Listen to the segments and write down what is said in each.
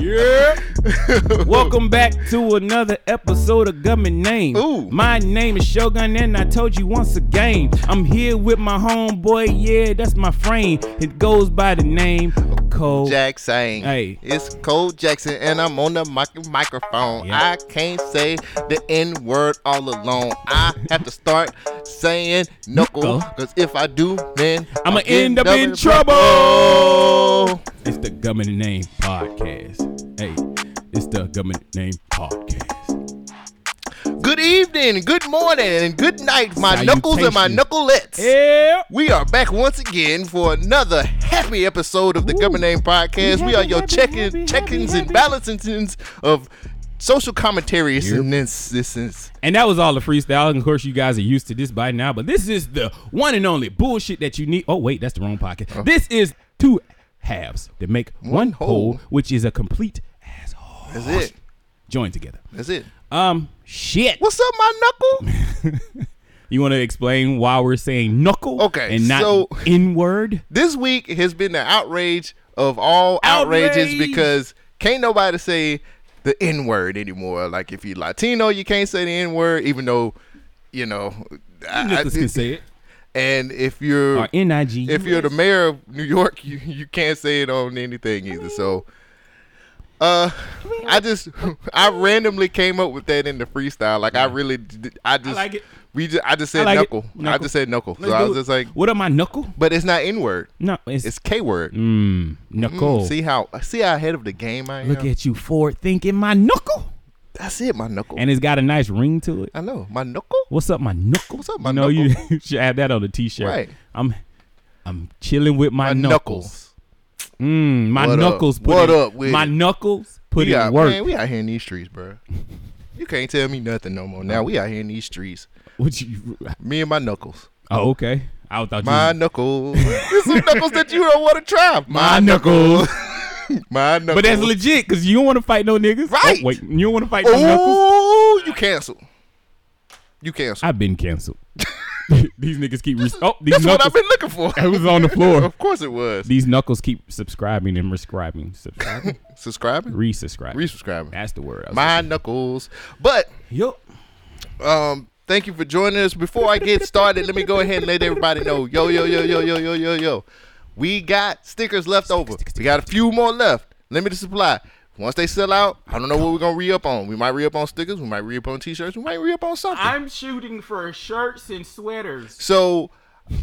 Yeah. Welcome back to another episode of Government Name. Ooh. My name is Shogun, and I told you once again, I'm here with my homeboy. Yeah, that's my frame. It goes by the name Cole. Jackson. Hey. It's Cole Jackson, and I'm on the mic- microphone. Yeah. I can't say the N word all alone. I have to start saying knuckle, because if I do, then I'ma I'll end up in trouble. It's the Government Name Podcast. Hey, it's the Government Name Podcast. Good evening, good morning, and good night, my knuckles and my knucklelettes. Yeah. We are back once again for another happy episode of the Government Name Podcast. We are your check-in, check-ins happy, and balancings of social commentary. Yep. And this, this is And that was all the freestyle. And of course, you guys are used to this by now. But this is the one and only bullshit that you need. Oh, wait, that's the wrong pocket. Oh. This is two halves that make one, One whole, whole. which is a complete asshole. that's it. Joined together. That's it. Um, shit. What's up, my knuckle? You want to explain why we're saying knuckle? Okay, And not so- N word? this week has been the outrage of all outrages because can't nobody say the N word anymore. Like if you're Latino, you can't say the N word, even though you know. I- I- can say it. And if you're Or N-I-G. if you're the mayor of New York, you, you can't say it on anything either. So, uh, I just I randomly came up with that in the freestyle. Like I really, I just like it. we just I just said like it. knuckle. I just said knuckle. Let's so I was it. just like, what up, my knuckle? but it's not N word. No, it's, It's K word. mm, knuckle. See how see how ahead of the game I am. Look at you forward thinking, my knuckle. That's it, my knuckle. And it's got a nice ring to it. I know my knuckle. What's up, my knuckle? What's up, my you know, You should have that on the t-shirt. Right. I'm, I'm chilling with my, My knuckles. Mm, my What up? knuckles. Put What in, up with my it? knuckles put we in out, work. Man, we out here in these streets, bro. You can't tell me nothing no more. Now we out here in these streets. What you? Me and my knuckles. Oh, okay. I thought My you. knuckles. There's some knuckles that you don't want to try. My knuckles. My knuckles. But that's legit because you don't want to fight no niggas. Right. Oh, wait, you don't want to fight no knuckles. Oh, you cancel. You cancel. I've been canceled. these niggas keep. Re- oh, these That's what. I've been looking for. it was on the floor. of course it was. These knuckles keep subscribing and rescribing. Subscribing? Subscribing? Resubscribing. Resubscribing. That's the word. My knuckles. But Yup. um, thank you for joining us. Before I get started, let me go ahead and let everybody know. Yo, yo, yo, yo, yo, yo, yo, yo. We got stickers left over. We got a few more left. Limited supply. Once they sell out, I don't know what we're gonna re up on. We might re up on stickers. We might re up on t-shirts. We might re up on something. I'm shooting for shirts and sweaters. so,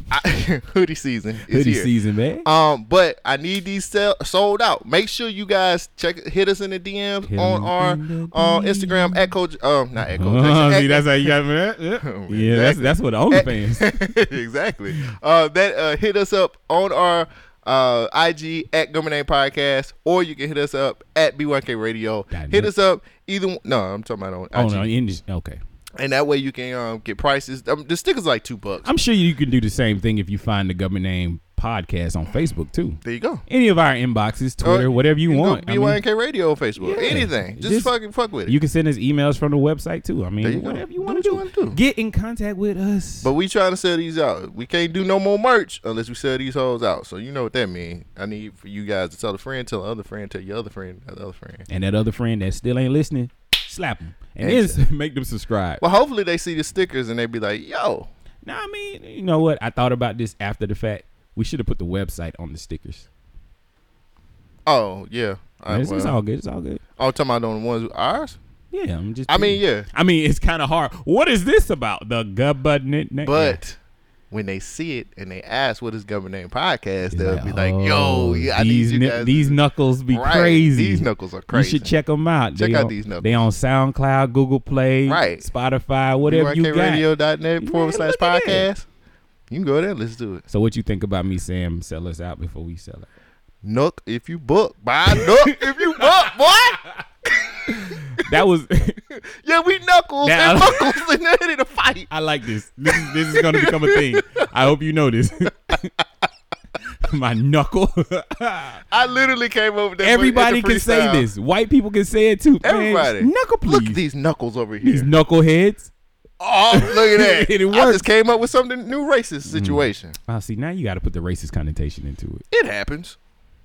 I, hoodie season is Hoodie here. season, man. Um, but I need these sell, sold out. Make sure you guys check hit us in the DMs Hit on our in the uh, Instagram at coach um not at coach. Oh, at- see, that's how you got me. Yeah, yeah that's that's what the OnlyFans. exactly. Uh, that uh, hit us up on our uh, IG at Government Name Podcast, or you can hit us up at B1K Radio. Hit us up either. No, I'm talking about on oh IG, no, in okay. and that way you can um, get prices. Um, the stickers like two bucks. I'm sure you can do the same thing if you find the government name podcast on Facebook too. there you go. Any of our inboxes, uh, Twitter, Or whatever you, go want. I mean, Radio Facebook. Yeah. Anything. Just, Just- fucking fuck with it. you can send us emails from the website too. I mean, you go. whatever you want to do. do. Get in contact with us. But we trying to sell these out. We can't do no more merch unless we sell these hoes out. So you know what that means. I need for you guys to tell a friend, tell another friend, tell your other friend, tell the other friend. and that other friend that still ain't listening, slap them and then make them subscribe. Well, hopefully they see the stickers and they be like, "Yo, Now, I mean, you know what? I thought about this after the fact. We should have put the website on the stickers. oh yeah." Uh, it's, it's all good. It's all good. oh, talking about on the ones ours. Yeah, I'm just. I mean, yeah, I mean, it's kind of hard. What is this about? The government. but when they see it and they ask what is government name podcast, It's they'll like, be like, oh, "Yo, yeah, I need these you kn- guys." these knuckles be Right. crazy. These knuckles are crazy. You should check them out. Check They out on- these knuckles. They on SoundCloud, Google Play, Right. Spotify, whatever you got. BYKRadio.net forward slash look at that. podcast. You can go there. Let's do it. So, what you think about me saying sell us out before we sell it? Nook if you book. Buy Nook if you book, boy. That was. Yeah, we knuckles. Now- They're knuckles and ready to fight. I like this. This is, this is going to become a thing. I hope you know this. My knuckle. I literally came over there. Everybody can say this. White people can say it too. Man, Everybody. knuckle, please. Look at these knuckles over here. These knuckleheads. Oh, look at that. It I just came up with something new racist mm. situation. Oh, see, now you got to put the racist connotation into it. It happens.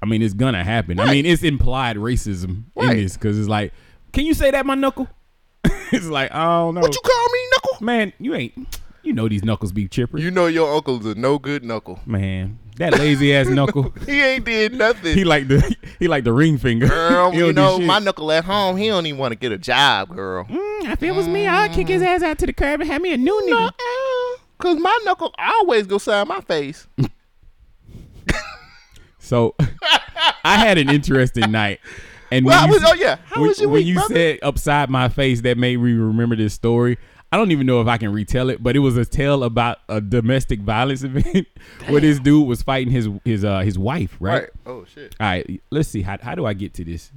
I mean, it's gonna happen. I Right. mean, it's implied racism Right. in this because it's like, can you say that, my knuckle? it's like, I don't know, What you call me, knuckle? man. You ain't. You know these knuckles be chipper, You know your uncle's a no good knuckle. man. That lazy ass knuckle. He ain't did nothing. He like the he like the ring finger. girl, you know, my knuckle at home, he don't even want to get a job, girl. Mm, if it was me, I'd kick his ass out to the curb and have me a new nigga. Nuh-uh. Cause my knuckle always go side my face. So I had an interesting night. And Well, when I you, was, oh yeah, how when, was your when week, you brother? said upside my face, that made me remember this story. I don't even know if I can retell it, but it was a tale about a domestic violence event where this dude was fighting his his uh his wife, right? right? Oh shit. All right, let's see how how do I get to this?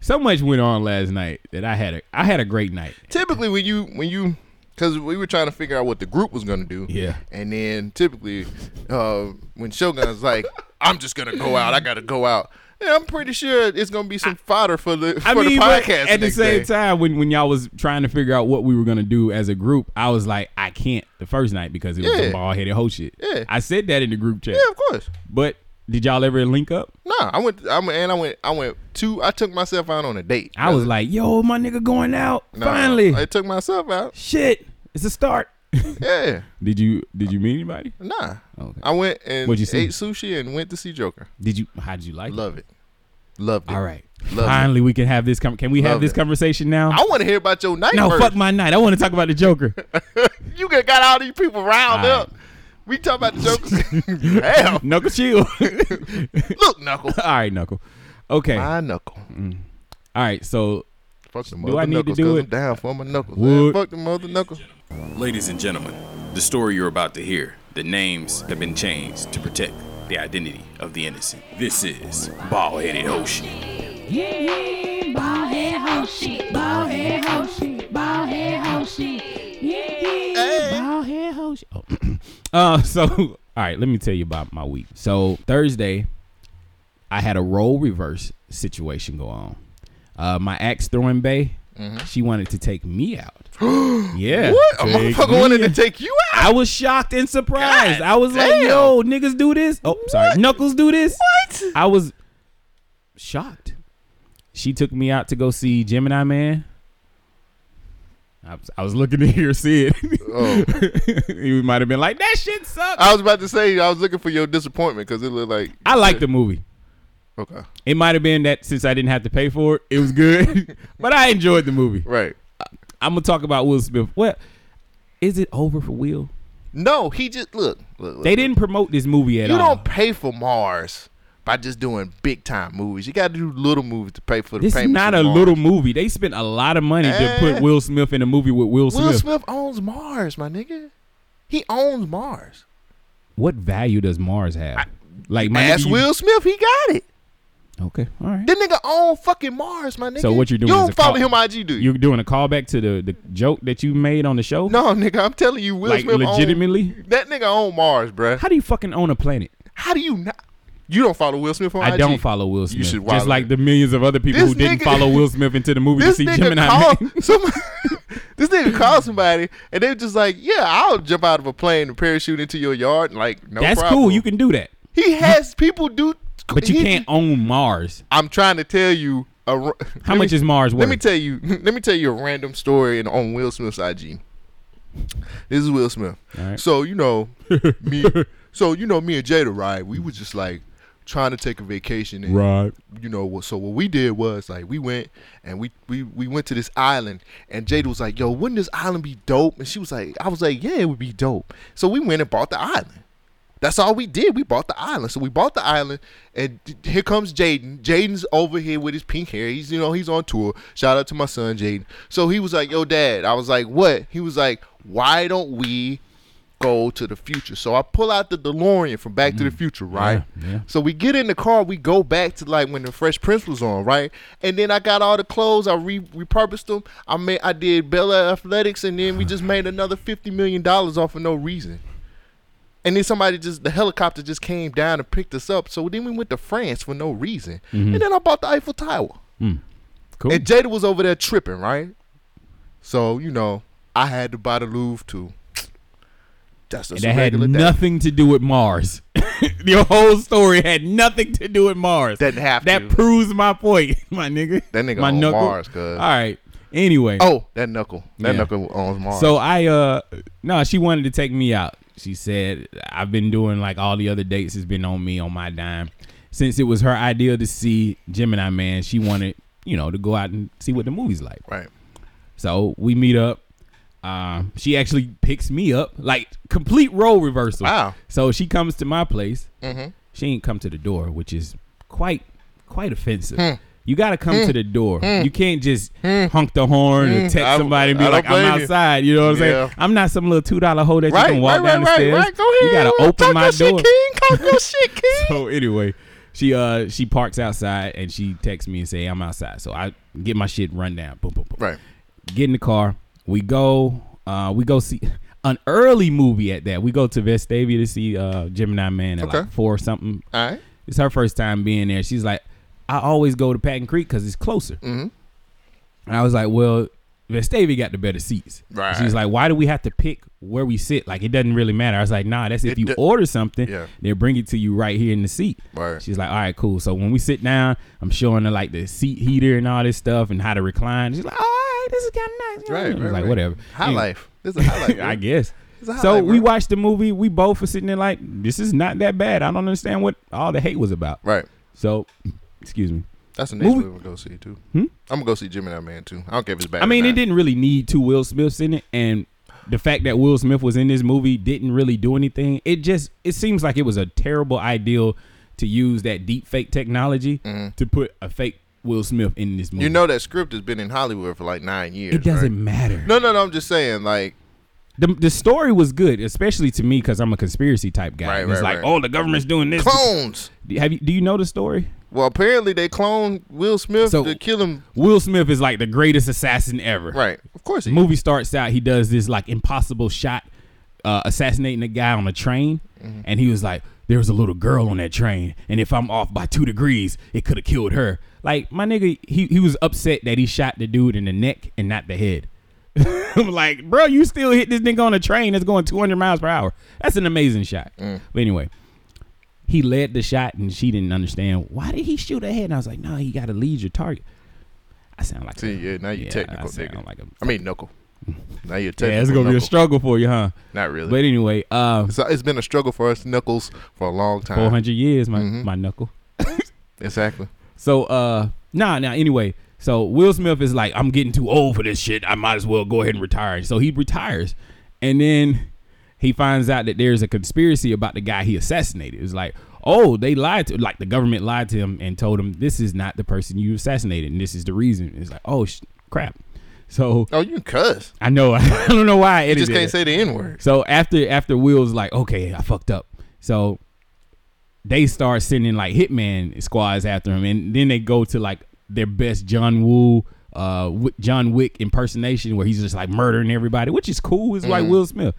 So much went on last night that I had a I had a great night. Typically, when you when you, because we were trying to figure out what the group was gonna do. Yeah. And then typically, uh, when Shogun's like, "I'm just gonna go out. I gotta go out." Yeah, I'm pretty sure it's gonna be some fodder for the for I mean, the podcast. at the same day. time, when when y'all was trying to figure out what we were gonna do as a group, I was like, I can't the first night because it was Yeah. some bald headed hoe shit. Yeah. I said that in the group chat. Yeah, of course. But did y'all ever link up? Nah, I went. I went, and I went. I went two. I took myself out on a date. I was like, yo, my nigga going out. Nah, Finally. I took myself out. Shit. It's a start. Yeah, did you did you meet anybody? nah. Okay. I went and What'd you see? ate sushi and went to see Joker. Did you how did you like it? Love it. Loved it? it. All right. Love Finally we can have this com- can we have this it. conversation now? I want to hear about your night. no, first. fuck my night. I want to talk about the Joker. You got got all these people riled All right. up. We talk about the Joker. Damn. Knuckle chill. Look, knuckle. All right, Knuckle. Okay. My knuckle. Mm. All right, so Fuck the Do I need to knuckles do 'cause it? I'm down for my knuckles. Man, fuck the mother knuckles. Ladies and gentlemen, the story you're about to hear, the names have been changed to protect the identity of the innocent. This is Bald Headed Hoshi. Yeah, yeah, shit, bald shit, bald hoe. Yeah, yeah, hoe. Oh. uh so all right, let me tell you about my week. So Thursday, I had a role reverse situation go on. Uh my axe throwing bay, Mm-hmm. she wanted to take me out. yeah. What? A motherfucker wanted to take you out? I was shocked and surprised. God I was like, yo, niggas do this? Oh, sorry. Knuckles do this? What? I was shocked. She took me out to go see Gemini Man. I was, I was looking to hear see it. Oh. he might have been like, that shit sucks. I was about to say I was looking for your disappointment because it looked like I like the movie. Okay, It might have been that since I didn't have to pay for it, it was good. but I enjoyed the movie. right. I'm gonna talk about Will Smith. Well, is it over for Will? No, he just look. look, look They didn't promote this movie at You all. You don't pay for Mars by just doing big time movies. You got to do little movies to pay for the This is not a Mars. little movie. They spent a lot of money to Eh. put Will Smith in a movie with Will Smith. Will Smith owns Mars, my nigga. He owns Mars. What value does Mars have? like my Ask nigga, you- Will Smith, he got it. Okay, all right. That nigga own fucking Mars, my nigga. So what you're doing You don't a follow call- him IG, do you? You're doing a callback to the, the joke that you made on the show. no, nigga, I'm telling you, Will like Smith own- legitimately. that nigga own Mars, bruh. How do you fucking own a planet? How do you not? You don't follow Will Smith on I IG? don't follow Will Smith. You should Just like the millions of other people This who didn't nigga- follow Will Smith into the movie to see nigga Gemini called Man. some, This nigga called somebody, and they were just like, "Yeah, I'll jump out of a plane and parachute into your yard." and, Like, no That's problem. cool. You can do that, He has people do, but you can't own Mars. I'm trying to tell you. A, How much me- is Mars worth? Let me tell you. Let me tell you a random story in- on Will Smith's IG. This is Will Smith. Right. So you know me. So you know me and Jada, right? We was just like trying to take a vacation, and right. you know. So what we did was like we went and we we we went to this island, and Jada was like, "Yo, wouldn't this island be dope?" And she was like, "I was like, yeah, it would be dope." So we went and bought the island. That's all we did. We bought the island. So we bought the island, and here comes Jaden. Jaden's over here with his pink hair. He's you know he's on tour. Shout out to my son Jaden. So he was like, "Yo, Dad." I was like, "What?" He was like, "Why don't we go to the future?" So I pull out the DeLorean from Back to the mm. Future, right? Yeah, yeah. So we get in the car. We go back to like when the Fresh Prince was on, right? And then I got all the clothes. I re- repurposed them. I made I did Bel-Air Athletics, and then we just made another fifty million dollars off of no reason. And then somebody just the helicopter just came down and picked us up. So then we went to France for no reason. And then I bought the Eiffel Tower. Cool. And Jada was over there tripping, right? So, you know, I had to buy the Louvre too. That's just that a had regular day. nothing to do with Mars. Your whole story had nothing to do with Mars. Doesn't have that to. proves my point, my nigga. That nigga my on knuckle. Mars, cuz. All right. Anyway. Oh, that knuckle. That Yeah. knuckle on Mars. So I uh no, she wanted to take me out. She said I've been doing like all the other dates has been on me on my dime. Since it was her idea to see Gemini Man, she wanted, you know, to go out and see what the movie's like. right. So we meet up. Um, she actually picks me up, like complete role reversal. Wow. So she comes to my place. Mm-hmm. She ain't come to the door, which is quite quite offensive. Hmm. You got to come to the door. You can't just honk the horn or text I- somebody and be like, "I'm blame you. outside." You know what I'm saying? I'm not some little two dollar hoe that Right, you can walk right, down right, the right, stairs. right. Go ahead. You got to open Talk my your door. Shit, King. Talk your shit, King. So anyway, she uh she parks outside and she texts me and say I'm outside. So I get my shit run down. Boom, boom, boom Right. get in the car. We go. Uh, we go see an early movie at that. We go to Vestavia to see uh, Gemini Man at Okay. like four or something. All right. It's her first time being there. She's like, I always go to Patton Creek because it's closer. Mm-hmm. And I was like, well, Vestavia got the better seats. Right. She's like, why do we have to pick where we sit? Like, it doesn't really matter. I was like, nah, that's if It you do- order something, Yeah. they'll bring it to you right here in the seat. Right. She's like, all right, cool. So when we sit down, I'm showing her like the seat heater and all this stuff and how to recline. She's like, all right, this is kind of nice. Right. I was right, like, right. whatever. High Anyway, life. This is a high life. I guess. It's a high So life, we watched the movie. We both were sitting there like, this is not that bad. I don't understand what all the hate was about. Right. So, excuse me. That's the next Movie- movie we're gonna go see too. Hmm? I'm gonna go see Gemini Man too. I don't care if it's bad. I mean, it didn't really need two Will Smiths in it, and the fact that Will Smith was in this movie didn't really do anything. It just it seems like it was a terrible idea to use that deep fake technology to put a fake Will Smith in this movie. Mm-hmm. You know that script has been in Hollywood for like nine years. it doesn't right? matter. No, no, no. I'm just saying, like, The the story was good, especially to me because I'm a conspiracy type guy. Right, it's right, like, right. oh, the government's doing this. clones. Have you do you know the story? Well, apparently they cloned Will Smith So- to kill him. Will Smith is like the greatest assassin ever. Right. Of course The movie starts out, he does this like impossible shot, uh, assassinating a guy on a train, and he was like, "There was a little girl on that train, and if I'm off by two degrees, it could have killed her." Like my nigga, he he was upset that he shot the dude in the neck and not the head. I'm like, bro, you still hit this nigga on a train that's going 200 miles per hour. That's an amazing shot. But anyway, he led the shot, and she didn't understand why did he shoot ahead. And I was like, no, you got to lead your target. I sound like See, a, yeah, now you yeah, technical I sound nigga. like a I mean, knuckle. Now you're technical. yeah, it's gonna be a struggle for you, huh? Not really. But anyway, uh, it's, it's been a struggle for us knuckles for a long time. four hundred years, my Mhm. my knuckle. Exactly. So uh, nah, nah. Anyway, so Will Smith is like, I'm getting too old for this shit. I might as well go ahead and retire. So he retires, and then he finds out that there's a conspiracy about the guy he assassinated. It's like, oh, they lied to, like the government lied to him and told him this is not the person you assassinated, and this is the reason. It's like, oh sh- crap. So Oh, you can cuss. I know I don't know why I You just can't say the N word. So after after Will's like, okay, I fucked up. So they start sending like hitman squads after him, and then they go to like their best John Woo, uh, John Wick impersonation where he's just like murdering everybody, which is cool. It's like Will Smith,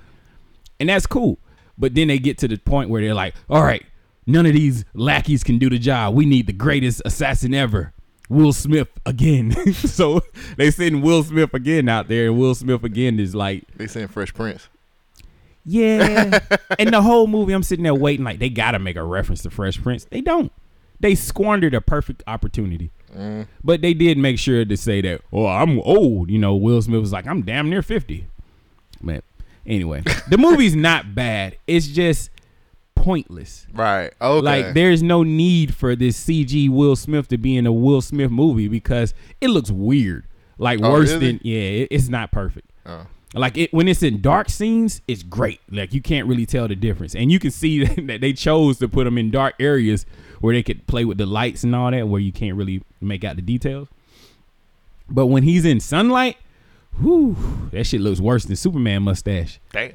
and that's cool. But then they get to the point where they're like, all right, none of these lackeys can do the job. We need the greatest assassin ever. Will Smith again. so they send Will Smith again out there, and Will Smith again is like They send Fresh Prince. yeah. and the whole movie, I'm sitting there waiting, like, they got to make a reference to Fresh Prince. They don't. They squandered a perfect opportunity. Mm. But they did make sure to say that, oh, I'm old. You know, Will Smith was like, I'm damn near 50. But anyway, the movie's not bad. It's just pointless. Right. Okay. Like, there's no need for this CG Will Smith to be in a Will Smith movie because it looks weird. Like, Oh, worse really? than, yeah, it, it's not perfect. Oh. Like it when it's in dark scenes, it's great. Like you can't really tell the difference, and you can see that they chose to put them in dark areas where they could play with the lights and all that, where you can't really make out the details. But when he's in sunlight, whew, that shit looks worse than Superman mustache. Damn.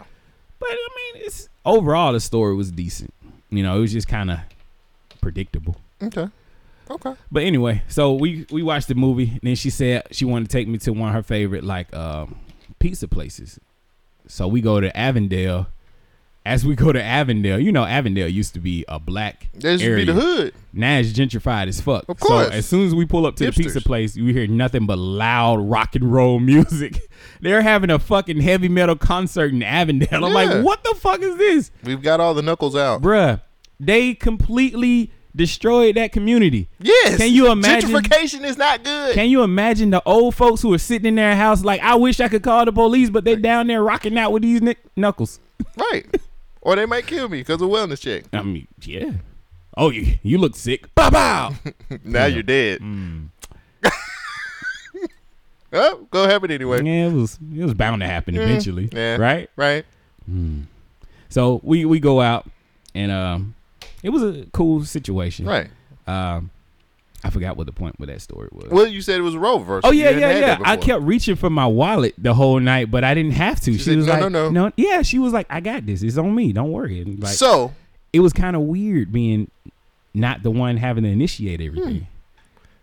But I mean, it's overall the story was decent. You know, it was just kind of predictable. Okay. Okay. But anyway, so we we watched the movie, and then she said she wanted to take me to one of her favorite like um, pizza places. So we go to Avondale. As we go to Avondale, you know Avondale used to be a black That used to area. be the hood. Now it's gentrified as fuck. Of course. So as soon as we pull up to the pizza place, you hear nothing but loud rock and roll music. They're having a fucking heavy metal concert in Avondale. I'm like, what the fuck is this? We've got all the knuckles out. Bruh, They completely destroyed that community. Yes. Can you imagine- Gentrification is not good. Can you imagine the old folks who are sitting in their house like, I wish I could call the police, but they're down there rocking out with these knuckles. right. Or they might kill me because of wellness check. I mean, yeah. Oh, you, you look sick. Bow bow. Now you're dead. Mm. oh, go happen anyway. yeah, it was it was bound to happen eventually. Mm. yeah. Right? Right. So we we go out and um it was a cool situation. Right. Um I forgot what the point with that story was. Well, you said it was a role reversal. Oh yeah, yeah, yeah. I kept reaching for my wallet the whole night, but I didn't have to. She, said, was "No, like, no, no." no. Yeah, she was like, I got this. It's on me. Don't worry. And like, so it was kind of weird being not the one having to initiate everything.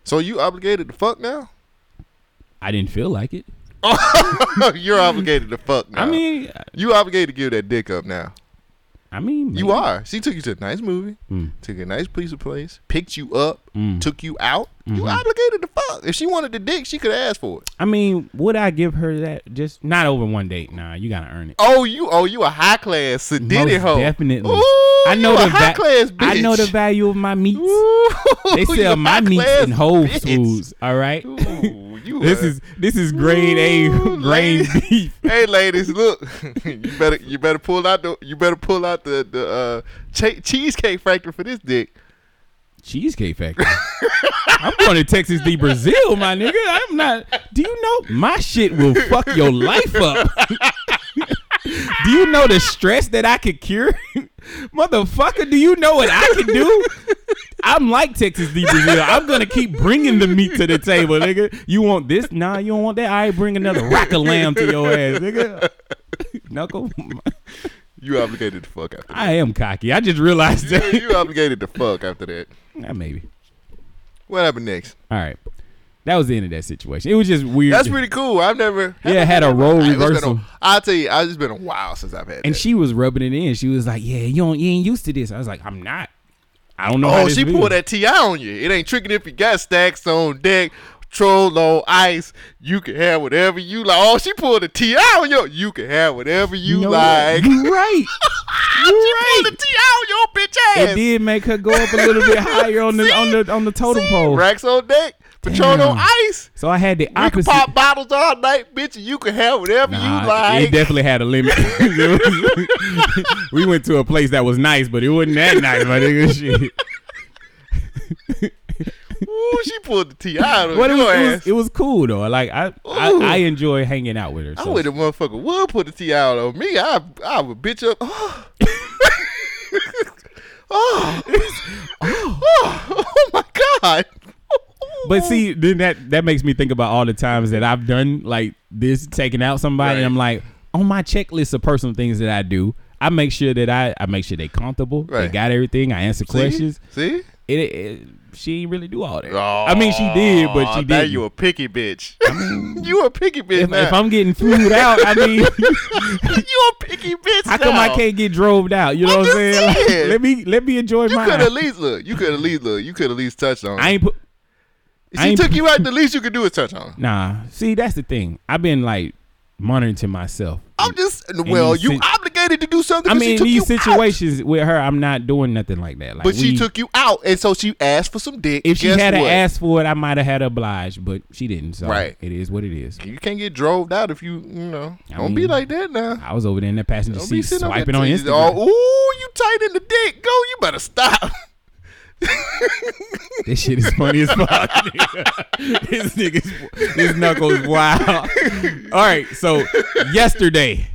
So you obligated to fuck now? I didn't feel like it. You're obligated to fuck now. I mean, you obligated to give that dick up now. I mean, You are. She took you to a nice movie, Mm. took a nice piece of place, picked you up, Mm. took you out. You Mhm. obligated to fuck. If she wanted the dick, she could ask for it. I mean, would I give her that? Just not over one date. Nah, you gotta earn it. Oh, you oh you a high class Most hoe. definitely. Ooh, I know you the high va- class bitch. I know the value of my meats. Ooh, They sell my meats in Whole. Foods. All right. Ooh, you This a- is this is grade A grain beef. Hey ladies, look. you better you better pull out the you better pull out the the uh, che- cheesecake factory for this dick. Cheesecake Factory. I'm going to Texas de Brazil, my nigga. I'm not. Do you know my shit will fuck your life up? do you know the stress that I could cure, motherfucker? Do you know what I can do? I'm like Texas de Brazil. I'm gonna keep bringing the meat to the table, nigga. You want this? Nah, you don't want that. I bring another rack of lamb to your ass, nigga. Knuckle. You obligated to fuck after that. I am cocky. I just realized that. you obligated to fuck after that. Yeah, maybe. What happened next? All right. That was the end of that situation. It was just weird. That's pretty cool. I've never. Yeah, had a role It's been a- reversal. I'll tell you, it's been a while since I've had. And that. she was rubbing it in. She was like, "Yeah, you don't, you ain't used to this." I was like, "I'm not. I don't know." how oh, she pulled that T.I. on you. It ain't tricking if you got stacks on deck, troll on ice. You can have whatever you like. Oh, she pulled a T.I. on you. You can have whatever you, what? like. You right. she pulled a T.I. on your bitch ass. It did make her go up a little bit higher on the on the on the totem See? pole. Racks on deck, Patron on ice. So I had the We can pop bottles all night, bitch, and you can have whatever Nah, you like. It definitely had a limit. We went to a place that was nice, but it wasn't that nice, my nigga. Shit. Ooh, she pulled the on But it your was, it was ass. it was cool though. Like I I, I enjoy hanging out with her. I so- wish a motherfucker would put the T.I. out on me. I I would bitch up. Oh, oh, oh, oh my god. But see, then that that makes me think about all the times that I've done like this, taking out somebody. Right. And I'm like, on my checklist of personal things that I do, I make sure that I I make sure they comfortable, they Right. got everything. I answer See? questions. See? It, it she ain't really do all that. I mean, she did, but she Now did. you a picky bitch. you a picky bitch if, now. if I'm getting food out, I mean, you a picky bitch how come I can't get drove out? You know what I'm saying? Like, let me let me enjoy You mine. could at least look. You could at least look. You could at least touch on. I ain't put. She took you out. The least you could do is touch on. Nah, see, that's the thing. I've been like monitoring to myself. I'm just well. You sit- obligated to do something. I mean, these you out. situations with her, I'm not doing nothing like that. Like, But she we- took you out, and so she asked for some dick. If she Guess had what? asked for it, I might have had to oblige, but she didn't. So Right. it is what it is. you can't get drove out if you, you know. I don't be like that now. I was over there in that passenger Don't seat swiping on Instagram. Oh, ooh, you tight in the dick. Go. You better stop. This shit is funny as fuck. this nigga's this knuckle is wild. All right, so yesterday,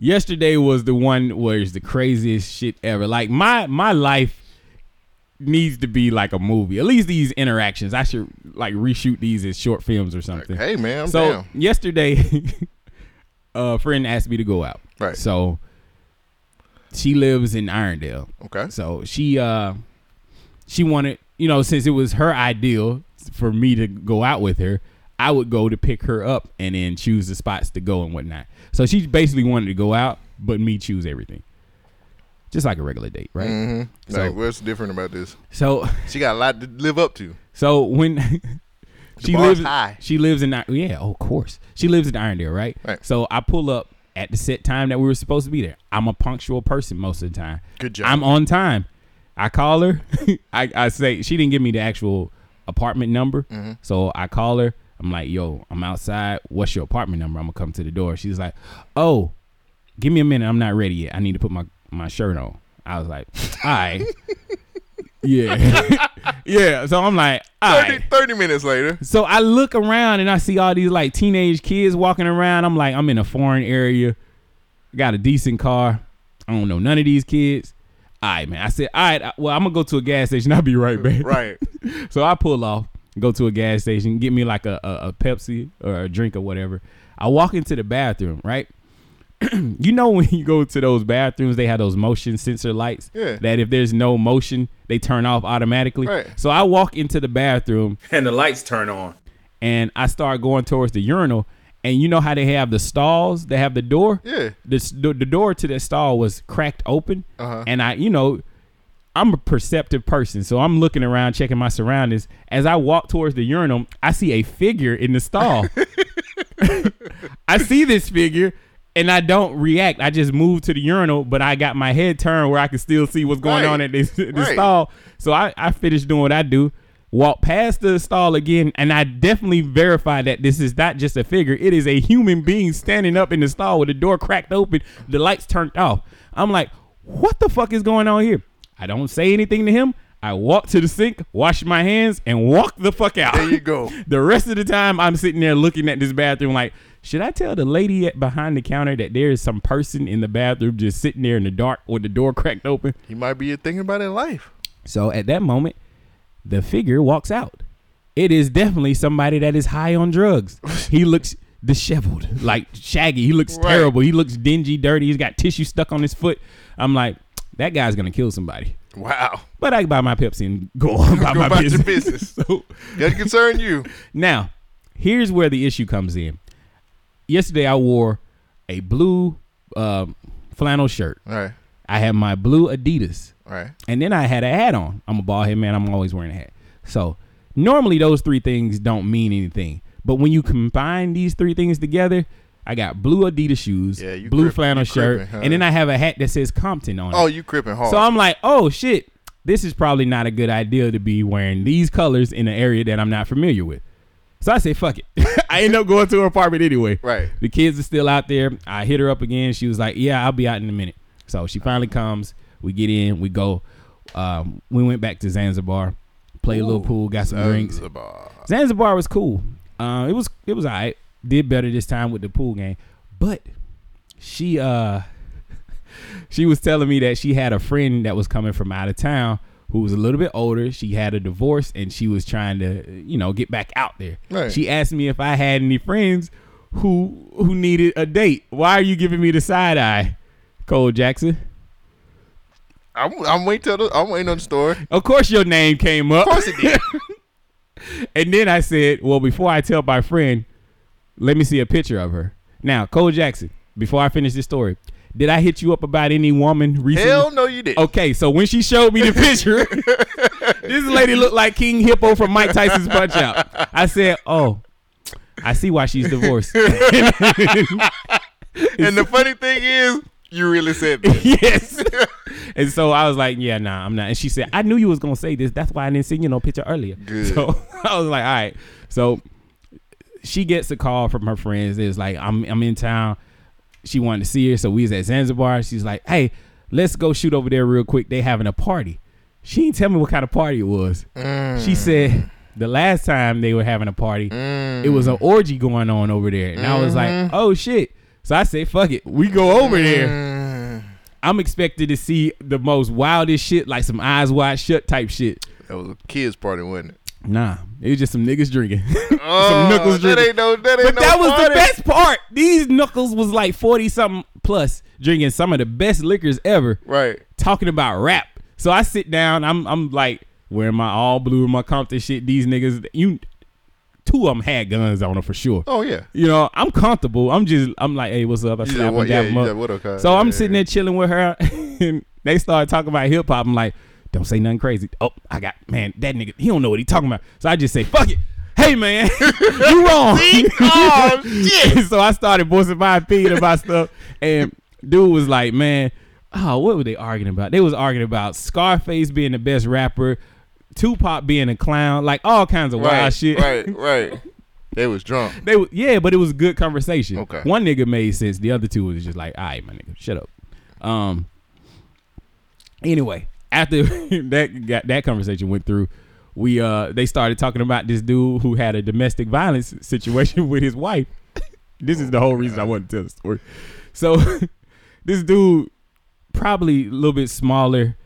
yesterday was the one where it's the craziest shit ever. Like my my life needs to be like a movie. At least these interactions, I should like reshoot these as short films or something. hey man, I'm so down. yesterday, a friend asked me to go out. Right. So she lives in Irondale. Okay. So she uh she wanted, you know, since it was her ideal for me to go out with her, I would go to pick her up and then choose the spots to go and whatnot. So she basically wanted to go out, but me choose everything. Just like a regular date, right? Mm-hmm. So- like, what's different about this? So She got a lot to live up to. so when she lives high. she lives in yeah, oh, of course. She lives in Irondale, right? Right. So I pull up at the set time that we were supposed to be there. I'm a punctual person most of the time. Good job. I'm on time. I call her. I, I say she didn't give me the actual apartment number. Mm-hmm. So I call her. I'm like, yo, I'm outside. What's your apartment number? I'm gonna come to the door. She's like, oh, give me a minute. I'm not ready yet. I need to put my, my shirt on. I was like, all right. yeah. yeah. So I'm like, all 30, right. 30 minutes later. So I look around and I see all these like teenage kids walking around. I'm like, I'm in a foreign area. Got a decent car. I don't know none of these kids. All right, man. I said, all right, well, I'm gonna go to a gas station. I'll be right back. Right. So I pull off, go to a gas station, get me like a, a, a Pepsi or a drink or whatever. I walk into the bathroom, right? you know when you go to those bathrooms, they have those motion sensor lights. Yeah. That if there's no motion, they turn off automatically. Right. So I walk into the bathroom And the lights turn on. and I start going towards the urinal. And you know how they have the stalls? They have the door. Yeah. The the, the door to the stall was cracked open, Uh-huh. and I, you know, I'm a perceptive person, so I'm looking around, checking my surroundings. As I walk towards the urinal, I see a figure in the stall. I see this figure. And I don't react. I just move to the urinal, but I got my head turned where I can still see what's going Right. on at this, this Right. stall. So I, I finished doing what I do, walk past the stall again, and I definitely verify that this is not just a figure. It is a human being standing up in the stall with the door cracked open, the lights turned off. I'm like, what the fuck is going on here? I don't say anything to him. I walk to the sink, wash my hands, and walk the fuck out. There you go. the rest of the time, I'm sitting there looking at this bathroom like, should I tell the lady at behind the counter that there is some person in the bathroom just sitting there in the dark with the door cracked open? He might be thinking about it in life. So at that moment, the figure walks out. It is definitely somebody that is high on drugs. he looks disheveled, like shaggy. He looks Right. terrible. He looks dingy, dirty. He's got tissue stuck on his foot. I'm like, that guy's gonna kill somebody. Wow. But I buy my Pepsi and go on about Go my about your business. business. so Doesn't concern you. now, here's where the issue comes in. Yesterday, I wore a blue um, flannel shirt. All right. I had my blue Adidas. All right. And then I had a hat on. I'm a bald head man. I'm always wearing a hat. So normally those three things don't mean anything. But when you combine these three things together, I got blue Adidas shoes, Yeah, blue flannel shirt, crippin', huh? and then I have a hat that says Compton on it. Oh, you cripping hard. So I'm like, oh shit, this is probably not a good idea to be wearing these colors in an area that I'm not familiar with. So I say, fuck it. I end up going to her apartment anyway. Right. The kids are still out there. I hit her up again. She was like, yeah, I'll be out in a minute. So she finally comes. We get in. We go. Um, we went back to Zanzibar, played a little pool, got some drinks. Zanzibar. Zanzibar was cool. Uh, it was it was alright. Did better this time with the pool game, but she uh she was telling me that she had a friend that was coming from out of town who was a little bit older. She had a divorce and she was trying to you know get back out there. Right. She asked me if I had any friends who who needed a date. Why are you giving me the side eye, Cole Jackson? I'm, I'm waiting till the, I'm waiting on the story. Of course your name came up. Of course it did. And then I said, well, before I tell my friend, let me see a picture of her. Now, Cole Jackson, before I finish this story, did I hit you up about any woman recently? Hell no, you didn't. Okay, so when she showed me the picture, this lady looked like King Hippo from Mike Tyson's Punch Out. I said, oh, I see why she's divorced. And the funny thing is, you really said that. yes. and so I was like, yeah, nah, I'm not. And she said, I knew you was gonna say this. That's why I didn't send you no picture earlier. Good. So I was like, all right. So she gets a call from her friends. It's like, I'm I'm in town. She wanted to see her, so we was at Zanzibar. She's like, hey, let's go shoot over there real quick. They having a party. She didn't tell me what kind of party it was. Mm. She said the last time they were having a party, it was an orgy going on over there. And I was like, oh shit. So I said, fuck it. We go over there. Mm. I'm expected to see the most wildest shit, like some eyes wide shut type shit. That was a kids party, wasn't it? Nah, it was just some niggas drinking. Oh, some knuckles that drinking. ain't no. That ain't but no that was party. the best part. These knuckles was like 40 something plus, drinking some of the best liquors ever, Right. talking about rap. So I sit down, I'm I'm like wearing my all blue, my Compton shit. These niggas, you, two of them had guns on them for sure. Oh yeah. You know, I'm comfortable. I'm just, I'm like, hey, what's up? I slap said what? them, Yeah, up. said what? Okay. So I'm Yeah, sitting there chilling with her, and they started talking about hip hop. I'm like, don't say nothing crazy. Oh, I got man, that nigga, he don't know what he talking about. So I just say, fuck it. Hey man, you wrong. Oh, shit. so I started voicing my opinion about stuff, and dude was like, man, oh, what were they arguing about? They was arguing about Scarface being the best rapper, Tupac being a clown, like all kinds of wild shit. right, right. They was drunk. They yeah, but it was a good conversation. Okay. One nigga made sense. The other two was just like, all right, my nigga, shut up. Um. Anyway, after that got that conversation went through, we uh they started talking about this dude who had a domestic violence situation with his wife. this is the whole reason I wanted to tell the story. So this dude, probably a little bit smaller,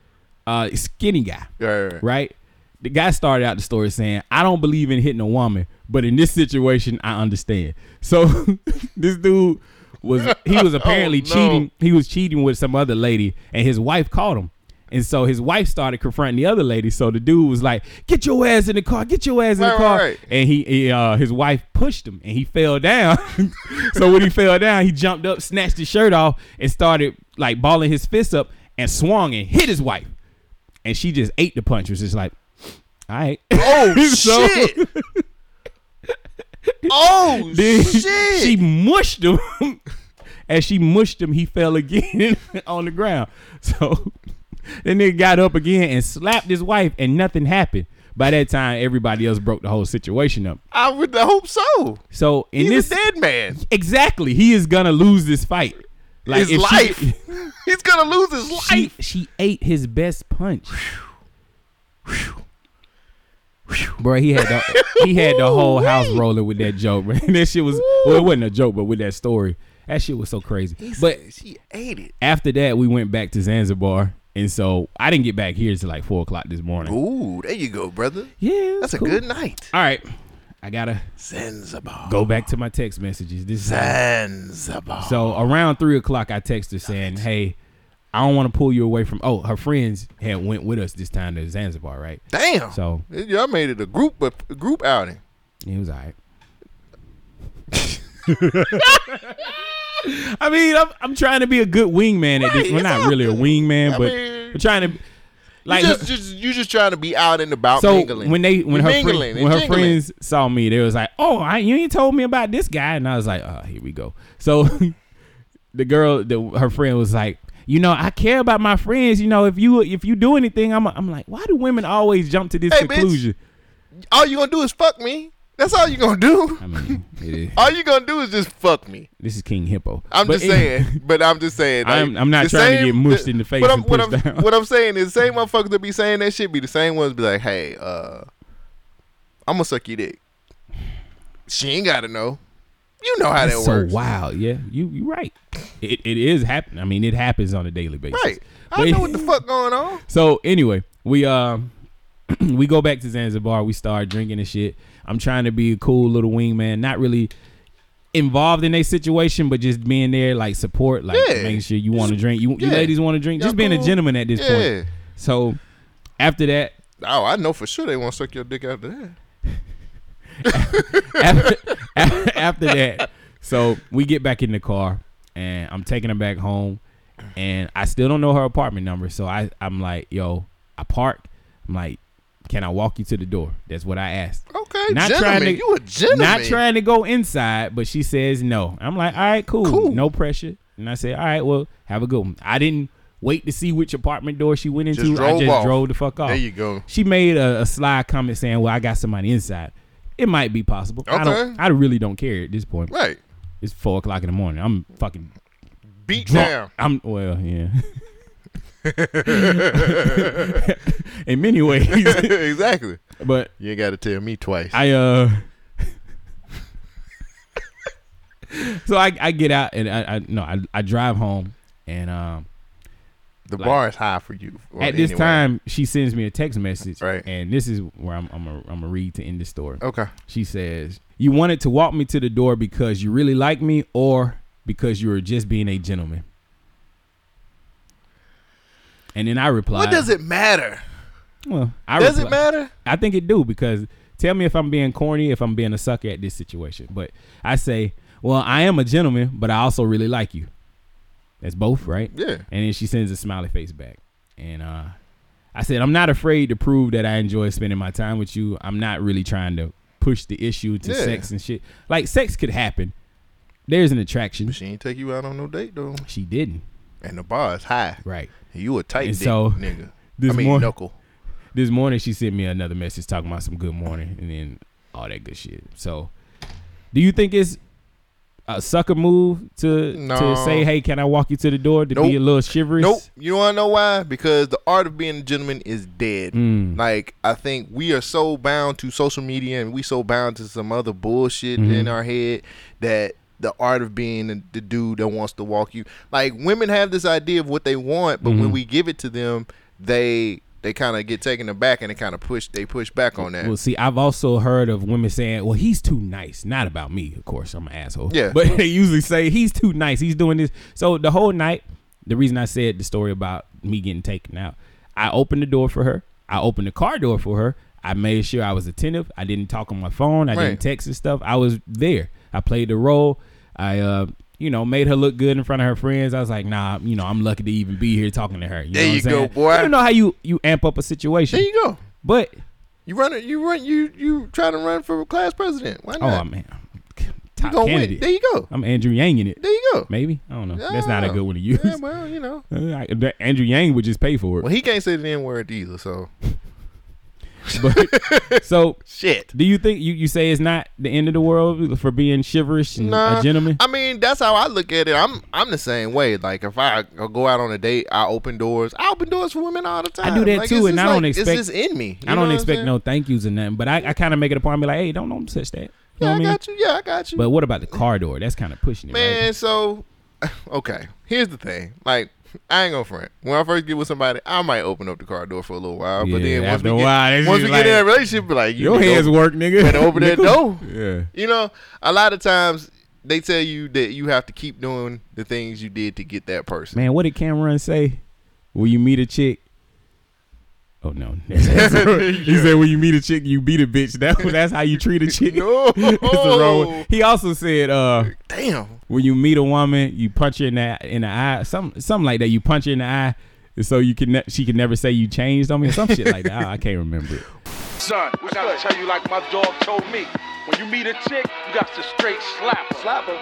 uh, skinny guy Right, right, right. right? The guy started out the story saying, I don't believe in hitting a woman, but in this situation, I understand. So this dude was he was apparently Oh, no. cheating. He was cheating with some other lady, and his wife caught him. And so his wife started confronting the other lady. So the dude was like, "Get your ass in the car! Get your ass in Right, the car!" right. And he, he uh, his wife pushed him, and he fell down. so when he fell down, he jumped up, snatched his shirt off, and started like balling his fists up, and swung and hit his wife. And she just ate the punch. Was just like, all right. Oh So- shit! oh shit! She mushed him. As she mushed him, he fell again on the ground. So then nigga got up again and slapped his wife, and nothing happened. By that time, everybody else broke the whole situation up. I would hope so. So in He's this, a dead man. exactly, he is gonna lose this fight. his if she- life. He's gonna lose his she life. she ate his best punch. Bro, he had the he had the whole house rolling with that joke, man. That shit was well, it wasn't a joke, but with that story, that shit was so crazy. But she ate it. after that, we went back to Zanzibar, and so I didn't get back here until like four o'clock this morning. Ooh, there you go, brother. Yeah, That's cool. a good night. All right, I gotta Zanzibar. go back to my text messages. This is Zanzibar. So around three o'clock, I text her saying, "Hey, I don't want to pull you away from." Oh, her friends had went with us this time to Zanzibar, right? Damn. So Y'all made it a group a group outing. it was alright. I mean, I'm, I'm trying to be a good wingman at this. Right, We're not all really a wingman, I but mean- we're trying to like. you just, just you just trying to be out and about so mingling. when they when her friend, when her jingling. friends saw me, they was like, "Oh, I, you ain't told me about this guy," and I was like, "Oh, here we go." So the girl, the, her friend was like, "You know, I care about my friends. You know, if you if you do anything, I'm I'm like, why do women always jump to this Hey, bitch. conclusion?" all you gonna do is fuck me. That's all you gonna do. I mean, it is, All you gonna do is just fuck me. this is King Hippo. I'm But just anyway- saying. But I'm just saying. like, I'm- I'm not the trying to get mushed in the face What I'm, and what, I'm, down. what I'm saying is, the same motherfuckers that be saying that shit be the same ones be like, "Hey, uh, I'm gonna suck your dick." She ain't gotta know. You know how That's that so works. So wild. Yeah, you you right. It it is happening. I mean, it happens on a daily basis. Right. I But- know what the fuck going on. So anyway, we um we go back to Zanzibar. We start drinking and shit. I'm trying to be a cool little wingman, not really involved in a situation, but just being there like support, like Yeah. making sure you want to drink. You, you ladies want to drink. Y'all Just being a gentleman at this Yeah. point. So after that, Oh, I know for sure they want to suck your dick after that. after, after that, so we get back in the car and I'm taking her back home, and I still don't know her apartment number. So I I'm like, yo, I park. I'm like, can I walk you to the door? That's what I asked. Okay, Not gentleman. trying to- you a gentleman. Not trying to go inside, but she says no. I'm like, all right, cool, Cool. no pressure. And I said, all right, well, have a good one. I didn't wait to see which apartment door she went into. Just I just off. drove the fuck off. There you go. She made a, a sly comment saying, "Well, I got somebody inside." It might be possible. I don't. Okay. I really don't care at this point. Right. It's four o'clock in the morning. I'm fucking Beat drunk. down. I'm well, yeah. In many ways, exactly. but You ain't got to tell me twice. I uh. so I, I get out and I, I no I, I drive home and um the like- bar is high for you. At this anyway. time she sends me a text message Right. and this is where I'm I'm a, I'm gonna read to end the story. Okay. She says, You wanted to walk me to the door because you really like me or because you were just being a gentleman? And then I replied, What does it matter? Well, I Does it matter? I think it do because tell me if I'm being corny, if I'm being a sucker at this situation. But I say, Well, I am a gentleman, but I also really like you. That's both, right? Yeah. And then she sends a smiley face back. And uh I said, I'm not afraid to prove that I enjoy spending my time with you. I'm not really trying to push the issue to Yeah. sex and shit. Like sex could happen. There's an attraction. She ain't take you out on no date though. She didn't. And the bar is high. Right. You a tight And dick so, nigga. this I mean morning- knuckle. This morning she sent me another message talking about some good morning and then all that good shit. So, do you think it's a sucker move to to say, "Hey, can I walk you to the door?" To Nope. be a little chivalrous. Nope. You wanna know why? Because the art of being a gentleman is dead. Mm. Like I think we are so bound to social media and we so bound to some other bullshit Mhm. in our head that the art of being the, dude that wants to walk you. Like women have this idea of what they want, but when Mhm. we give it to them, they they kind of get taken aback and they kind of push they push back on that. Well, see, I've also heard of women saying, "Well, he's too nice." Not about me, of course. I'm an asshole. Yeah. But they usually say he's too nice. He's doing this. So the whole night, the reason I said the story about me getting taken out, I opened the door for her. I opened the car door for her. I made sure I was attentive. I didn't talk on my phone. I Right. didn't text and stuff. I was there. I played the role. I, uh, you know, made her look good in front of her friends. I was like, nah, you know, I'm lucky to even be here talking to her. You know There what you I'm saying? go, boy. You don't know how you you amp up a situation, there you go. but You run it. You run. You you try to run for class president. Why not? oh man, you top win. candidate. There you go. I'm Andrew Yang in it. There you go. Maybe I don't know. That's not a good one to use. Yeah, well, you know. Andrew Yang would just pay for it. Well, he can't say the N word either. So But so, shit. do you think you, you say it's not the end of the world for being chivalrous and Nah, a gentleman? I mean, that's how I look at it. I'm I'm the same way. Like if I go out on a date, I open doors. I open doors for women all the time. I do that Like, too, and I don't expect- It's just in me. I don't expect no thank yous and nothing, but I, I kind of make it a point. Be like, hey, don't don't touch that. You know Yeah, what I I mean? got you. Yeah, I got you. But what about the car door? That's kind of pushing it, Man, right? so okay. Here's the thing. Like I ain't gonna front. When I first get with somebody, I might open up the car door for a little while. but Yeah, then once after we a get, while, once we just get in like, that relationship, be like you Your hands open- work, nigga. better open that door. Yeah. You know, a lot of times they tell you that you have to keep doing the things you did to get that person. Man, what did Cameron say? Will you meet a chick? Oh no, he said when you meet a chick, you beat a bitch. That that's how you treat a chick. No. That's the wrong way. He also said, uh, Damn. when you meet a woman, you punch her in the in the eye, some something like that. You punch her in the eye, so you can ne- she can never say you changed on me, some shit like that. I, I can't remember it. Son, we gotta tell you like my dog told me. When you meet a chick, you got to straight slap her. Slap her?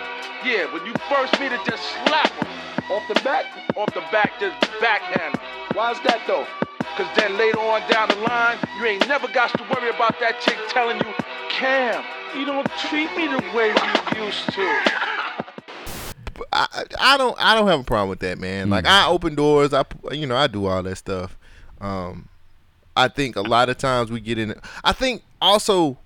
Yeah, when you first meet her, just slap her. Off the back? Off the back, just backhand her. Why is that though? Cause then later on down the line, you ain't never got to worry about that chick telling you, Cam, you don't treat me the way you used to. I, I don't I don't have a problem with that, man. Like I open doors, I you know I do all that stuff. Um, I think a lot of times we get in. I think also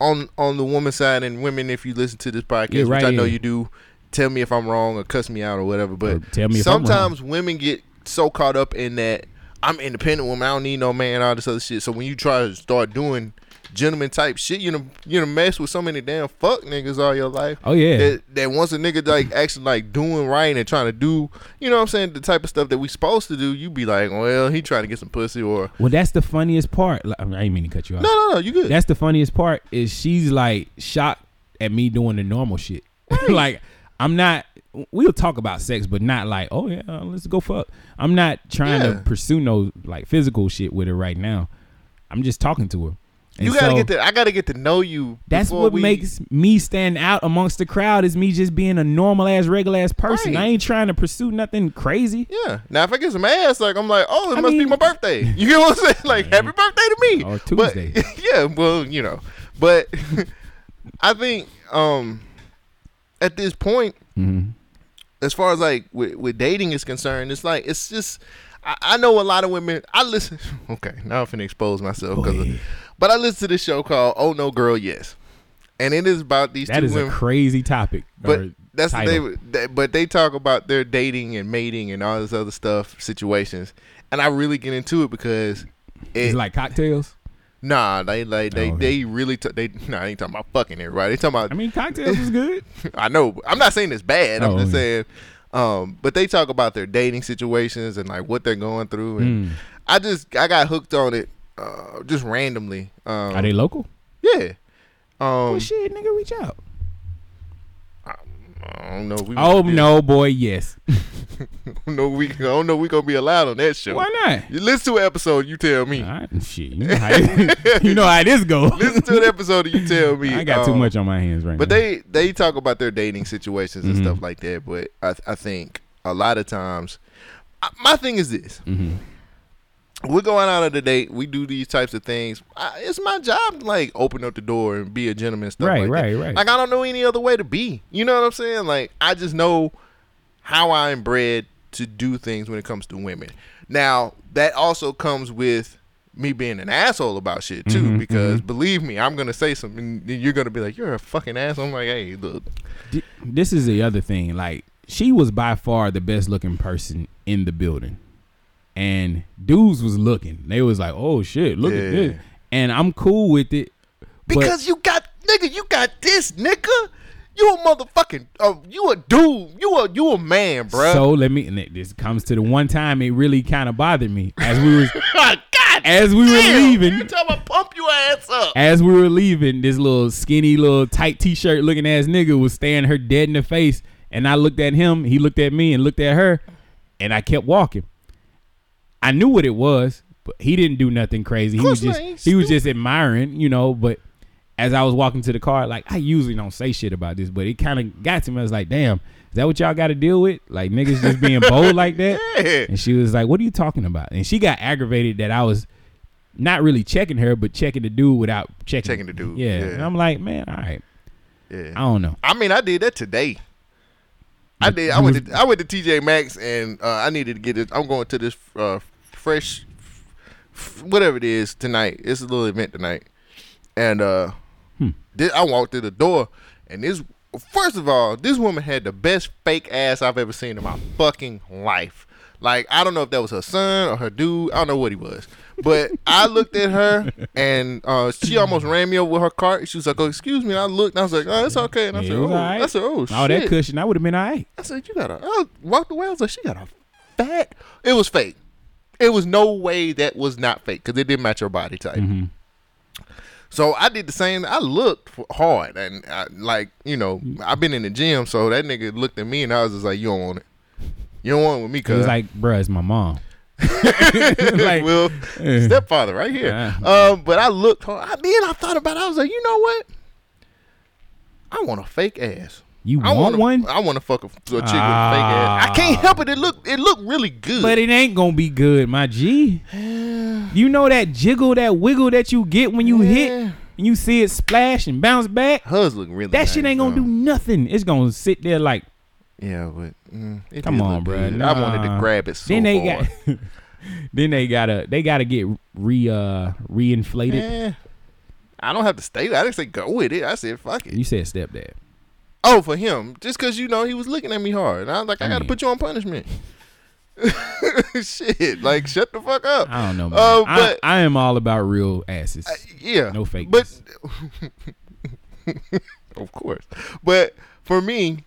on on the woman side and women, if you listen to this podcast, Yeah, right, which I know yeah. you do, tell me if I'm wrong or cuss me out or whatever. But Or tell me if I'm wrong. sometimes women get so caught up in that I'm an independent woman, I don't need no man, all this other shit. So when you try to start doing gentleman type shit, you know you know mess with so many damn fuck niggas all your life Oh yeah, that, that once a nigga like actually like doing right and trying to do, you know what I'm saying, the type of stuff that we supposed to do, you be like, well, he trying to get some pussy or well that's the funniest part. Like, I, mean, I didn't mean to cut you off. no, no, no, you good. That's the funniest part is she's like shocked at me doing the normal shit. like I'm not. We'll talk about sex, but not like, oh yeah, let's go fuck. I'm not trying Yeah. to pursue no like physical shit with her right now. I'm just talking to her. And you gotta so get to, I gotta get to know you. That's what we- makes me stand out amongst the crowd is me just being a normal ass, regular ass person. Right. I ain't trying to pursue nothing crazy. Yeah. Now if I get some ass, like I'm like, oh, it I must be my birthday. You get what I'm saying? Like happy birthday to me. Or But- Tuesday. yeah. Well, you know, but I think um at this point, Mm-hmm. As far as like with, with dating is concerned, it's like it's just. I, I know a lot of women. I listen. Okay, now I'm finna expose myself because, but I listen to this show called "Oh No Girl Yes," and it is about these That two is women. a crazy topic. But that's they, they. But they talk about their dating and mating and all this other stuff situations, and I really get into it because It's like cocktails. Nah, they like they Oh, okay. they really t- they nah, I ain't talking about fucking everybody. They talking about I mean, cocktails is good. I know. I'm not saying it's bad. I'm Oh, just okay. saying. Um, but they talk about their dating situations and like what they're going through, and Mm. I just I got hooked on it uh, just randomly. Um, Are they local? Yeah. Um, well, shit, nigga, reach out. I don't know. We Oh no, boy, yes. I don't know we I don't know we gonna be allowed on that show. Why not? You listen to an episode, you tell me. Right, shit, you know how, you know how this goes. listen to an episode, you tell me. I got too Um, much on my hands right But now. But they they talk about their dating situations and Mhm. stuff like that. But I I think a lot of times, I- my thing is this: Mm-hmm. We're going out on a date, we do these types of things. I, it's my job to like open up the door and be a gentleman, and stuff Right, like that. right, right. Like I don't know any other way to be. You know what I'm saying? Like I just know how I'm bred to do things when it comes to women. Now that also comes with me being an asshole about shit too, Mm-hmm, because believe me, I'm gonna say something. and You're gonna be like, "You're a fucking asshole." I'm like, "Hey, look, This is the other thing. Like she was by far the best looking person in the building, and dudes was looking. They was like, "Oh shit, look Yeah. at this," and I'm cool with it. because you got nigga, you got this nigga. You a motherfucking, uh, you a dude. You a you a man, bro. So let me. And this comes to the one time it really kind of bothered me as we was God as we were leaving. You tell me pump your ass up. As we were leaving, this little skinny, little tight t-shirt looking ass nigga was staring her dead in the face, and I looked at him. He looked at me and looked at her, and I kept walking. I knew what it was, but he didn't do nothing crazy. He was just he was just admiring, you know. But as I was walking to the car, like I usually don't say shit about this, but it kind of got to me. I was like, damn. Is that what y'all got to deal with? Like niggas just being bold like that? Yeah. And she was like, "What are you talking about?" And she got aggravated that I was not really checking her, but checking the dude without checking. Checking the dude, Yeah. yeah. And I'm like, man, all right. I don't know. I mean, I did that today. I did. I went to I went to TJ Maxx and uh, I needed to get this. I'm going to this uh, fresh, f- whatever it is tonight. It's a little event tonight, and uh, Hmm. I walked through the door, and this first of all, this woman had the best fake ass I've ever seen in my fucking life. Like I don't know if that was her son or her dude. I don't know what he was. But I looked at her and uh, she almost ran me over with her cart. She was like, "Oh, excuse me." And I looked and I was like, "Oh, it's okay." And I Yeah, said, "Oh, right. I said, oh shit." All that cushion, I would have been all right. I said, "You got a." I walked away. I was like, "She got a fat." It was fake. It was no way that was not fake because it didn't match her body type. Mm-hmm. So I did the same. I looked hard and I, like you know I've been in the gym, so that nigga looked at me and I was just like, "You don't want it. You don't want it with me, It cuz." was like, bruh, it's my mom. like, well, stepfather right here. Yeah. Um, but I looked hard. I, then I thought about it. I was like, you know what? I want a fake ass. You I want wanna, one, I want to fuck a, a chick with a fake ass. I can't help it. It look it looked really good. but it ain't gonna be good, my G. You know that jiggle, that wiggle that you get when you hit and you see it splash and bounce back. Hers look really. That shit ain't gonna though. do nothing. It's gonna sit there like Yeah, but mm, Come on, look bruh. I wanted to grab it so then they hard. got then they gotta they gotta get re uh reinflated. Eh, I don't have to stay. I didn't say go with it. I said fuck it. You said stepdad. Oh, for him, just because you know he was looking at me hard, and I was like, I, I got to put you on punishment. Shit, like shut the fuck up. I don't know, man. Uh, I, but I am all about real asses. yeah, no fake. But of course, but for me,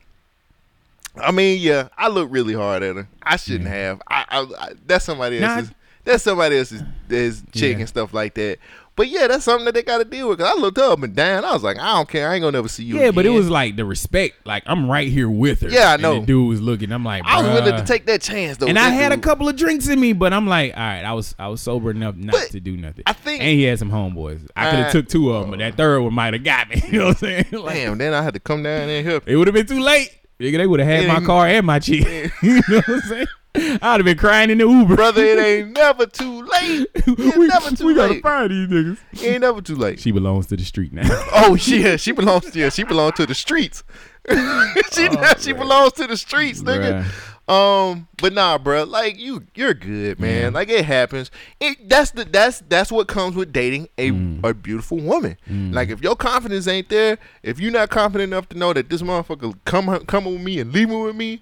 I mean, yeah, I look really hard at her. I shouldn't have. I, I, I that's somebody else's. That's somebody else's, else's chick Yeah. and stuff like that. But yeah, that's something that they got to deal with. Cause I looked up and down. I was like, I don't care. I ain't gonna never see you. yeah, but it was like the respect. Like I'm right here with her. Yeah, I And know. the dude was looking. I'm like, I was willing to take that chance though. And I had a couple of drinks in me, but I'm like, all right, I was I was sober enough not But to do nothing. I think- and he had some homeboys. I could have took two of them, but that third one might have got me. You know what I'm saying? Like, Damn, then I had to come down and help. It would have been too late. Nigga, they would have had my car and my chick. you know what I'm saying? I'd have been crying in the Uber. Brother, it ain't never too late. It's we, never too we gotta find these niggas. It ain't never too late. She belongs to the street now. Oh yeah, she belongs to yeah, she belongs to the streets. she she belongs to the streets, nigga. Um, but nah, bro, like you, you're good, man. Like it happens. It that's the that's that's what comes with dating a a beautiful woman. Like if your confidence ain't there, if you're not confident enough to know that this motherfucker come come with me and leaving with me,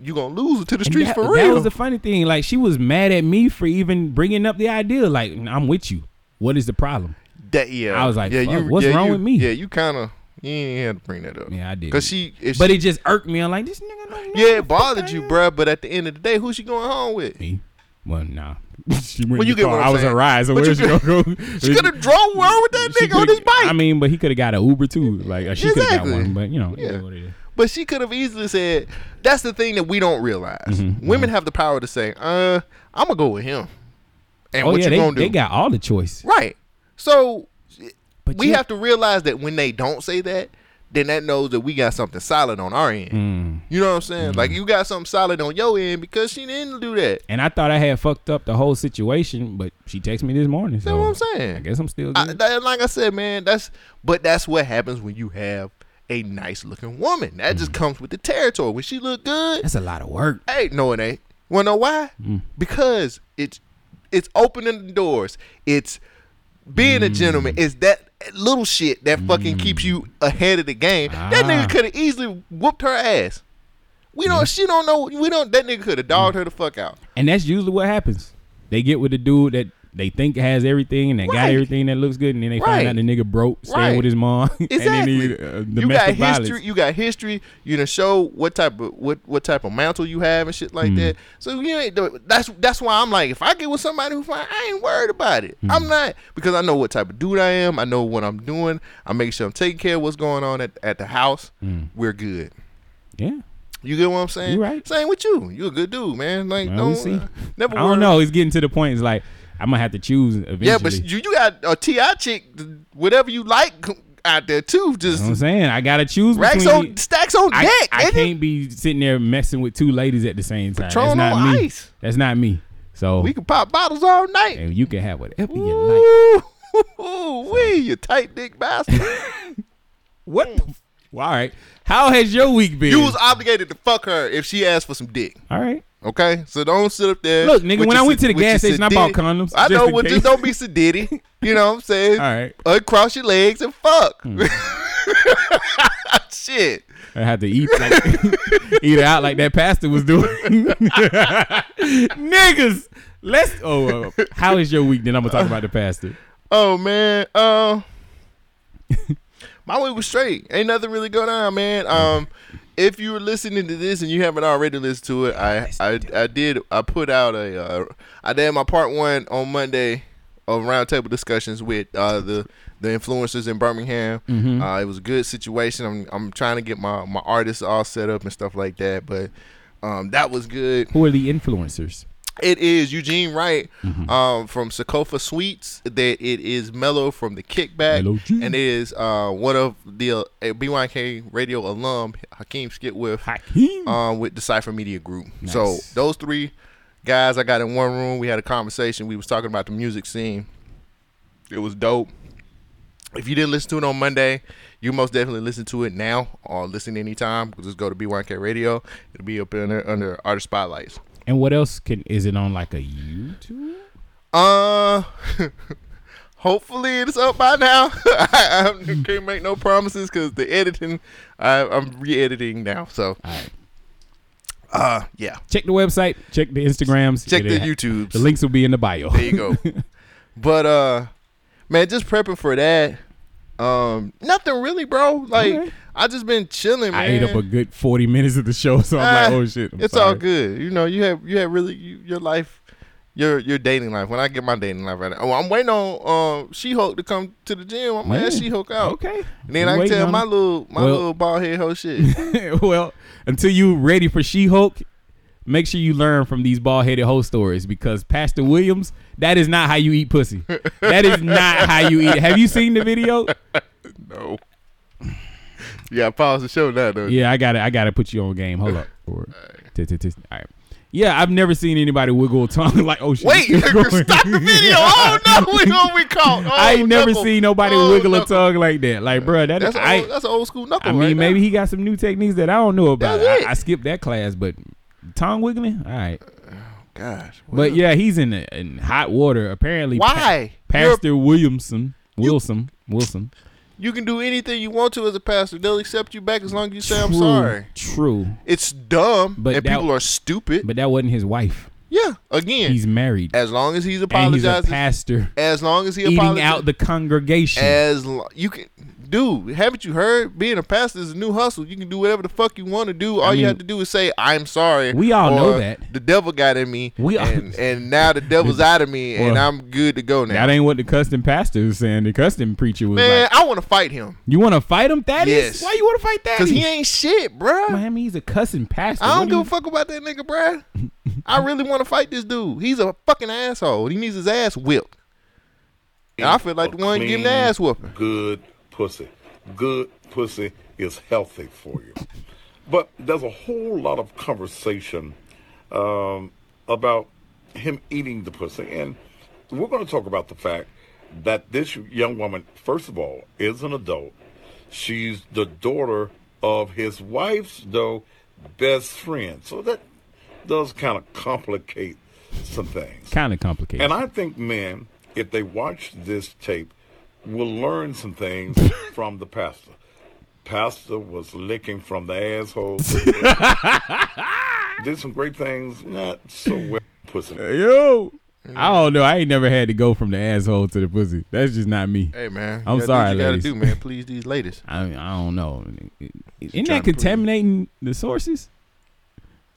you gonna lose it to the streets that, for real. That was the funny thing. Like she was mad at me for even bringing up the idea. Like I'm with you. What is the problem? that yeah, I was like, yeah, you, what's yeah, wrong you- with me? Yeah, you kind of you ain't had to bring that up. Yeah, I did. Cause she, but she- it just irked me. I'm like, this nigga know yeah, it bothered you, bruh. But at the end of the day, who's she going home with? Me? Well, nah. she went Well, you get car. I was her ride, so But where she gonna go? She could have drove her with that nigga on his bike. I mean, but he could have got an Uber too. Like she could have got one, but you know, Yeah. Yeah. what it is. But she could have easily said, "That's the thing that we don't realize. Mm-hmm, Women have the power to say, uh, I'm gonna go with him." And Oh what yeah, you they, gonna do? they got all the choice. right. So But we you- have to realize that when they don't say that, then that knows that we got something solid on our end. Mm. You know what I'm saying? Mm. Like you got something solid on your end because she didn't do that. And I thought I had fucked up the whole situation, but she texted me this morning. That's So what I'm saying. I guess I'm still I, that, like I said, man, that's but that's what happens when you have a nice looking woman. That Mm. just comes with the territory. When she look good, That's a lot of work. hey, no, it ain't. Wanna know why? Mm. Because it's it's opening the doors. It's being a Mm. gentleman. It's that little shit that fucking keeps you ahead of the game. That Ah. nigga could have easily whooped her ass. We don't. She don't know. We don't. That nigga could have dogged her the fuck out. And that's usually what happens. They get with the dude that they think has everything and they got everything that looks good, and then they Right. find out the nigga broke, staying Right. with his mom, and then Exactly. he uh, you got history. violence. You got history. You done show what type of what what type of mantle you have and shit like Mm. that. So you ain't. That's that's why I'm like, if I get with somebody who fine, I ain't worried about it. Mm. I'm not because I know what type of dude I am. I know what I'm doing. I make sure I'm taking care of what's going on at at the house. Mm. We're good. Yeah, You get what I'm saying? You right. Same with you. You a good dude, man. Like Well, don't uh, never. I don't know. It's getting to the point. It's like I'm gonna have to choose eventually. Yeah, but you you got a T.I chick, whatever you like out there too. Just You know I'm saying I gotta choose racks between. on stacks on I, deck. I nigga. can't be sitting there messing with two ladies at the same time. Patron That's not on me. ice. That's not me. So We can pop bottles all night. and you can have whatever you like. Ooh, wee, you tight dick bastard. What? The f- well, all right. How has your week been? you was obligated to fuck her if she asked for some dick. all right. Okay, so don't sit up there. Look, nigga, when I went to the gas station, I bought condoms, I know, well, just don't be sedity. You know what I'm saying? All right. Uncross your legs and fuck. Hmm. Shit. I had to eat like eat it out like that pastor was doing. Niggas, let's. Oh, uh, how is your week? Then I'm gonna talk about the pastor. Oh man, uh, my week was straight. Ain't nothing really going on, man. Um, if you were listening to this and you haven't already listened to it, I I, I did I put out a uh, I did my part one on Monday of roundtable discussions with uh, the the influencers in Birmingham. Uh, it was a good situation. I'm I'm trying to get my my artists all set up and stuff like that, but. Um, that was good. Who are the influencers? It is Eugene Wright Mm-hmm. um, from Sokofa Sweets. That it is Mello from the Kickback, Mellow and it is uh, one of the uh, BYK Radio alum Hakeem Skitwiff Hakeem. um, with Decipher Media Group. So those three guys I got in one room. We had a conversation. We was talking about the music scene. It was dope. If you didn't listen to it on Monday, you most definitely listen to it now or listen anytime. Just go to BYK Radio. It'll be up in there under Artist Spotlights. And what else can? Is it on like a YouTube? Uh, hopefully it's up by now. I, I can't make no promises because the editing, I, I'm re-editing now. So, All right. uh, yeah, Check the website. Check the Instagrams. check the It- YouTubes. The links will be in the bio. There you go. but uh, man, just prepping for that. Um, nothing really, bro. Like Okay. I just been chilling, man. I ate up a good 40 minutes of the show, so I'm Ah, like, oh shit. I'm it's sorry. all good. You know, you have you have really you, your life, your your dating life. When I get my dating life right now, oh, I'm waiting on um She Hulk to come to the gym. I'm gonna ask She Hulk out. Okay. And then We I can tell my little my Well- little bald head hoe shit. well, until you ready for She-Hulk, make sure you learn from these bald-headed hoe stories because Pastor Williams, that is not how you eat pussy. that is not how you eat. Have you seen the video? no. Yeah, pause the show now though. Yeah, I got to I got to put you on game. Hold up. All right. Yeah, I've never seen anybody wiggle a tongue like, oh shit. Wait, stop the video. Oh no, we gonna be caught. Oh, I ain't oh, never knuckle. seen nobody Oh, wiggle a tongue like that. Like, bro, that That's I, old, that's an old school knuckle. I mean, right maybe there. he got some new techniques that I don't know about. It. I, I skipped that class, but tongue wiggling, all right. Gosh, But yeah, he's in in hot water. Apparently, Pa- why? Pastor Williamson, Wilson, Wilson. You can do anything you want to as a pastor. They'll accept you back as long as you say I'm sorry. True, It's dumb, But and that- people are stupid. but that wasn't his wife. yeah, again, He's married, as long as he's and he's a apologizing, pastor, as long as he eating apologizes, out the congregation. as lo- you can, dude. Haven't you heard? Being a pastor is a new hustle. You can do whatever the fuck you want to do. All I you have to do is say I'm sorry. we all know that. the devil got in me, We all- and and now the devil's out of me, and I'm good to go now. that ain't what the cussing pastor was saying. The cussing preacher was Man, like, I want to fight him "You want to fight him, Thaddeus? Yes. Why you want to fight Thaddeus? because he ain't shit, bruh. Man, I mean, he's a cussing pastor. I don't do give you- a fuck about that nigga, bruh. I really want to fight this dude. He's a fucking asshole. He needs his ass whipped. And I feel like the A one getting the ass whooping. Good pussy. Good pussy is healthy for you. But there's a whole lot of conversation um, about him eating the pussy. And we're going to talk about the fact that this young woman, first of all, is an adult. She's the daughter of his wife's, though, best friend. So that does kind of complicate some things. Kind of complicated. And I think men, if they watch this tape, will learn some things from the pastor. Pastor was licking from the asshole. Did some great things, not so well pussy. Yo. I don't know. I ain't never had to go from the asshole to the pussy. That's just not me. Hey man, I'm you gotta do sorry, what you gotta do, man. Please these ladies. I I don't know. Isn't that contaminating the sources?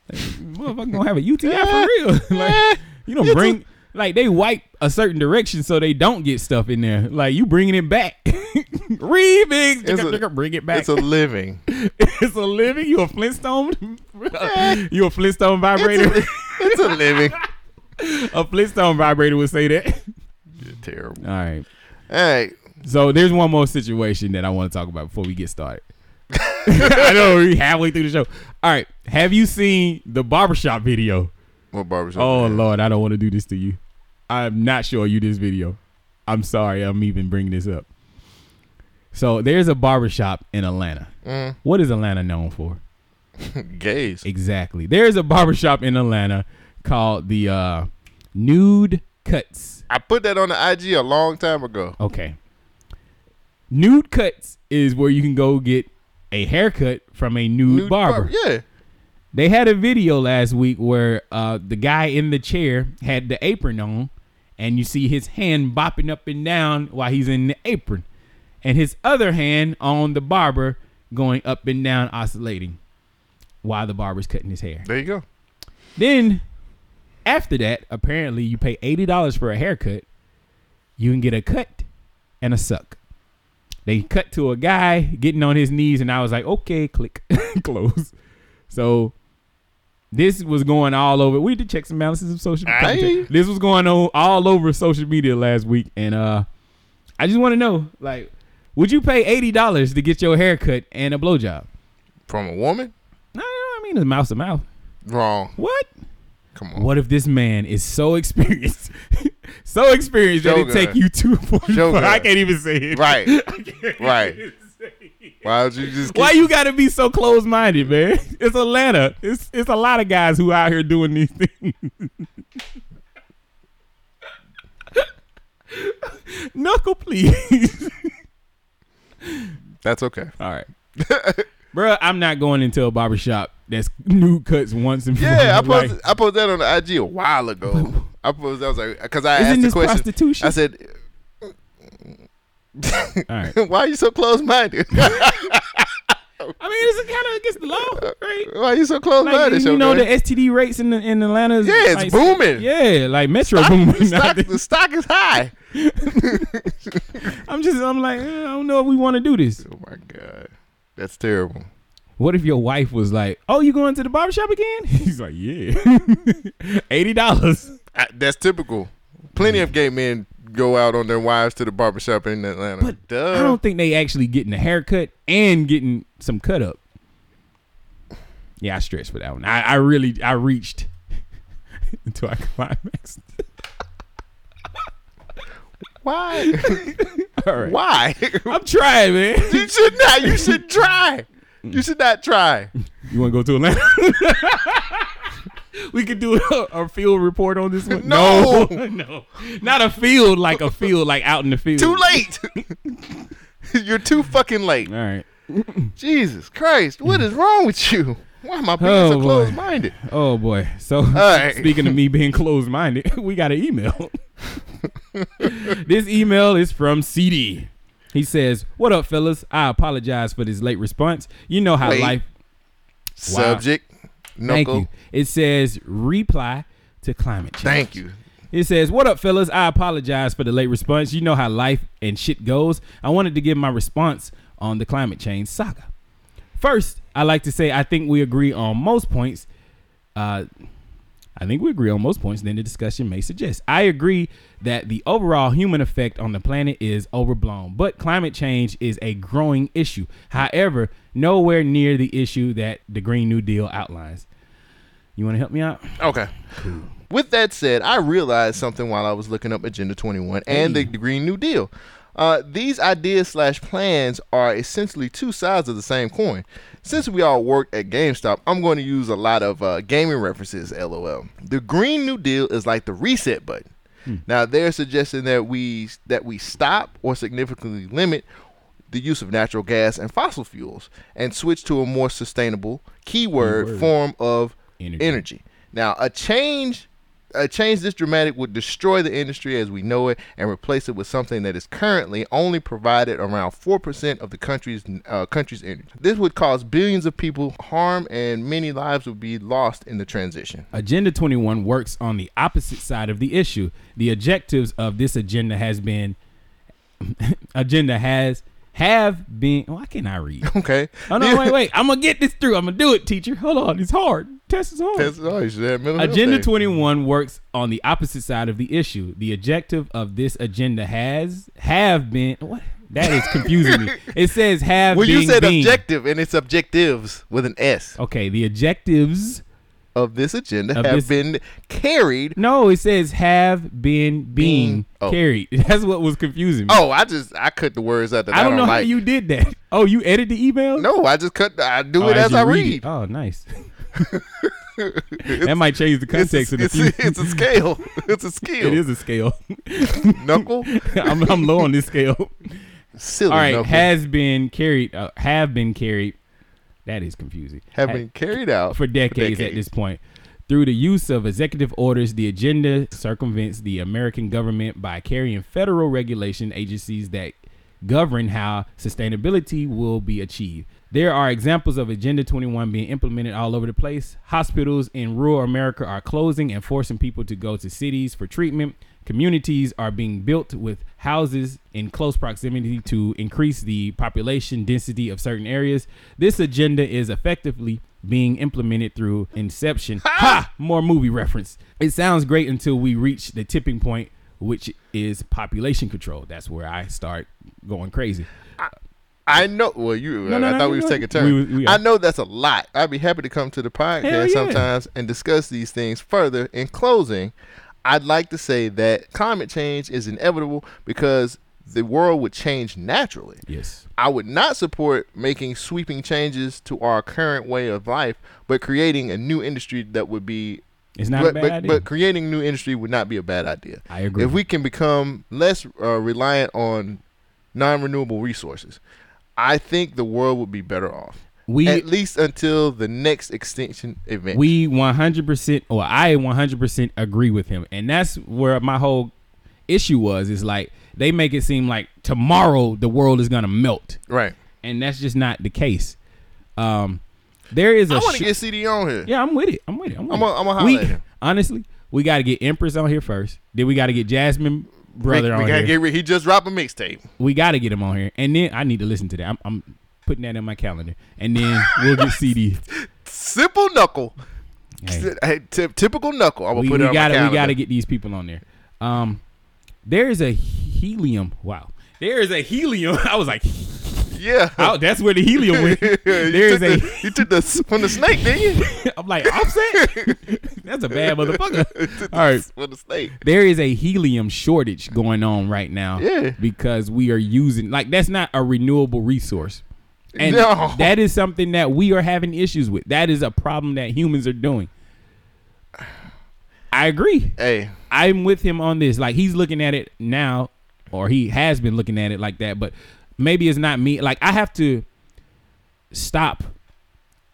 Like, motherfucker gonna have a UTI for eh, real. like eh, you don't bring like they wipe a certain direction so they don't get stuff in there. Like you bringing it back. Remix. It's a- bring it back. It's a living. it's a living. You a Flintstone? you a Flintstone vibrator? It's a living. a Flintstone vibrator would say that. Terrible. All right. All right. So there's one more situation that I want to talk about before we get started. I know we're halfway through the show. All right. Have you seen the barbershop video? What barbershop? Oh man? Lord, I don't want to do this to you. I'm not showing you this video. I'm sorry, I'm even bringing this up. So there's a barbershop in Atlanta. Mm. What is Atlanta known for? Gays. Exactly. There's a barbershop in Atlanta called the uh, Nude Cuts. I put that on the IG a long time ago. Okay. Nude Cuts is where you can go get a haircut from a nude, Nude barber. bar- Yeah. They had a video last week where uh, the guy in the chair had the apron on, and you see his hand bopping up and down while he's in the apron, and his other hand on the barber going up and down, oscillating while the barber's cutting his hair. There you go. Then, after that, apparently you pay eighty dollars for a haircut. You can get a cut and a suck. They cut to a guy getting on his knees, and I was like, okay, click, close. So this was going all over. We did checks and balances of social media. This was going on all over social media last week, and uh, I just want to know, like, would you pay eighty dollars to get your haircut and a blowjob? From a woman? No, I mean, it's mouth to mouth. Wrong. What? Come on. What if this man is so experienced, so experienced that it take you two. I can't even say it. Right. Right. Even say it. Why would you just Why you gotta be so close minded, man? It's Atlanta. It's it's a lot of guys who out here doing these things. Knuckle, please. That's okay. All right, Bruh, I'm not going into a barbershop that's nude cuts once and Yeah, I posted I posted that on the IG a while ago. I posted I was like because I Isn't asked the question. prostitution? I said, all right. "Why are you so close minded? I mean, it's kind of against the law, right? Why are you so close Like, minded?" you know the STD rates in the, in Atlanta. Is Yeah, it's like, booming. Yeah, like Metro stock, booming. the, stock, the stock is high. I'm just, I'm like, eh, I don't know if we want to do this. Oh my god, that's terrible. What if your wife was like, "Oh, you going to the barbershop again?" He's like, "Yeah, eighty dollars." That's typical. Plenty of gay men go out on their wives to the barbershop in Atlanta. But Duh. I don't think they actually getting a haircut and getting some cut up. Yeah, I stretched for that one. I, I really, I reached until I climaxed. Why? All right, Why? I'm trying, man. you should not. You should try. You should not try. You want to go to Atlanta? We could do a, a field report on this one. No. no, not a field like a field like out in the field. Too late. You're too fucking late. All right. Jesus Christ, what is wrong with you? Why am I being Oh, so boy. close minded? Oh boy. So right. speaking of me being closed minded, we got an email. this email is from CD. He says, "What up, fellas? I apologize for this late response. You know how Wait. life Subject. Thank you. It says reply to climate change. Thank you. It says, What up, fellas? I apologize for the late response. You know how life and shit goes. I wanted to give my response on the climate change saga. First, I like to say I think we agree on most points. Uh, I think we agree on most points than the discussion may suggest. I agree that the overall human effect on the planet is overblown, but climate change is a growing issue. However, nowhere near the issue that the Green New Deal outlines. You want to help me out? Okay. Cool. With that said, I realized something while I was looking up Agenda 21 and the, the Green New Deal. Uh, these ideas slash plans are essentially two sides of the same coin. Since we all work at GameStop, I'm going to use a lot of uh, gaming references. LOL. The Green New Deal is like the reset button. Now they're suggesting that we that we stop or significantly limit the use of natural gas and fossil fuels and switch to a more sustainable keyword, Keyword. form of Energy. energy. Now, a change a change this dramatic would destroy the industry as we know it and replace it with something that is currently only provided around 4% of the country's uh, country's energy. This would cause billions of people harm and many lives would be lost in the transition. Agenda 21 works on the opposite side of the issue. The objectives of this agenda has been agenda has have been why can't I read? Okay. Oh no, wait, wait. I'm gonna get this through. I'm gonna do it, teacher. Hold on. It's hard. Test is hard. That's all you should have mental Agenda 21 works on the opposite side of the issue. The objective of this agenda has have been what? That is confusing me. It says have Well, you said being. objective and it's objectives with an S Okay, the objectives. Of this agenda Of have this- been carried. No, it says have been being Being- oh. carried. That's what was confusing me. Oh, I just I cut the words out that I, I don't know how you did that. Oh, you edit the email? No, I just cut. I do Oh, it as, I it. read. Oh, nice. that might change the context of the it's, a, it's a scale. It's a scale. It is a scale. knuckle. I'm, I'm low on this scale. Silly All right, knuckle. has been carried. Uh, have been carried. That is confusing. have been carried out for decades, at this point. Through the use of executive orders, the agenda circumvents the American government by carrying federal regulation agencies that govern how sustainability will be achieved. There are examples of Agenda 21 being implemented all over the place. Hospitals in rural America are closing and forcing people to go to cities for treatment. Communities are being built with houses in close proximity to increase the population density of certain areas. This agenda is effectively being implemented through Inception. Ha! More movie reference. It sounds great until we reach the tipping point, which is population control. That's where I start going crazy. I know. Well, you. No, no, I no, thought we was taking turns. We we I know that's a lot. I'd be happy to come to the podcast yeah. sometimes and discuss these things further. In closing, I'd like to say that climate change is inevitable because the world would change naturally. Yes. I would not support making sweeping changes to our current way of life, but creating a new industry that would be It's not but, a bad but, idea. but creating new industry would not be a bad idea. I agree. If we can become less uh, reliant on non-renewable resources, I think the world would be better off. We At least until the next extinction event. we 100% or I 100% agree with him. And that's where my whole issue was is like they make it seem like tomorrow the world is going to melt. right. And that's just not the case. Um there is a I want sh- to get CD on here. Yeah, I'm with it. I'm with it. I'm, with it. I'ma holler at him. Honestly, we got to get Empress on here first. Then we got to get Jasmine brother we, on we gotta here. get. He just dropped a mixtape. we got to get him on here. And then I need to listen to that. I'm, I'm putting that in my calendar. And then we'll get CD. Simple knuckle. Hey. Hey, ty- typical knuckle. I'm gonna we, put it we on gotta we gotta get these people on there. Um, there is a helium. Wow, there is a helium. I was like, Yeah. oh, that's where the helium went. You there is took a. the- you took the from the snake, didn't you? I'm like offset. that's a bad motherfucker. All right. For the snake. There is a helium shortage going on right now. Yeah. Because we are using like that's not a renewable resource. And No. that is something that we are having issues with. That is a problem that humans are doing. I agree. Hey, I'm with him on this. Like he's looking at it now, or he has been looking at it like that. But maybe it's not me. Like I have to stop.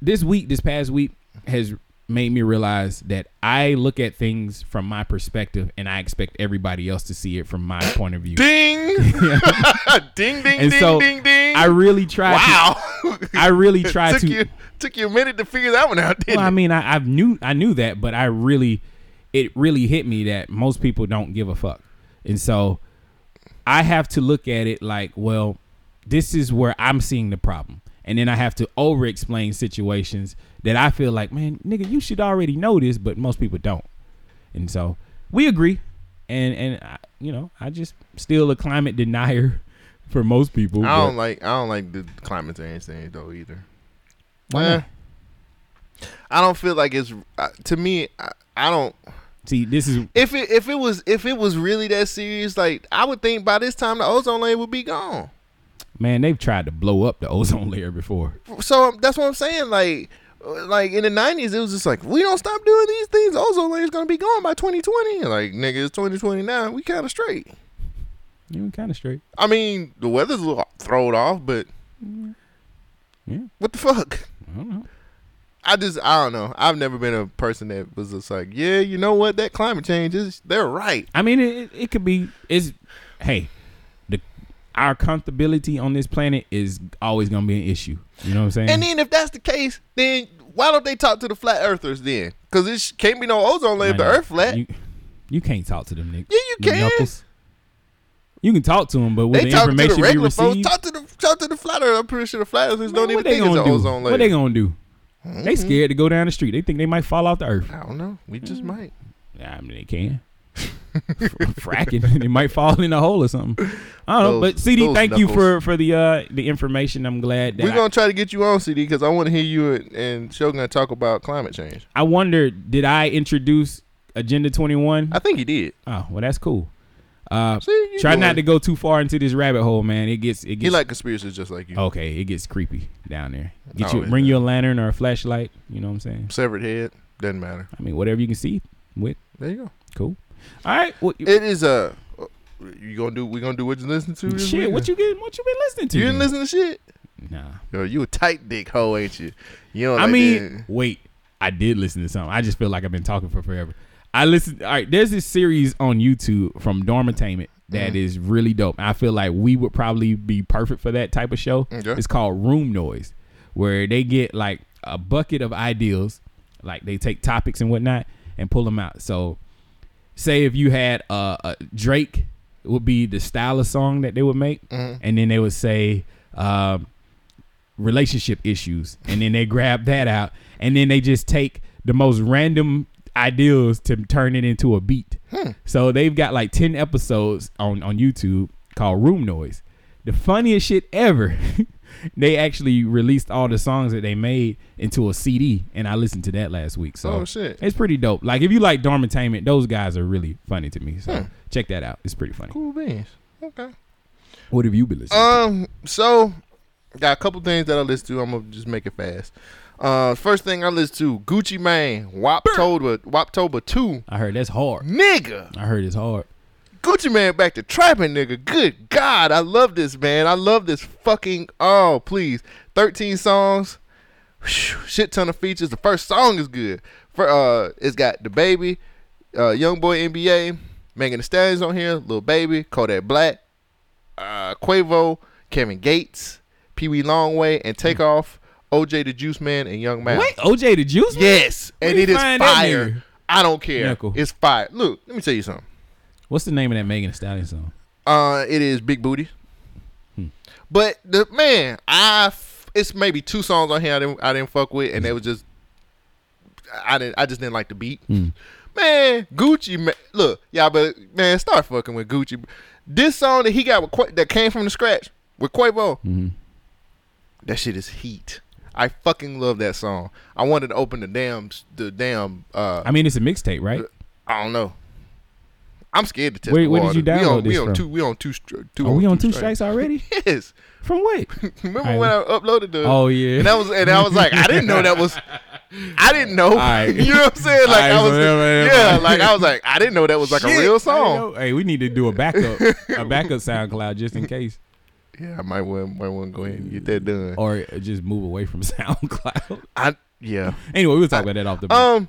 This week, this past week, has made me realize that I look at things from my perspective, and I expect everybody else to see it from my point of view. ding, ding, ding, And ding, so ding, ding. I really try. wow. To, I really try took to. you took you a minute to figure that one out, didn't Well, I mean, I, I knew I knew that, but I really, it really hit me that most people don't give a fuck, and so I have to look at it like, well, this is where I'm seeing the problem, and then I have to over explain situations that I feel like, man, nigga, you should already know this, but most people don't. and so we agree. And and I, you know, I just still a climate denier for most people. I don't like I don't like the climate change thing though either. Why Eh. I don't feel like it's uh, to me. I, I don't. See, this is If it if it was if it was really that serious, like I would think by this time the ozone layer would be gone. Man. They've tried to blow up the ozone layer before. So um, that's what I'm saying. Like uh, like in the '90s, it was just like we don't stop doing these things. Ozone layer is gonna be gone by 2020. Like nigga, it's 2020 now. We kind of straight. You kind of straight. I mean, the weather's a little thrown off, but Yeah. what the fuck? I don't know. I just I don't know. I've never been a person that was just like, yeah, you know what? That climate change is they're right. I mean, it, it could be. Is hey, our comfortability on this planet is always gonna be an issue. You know what I'm saying? And then if that's the case, then why don't they talk to the flat earthers then? Because it sh- can't be no ozone layer if the Earth flat. You, you can't talk to them niggas. Yeah, you can. knuckles. You can talk to them, but with they the the information we regular folks. receive, Talk to the talk to the flat earth. I'm pretty sure the flat earthers don't even think it's an do? ozone layer. What they gonna do? Mm-hmm. They scared to go down the street. They think they might fall off the earth. I don't know. We just might. Yeah, I mean they can. Fracking, they might fall in a hole or something. I don't know. But CD, those thank you for for the uh the information. I'm glad that We're gonna try to get you on CD because I want to hear you and, and Shogun talk about climate change. I wonder, did I introduce Agenda 21? I think he did. Oh, well, that's cool. Uh, See, try not to go too far into this rabbit hole, man. It gets it He gets like conspiracies just like you. okay. It gets creepy down there. Get you bring you a lantern or a flashlight. You know what I'm saying? Severed head doesn't matter. I mean, whatever you can see with. There you go. Cool. All right. What, It is a. You gonna do? We gonna do what you listen to? shit. week? What you get? What you been listening to? You didn't listen to shit? Nah. Yo, you a tight dick hoe, ain't you? You know. I like mean, that. wait. I did listen to something. I just feel like I've been talking for forever. I listen. All right, there's this series on YouTube from Dormitainment that is Mm-hmm. really dope. I feel like we would probably be perfect for that type of show. Okay. It's called Room Noise, where they get like a bucket of ideas, like they take topics and whatnot and pull them out. So, say if you had a, a Drake would be the style of song that they would make, Mm-hmm. and then they would say. Um, relationship issues and then they grab that out and then they just take the most random ideas to turn it into a beat so they've got like 10 episodes on on youtube called room noise the funniest shit ever they actually released all the songs that they made into a cd and i listened to that last week so Oh, shit. it's pretty dope like if you like dormitainment those guys are really funny to me so check that out it's pretty funny cool beans. Okay. what have you been listening to? Um. So, got a couple things that I listen to. I'm gonna just make it fast. Uh, first thing I listen to Gucci Mane, Woptober, Woptober two, i heard that's hard nigga. i heard it's hard Gucci Mane back to trapping, nigga. Good God, I love this man. I love this fucking. Oh, please, thirteen songs, Whew, shit ton of features. The first song is good. For uh, it's got the baby, uh, YoungBoy NBA, Megan Thee Stallions on here, Lil Baby, Kodak Black, uh, Quavo, Kevin Gates, Pee Wee Longway, and Takeoff, OJ the Juice Man, and Young Man. Wait, OJ the Juice? Man? Yes, Where and it is fire. I don't care. Knuckle. It's fire. Look, let me tell you something. What's the name of that Megan Thee Stallion song? Uh, it is Big Booty. But the man, I f- it's maybe two songs on here I didn't I didn't fuck with, and they was just I didn't I just didn't like the beat. Man, Gucci, man, look, y'all, but man, start fucking with Gucci. This song that he got with Qua- that came from the scratch with Quavo, that shit is heat. I fucking love that song. I wanted to open the damn the damn. uh I mean, it's a mixtape, right? I don't know. I'm scared to test Where- the where did water. you we download on, we this on from? two. We on two. str- two Are we on two strikes. strikes already? Yes. From what? Remember when I uploaded the? Oh, yeah. And that was and I was like, I didn't know that was. I didn't know. Alright. You know what I'm saying? Like Alright, I was. whatever, yeah. whatever. Like I was like, I didn't know that was like a real song. Hey, we need to do a backup, a backup SoundCloud just in case, Yeah, I might want might want to go ahead and get that done. or just move away from SoundCloud. I yeah. anyway, we'll talk about that off the. Um,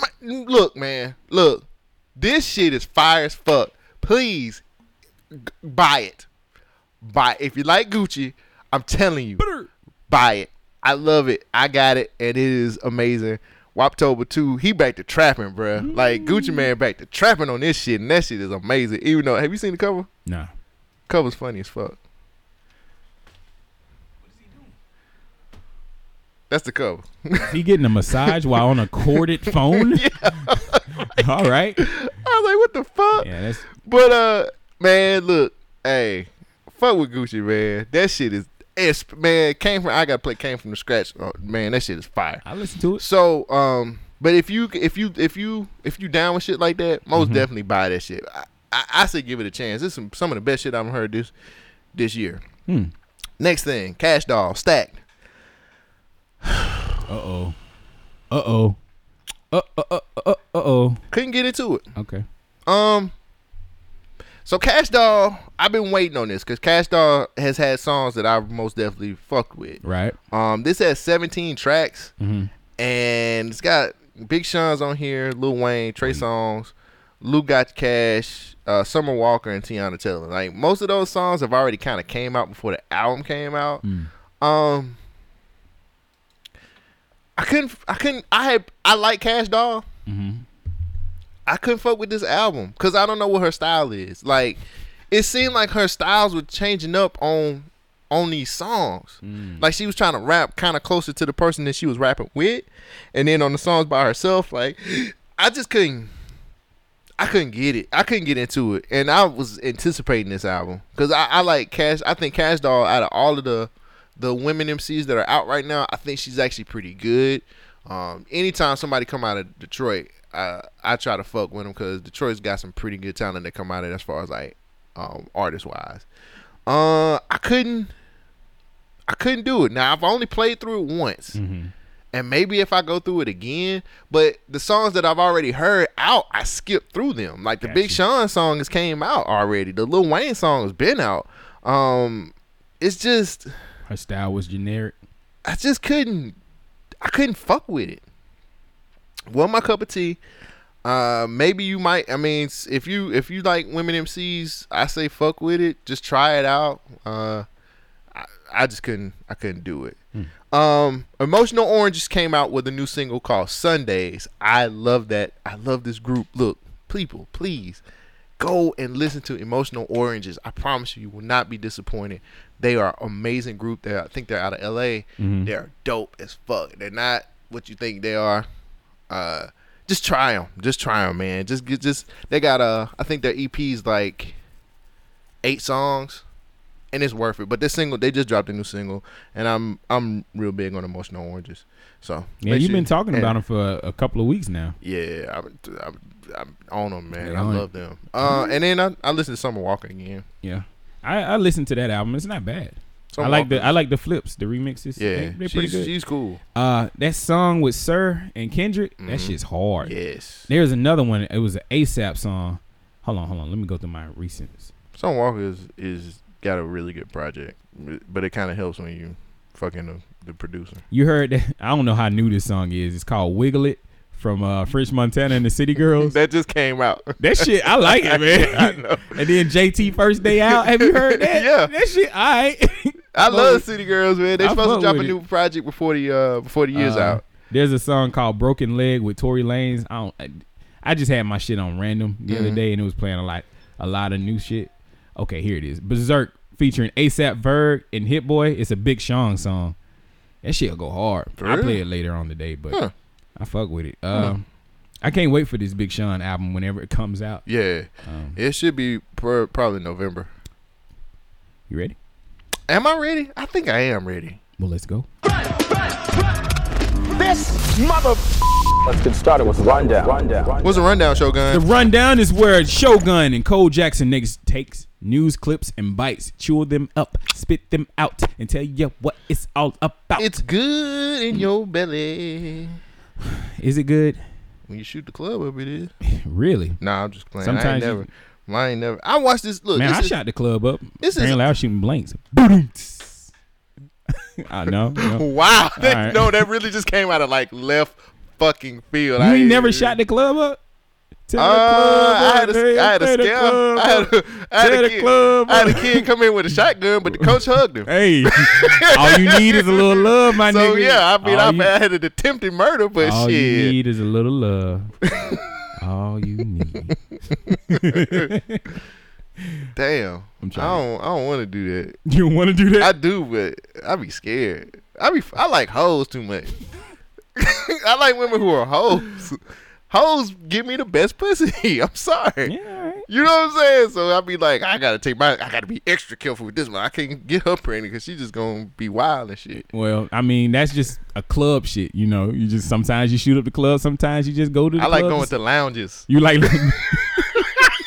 my, look, man, look, this shit is fire as fuck. Please g- buy it. Buy it. if you like Gucci. I'm telling you, buy it. I love it. I got it, and it is amazing. Woptober two, he back to trapping, bruh. Like Gucci mm. man back to trapping on this shit, and that shit is amazing. Even though, have you seen the cover? nah, Cover's funny as fuck. What is he doing? That's the cover. he getting a massage while on a corded phone. like, All right. I was like, what the fuck? Yeah, that's But uh, man, look, hey, fuck with Gucci, man. That shit is, it's man came from. I got play came from the scratch. Oh, man, that shit is fire. I listen to it. So um, but if you if you if you if you down with shit like that, Mm-hmm. most definitely buy that shit. I, I, I say give it a chance. This is some some of the best shit I've heard this this year. Hmm. Next thing, Cash Doll, Stacked. Uh oh. Uh oh. Uh uh uh uh uh oh. Couldn't get into it. Okay. Um. So Kash Doll, I've been waiting on this because Kash Doll has had songs that I've most definitely fucked with. Right. Um, this has 17 tracks, Mhm. and it's got Big Sean's on here, Lil Wayne, Trey Songz, Lou Got Cash, uh, Summer Walker, and Teyana Taylor. Like most of those songs have already kind of came out before the album came out. Um, I couldn't, I couldn't, I had, I like Kash Doll. Mm-hmm. I couldn't fuck with this album because I don't know what her style is. Like, it seemed like her styles were changing up on on these songs. Mm. Like she was trying to rap kind of closer to the person that she was rapping with, and then on the songs by herself, like I just couldn't. I couldn't get it. I couldn't get into it, and I was anticipating this album because I, I like Kash. I think Kash Doll out of all of the the women MCs that are out right now, I think she's actually pretty good. Um, anytime somebody come out of Detroit, I I try to fuck with them because Detroit's got some pretty good talent that come out of it as far as like um, artist wise. Uh, I couldn't, I couldn't do it. Now I've only played through it once, and maybe if I go through it again, but the songs that I've already heard out, I skipped through them. Like the Big Sean song has came out already. The Lil Wayne song has been out. Um, it's just Her style was generic. I just couldn't I couldn't fuck with it. Well, my cup of tea. Uh, maybe you might. I mean, if you if you like women MCs, I say fuck with it. Just try it out. Uh, I, I just couldn't. I couldn't do it. Um, Emotional Oranges came out with a new single called Sundays. I love that. I love this group. Look, people, please go and listen to Emotional Oranges. I promise you, you will not be disappointed. They are amazing group. They I think they're out of LA. They're dope as fuck. They're not what you think they are. Uh, just try them. Just try them, man. Just get just. They got uh, I think their EP's like eight songs, and it's worth it. But this single, they just dropped a new single, and I'm I'm real big on Emotional Oranges. So Yeah, you've been talking and- about them for a, a couple of weeks now. yeah, I'm, I'm, I'm on them, man. Yeah, I love them. Uh, and then I, I listen to Summer Walker again. Yeah. I, I listened to that album. It's not bad. Summer I like the I like the flips, the remixes. Yeah, they, are pretty good. she's cool. Uh, that song with Sir and Kendrick, that Mhm. shit's hard. Yes, There's another one. It was an ASAP song. Hold on, hold on. Let me go through my recents. Summer Walker is, is got a really good project, but it kind of helps when you fucking the, the producer. You heard that? I don't know how new this song is. It's called "Wiggle It" from uh, French Montana and the City Girls. That just came out. That shit, I like it, man. I know. And then JT first day out. Have you heard that? Yeah. that shit. All right. I love City Girls, man. They I supposed to drop a new it. project before the uh before the year's Uh, out. There's a song called "Broken Leg" with Tory Lanez. I don't. I, I just had my shit on random the other Mhm. day, and it was playing a lot, a lot of new shit. Okay, here it is. Bezerk featuring ASAP Ferg and Hit Boy. It's a Big Sean song. That shit'll go hard. For I'll play it later on today, but Huh. I fuck with it. Um, I can't wait for this Big Sean album whenever it comes out. Yeah, Um, it should be pr- probably November. you ready? Am I ready? I think I am ready. Well, let's go. This mother Let's get started with the rundown. Rundown. What's a rundown, Shogun? The rundown is where Shogun and Cole Jackson niggas takes news clips and bites, chew them up, spit them out, and tell you what it's all about. It's good in your belly. is it good? When you shoot the club up, it is. Really? Nah, I'm just playing. I ain't Sometimes you- never. I ain't never. I watched this. Look, Man, this I is, shot the club up. this is- Apparently, I was shooting blanks. I know. know. Wow, that, right. no, that really just came out of like left fucking field. You I ain't never shot the club up? Uh, I had a, had a scam. club I had a, I had a kid. club I had a kid come in with a shotgun, but the coach hugged him. Hey, all you need is a little love, my So nigga. So yeah, I mean, I, you, I had an attempted murder, but shit. all you need is a little love. all you need. Damn, I'm trying. I don't, I don't want to do that. You don't want to do that? I do, but I be scared. I be, I like hoes too much. I like women who are hoes. Hoes give me the best pussy. I'm sorry. Yeah, right. You know what I'm saying? So I'll be like, I gotta take my, I gotta be extra careful with this one. I can't get her pregnant because she's just gonna be wild and shit. Well, I mean, that's just a club shit, you know. You just sometimes you shoot up the club, sometimes you just go to the I like going to lounges. You like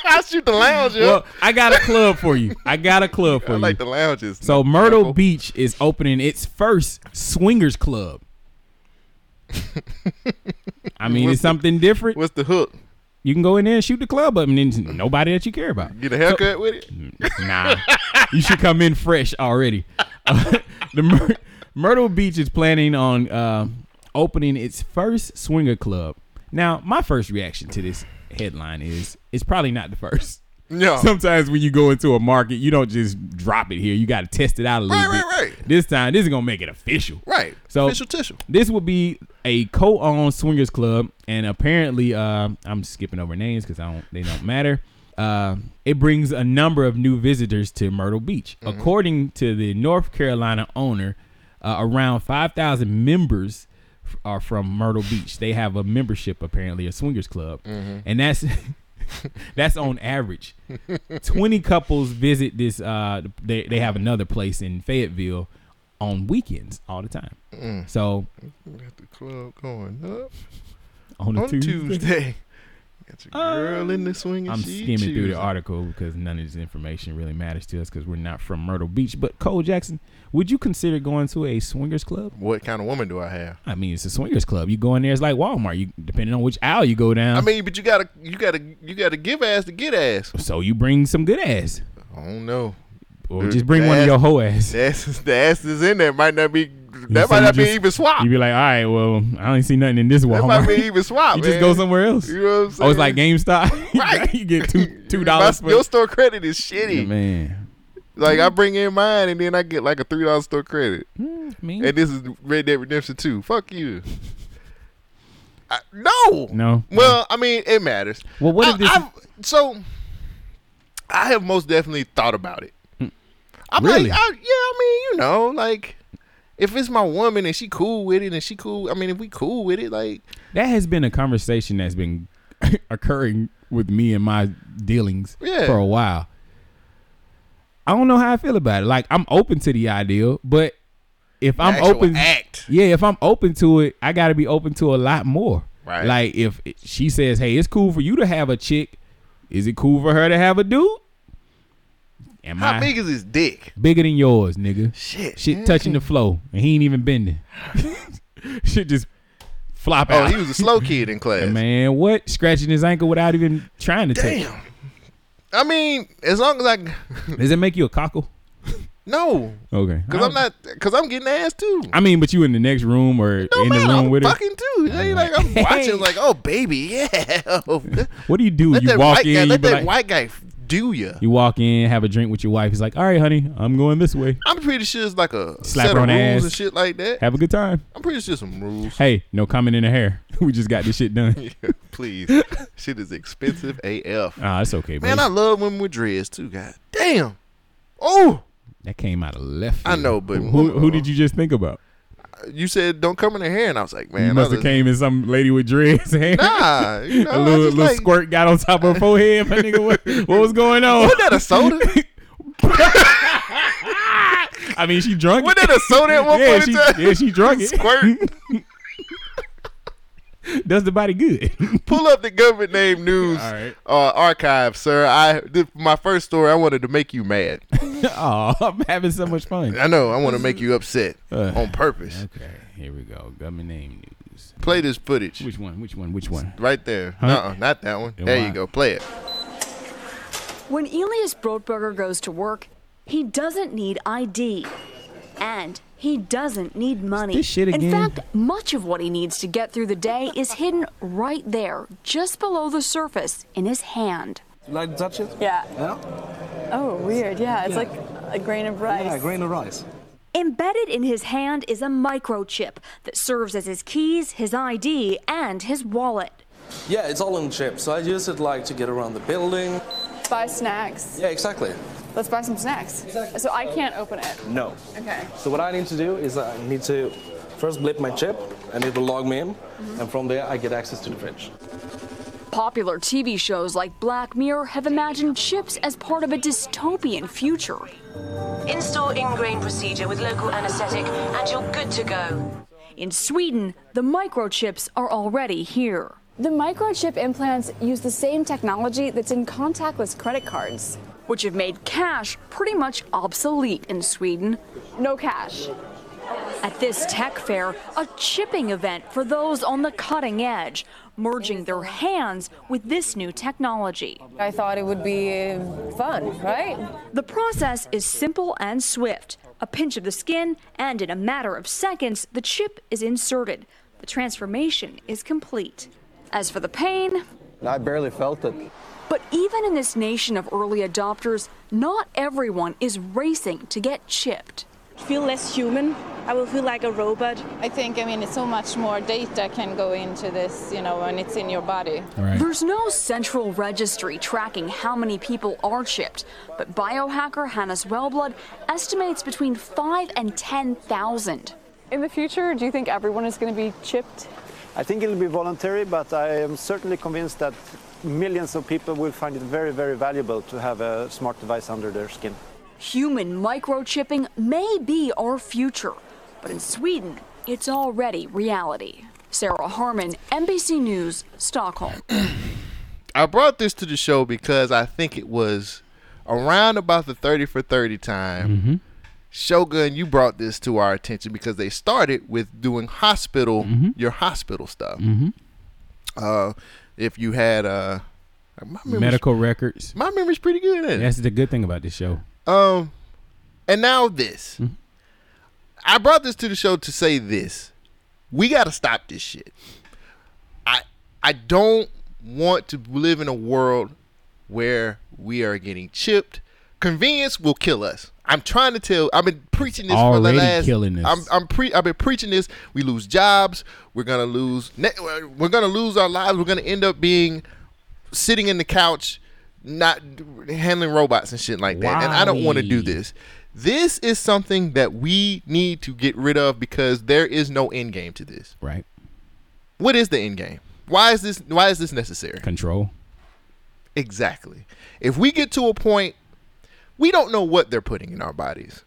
I shoot the lounge. yo. Well, I got a club for you. I got a club for I you. I like the lounges. so Myrtle Beach is opening its first swingers club. I mean, What's it's the- something different. What's the hook? You can go in there and shoot the club up, and then nobody that you care about. Get a haircut with it? Nah, you should come in fresh already. Uh, the Myr- Myrtle Beach is planning on uh, opening its first swinger club. Now, my first reaction to this headline is it's probably not the first. No. Sometimes when you go into a market, you don't just drop it here. You got to test it out a little Right, bit. right, right. This time, this is gonna make it official. Right. So Official tissue. this will be a co-owned swingers club, and apparently, uh, I'm skipping over names because I don't, they don't matter. Uh, it brings a number of new visitors to Myrtle Beach. Mm-hmm. According to the North Carolina owner, uh, around 5,000 members are from Myrtle Beach. They have a membership, apparently, a swingers club, Mm-hmm. and that's that's on average. 20 couples visit this. Uh, they they have another place in Fayetteville on weekends all the time. Mm. So Got the club going up on a on Tuesday, Tuesday. Got your girl in the swing I'm skimming through the article because none of this information really matters to us because we're not from Myrtle Beach. But Cole Jackson, would you consider going to a swingers club? What kind of woman do I have? I mean, it's a swingers club. You go in there, it's like Walmart. You depending on which aisle you go down. I mean, but you gotta, you gotta, you gotta give ass to get ass. so you bring some good ass, I don't know. or just bring the one of your hoe ass. The ass, the ass is in there. Might not be. That might not be just- even swap. You be like, all right, well, I don't see nothing in this wall. That might be even swap. you just man. go somewhere else. You know what I'm saying? Oh, it's like GameStop. Right. you get two two dollars. Your store credit is shitty. man. Like I bring in mine and then I get like a three dollar store credit. I mean, And this is Red Dead Redemption 2. Fuck you. I, no. no. Well, I mean, it matters. Well, what if this? I've- so I have most definitely thought about it. I'm Hmm. Really? like, I, yeah, I mean, you know, like if it's my woman and she cool with it and she cool, I mean, if we cool with it, like that has been a conversation that's been occurring with me and my dealings Yeah. for a while. I don't know how I feel about it. Like I'm open to the idea, but if I'm open, act. yeah, if I'm open to it, I got to be open to a lot more. Right. Like if she says, "Hey, it's cool for you to have a chick," is it cool for her to have a dude? Am How big is his dick? bigger than yours, nigga? Shit. Shit man. touching the flow, and he ain't even bending. Shit just flop Oh, out. he was a slow kid in class. Man, what? Scratching his ankle without even trying to touch. Damn. I mean, as long as I Does it make you a cockle? no, Okay. because I'm not, because I'm getting ass too. I mean, but you in the next room or No in matter, the room I'm with her. fucking too. Like I'm watching like, oh baby, yeah. What do you do? let you walk white in. guy, you let that like, white guy do you. you walk in, have a drink with your wife. He's like, "All right, honey, I'm going this way. I'm pretty sure it's like a Slap set her of on rules ass. and shit like that. Have a good time." I'm pretty sure some rules. Hey, no comment in the hair. we just got this shit done. Please, shit is expensive AF. Ah, it's okay, Man, man. I love women with dreads too. God damn. Oh, that came out of left. I field. know, but- who, who did you just think about? You said don't come in the hair, and I was like, man, you must have came in some lady with dreads. hair. Nah, you know, a little, little like, squirt got on top of her forehead. My nigga, what, what was going on? Wasn't that a soda? I mean, she drunk. Wasn't that a soda at one yeah, point she, yeah, she drunk it. Squirt. Does the body good. Pull up the government name news All right. uh, archive, sir. I this, my first story. I wanted to make you mad. oh, I'm having so much fun. I know. I want to make you upset Uh, on purpose. Okay, here we go. Government name news. Play this footage Which one? Which one? Which one? right there. Huh? Uh-uh, not that one. Then There why? you go. Play it. When Elias Brotberger goes to work, he doesn't need ID. And he doesn't need money. This shit In fact, much of what he needs to get through the day is hidden right there, just below the surface, in his hand. You like to touch it? Yeah. Yeah? Oh, weird. Yeah, it's like a grain of rice. Yeah, grain of rice. Embedded in his hand is a microchip that serves as his keys, his ID, and his wallet. Yeah, it's all in chip, so I use it like to get around the building. Buy snacks. Yeah, exactly. Let's buy some snacks. So I can't open it. No. Okay. So what I need to do is I need to first blip my chip, and it will log me in, Mm-hmm. and from there I get access to the fridge. Popular TV shows like Black Mirror have imagined chips as part of a dystopian future. Install ingrain procedure with local anesthetic and you're good to go. In Sweden, the microchips are already here. The microchip implants use the same technology that's in contactless credit cards. Which have made cash pretty much obsolete in Sweden. No cash. At this tech fair, a chipping event for those on the cutting edge, merging their hands with this new technology. I thought it would be fun, right? The process is simple and swift. A pinch of the skin, and in a matter of seconds, the chip is inserted. The transformation is complete. As for the pain, I barely felt it. But even in this nation of early adopters, not everyone is racing to get chipped. feel less human. I will feel like a robot. I think, I mean, so much more data can go into this, you know, when it's in your body. There's no central registry tracking how many people are chipped, but biohacker Hannes Sjöblad estimates between 5 and 10,000. In the future, do you think everyone is going to be chipped? I think it'll be voluntary, but I am certainly convinced that millions of people will find it very, very valuable to have a smart device under their skin. Human microchipping may be our future, but in Sweden, it's already reality. Sarah Harmon, NBC News, Stockholm. I brought this to the show because I think it was around about the 30 for 30 time. Mm-hmm. Shogun, you brought this to our attention because they started with doing hospital, your hospital stuff. Mhm. Uh, if you had uh, my Medical records. my memory's pretty good. It? That's the good thing about this show. Um, and now this. I brought this to the show to say this: we got to stop this shit. I I don't want to live in a world where we are getting chipped. Convenience will kill us. I'm trying to tell. I've been preaching this for the last. killing us. I'm I'm pre. I've been preaching this. We lose jobs. We're gonna lose. We're gonna lose our lives. We're gonna end up being sitting in the couch, not handling robots and shit like that. And I don't want to do this. This is something that we need to get rid of because there is no end game to this. Right. What is the end game? Why is this? Why is this necessary? Control. Exactly. If we get to a point, we don't know what they're putting in our bodies.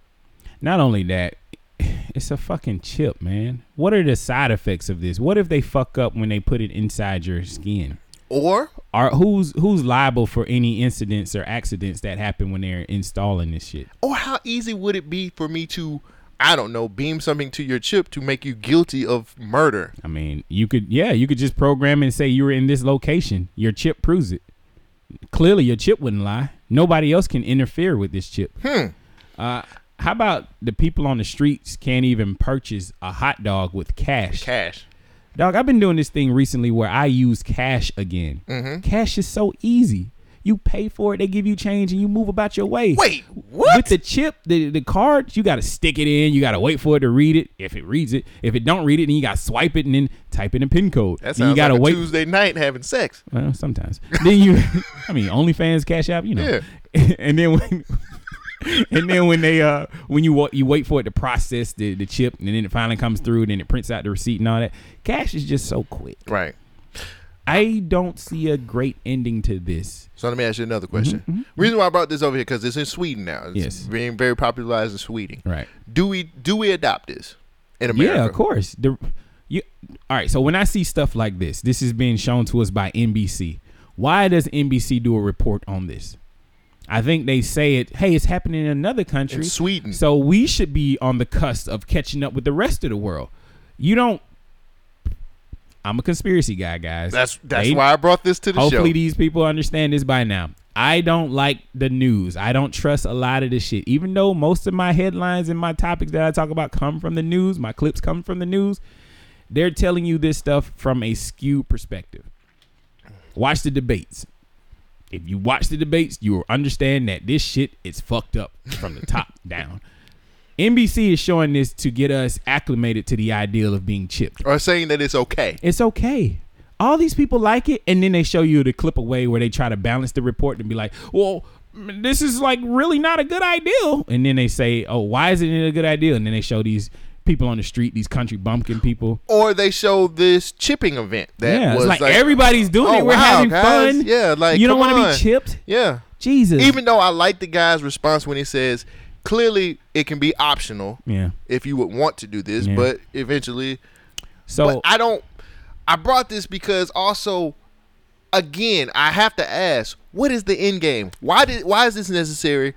Not only that, it's a fucking chip, man. What are the side effects of this? What if they fuck up when they put it inside your skin? Or are who's who's liable for any incidents or accidents that happen when they're installing this shit? Or how easy would it be for me to, I don't know, beam something to your chip to make you guilty of murder? I mean, you could yeah, you could just program and say you were in this location. Your chip proves it. Clearly, your chip wouldn't lie. Nobody else can interfere with this chip. Hmm. Uh, how about the people on the streets can't even purchase a hot dog with cash? Cash. Dog, I've been doing this thing recently where I use cash again. Mhm. Cash is so easy. You pay for it, they give you change, and you move about your way. Wait, what? With the chip, the the card, you got to stick it in. You got to wait for it to read it. If it reads it, if it don't read it, then you got to swipe it and then type in a pin code. That then you sounds got to like a wait. Tuesday night having sex. Well, sometimes. then you, I mean, OnlyFans, Cash App, you know. Yeah. and then when, and then when they uh when you you wait for it to process the the chip and then it finally comes through, and then it prints out the receipt and all that. Cash is just so quick. Right. I don't see a great ending to this. So let me ask you another mm-hmm, question. Mm-hmm. Reason why I brought this over here because it's in Sweden now. It's Yes. being very popularized in Sweden. Right. Do we do we adopt this in America? Yeah, of course. The you all right. So when I see stuff like this, this is being shown to us by NBC. Why does NBC do a report on this? I think they say it. Hey, it's happening in another country, In Sweden. So we should be on the cusp of catching up with the rest of the world. You don't. I'm a conspiracy guy, guys. That's that's why I brought this to the Hopefully, show. Hopefully, these people understand this by now. I don't like the news. I don't trust a lot of this shit. Even though most of my headlines and my topics that I talk about come from the news, my clips come from the news, they're telling you this stuff from a skewed perspective. Watch the debates. If you watch the debates, you will understand that this shit is fucked up from the top down. NBC is showing this to get us acclimated to the ideal of being chipped. Or saying that it's okay. It's okay. All these people like it, and then they show you the clip away where they try to balance the report and be like, "Well, this is like really not a good idea." And then they say, "Oh, why isn't it a good idea?" And then they show these people on the street, these country bumpkin people. Or they show this chipping event that yeah, was it's like, everybody's doing oh, it. We're wow, having guys. fun. Yeah, like you don't want to be chipped. Yeah, Jesus. Even though I like the guy's response when he says, clearly it can be optional. Yeah. If you would want to do this, Yeah. but eventually. So- but I don't. I brought this because also, again, I have to ask, what is the end game? Why did? Why is this necessary?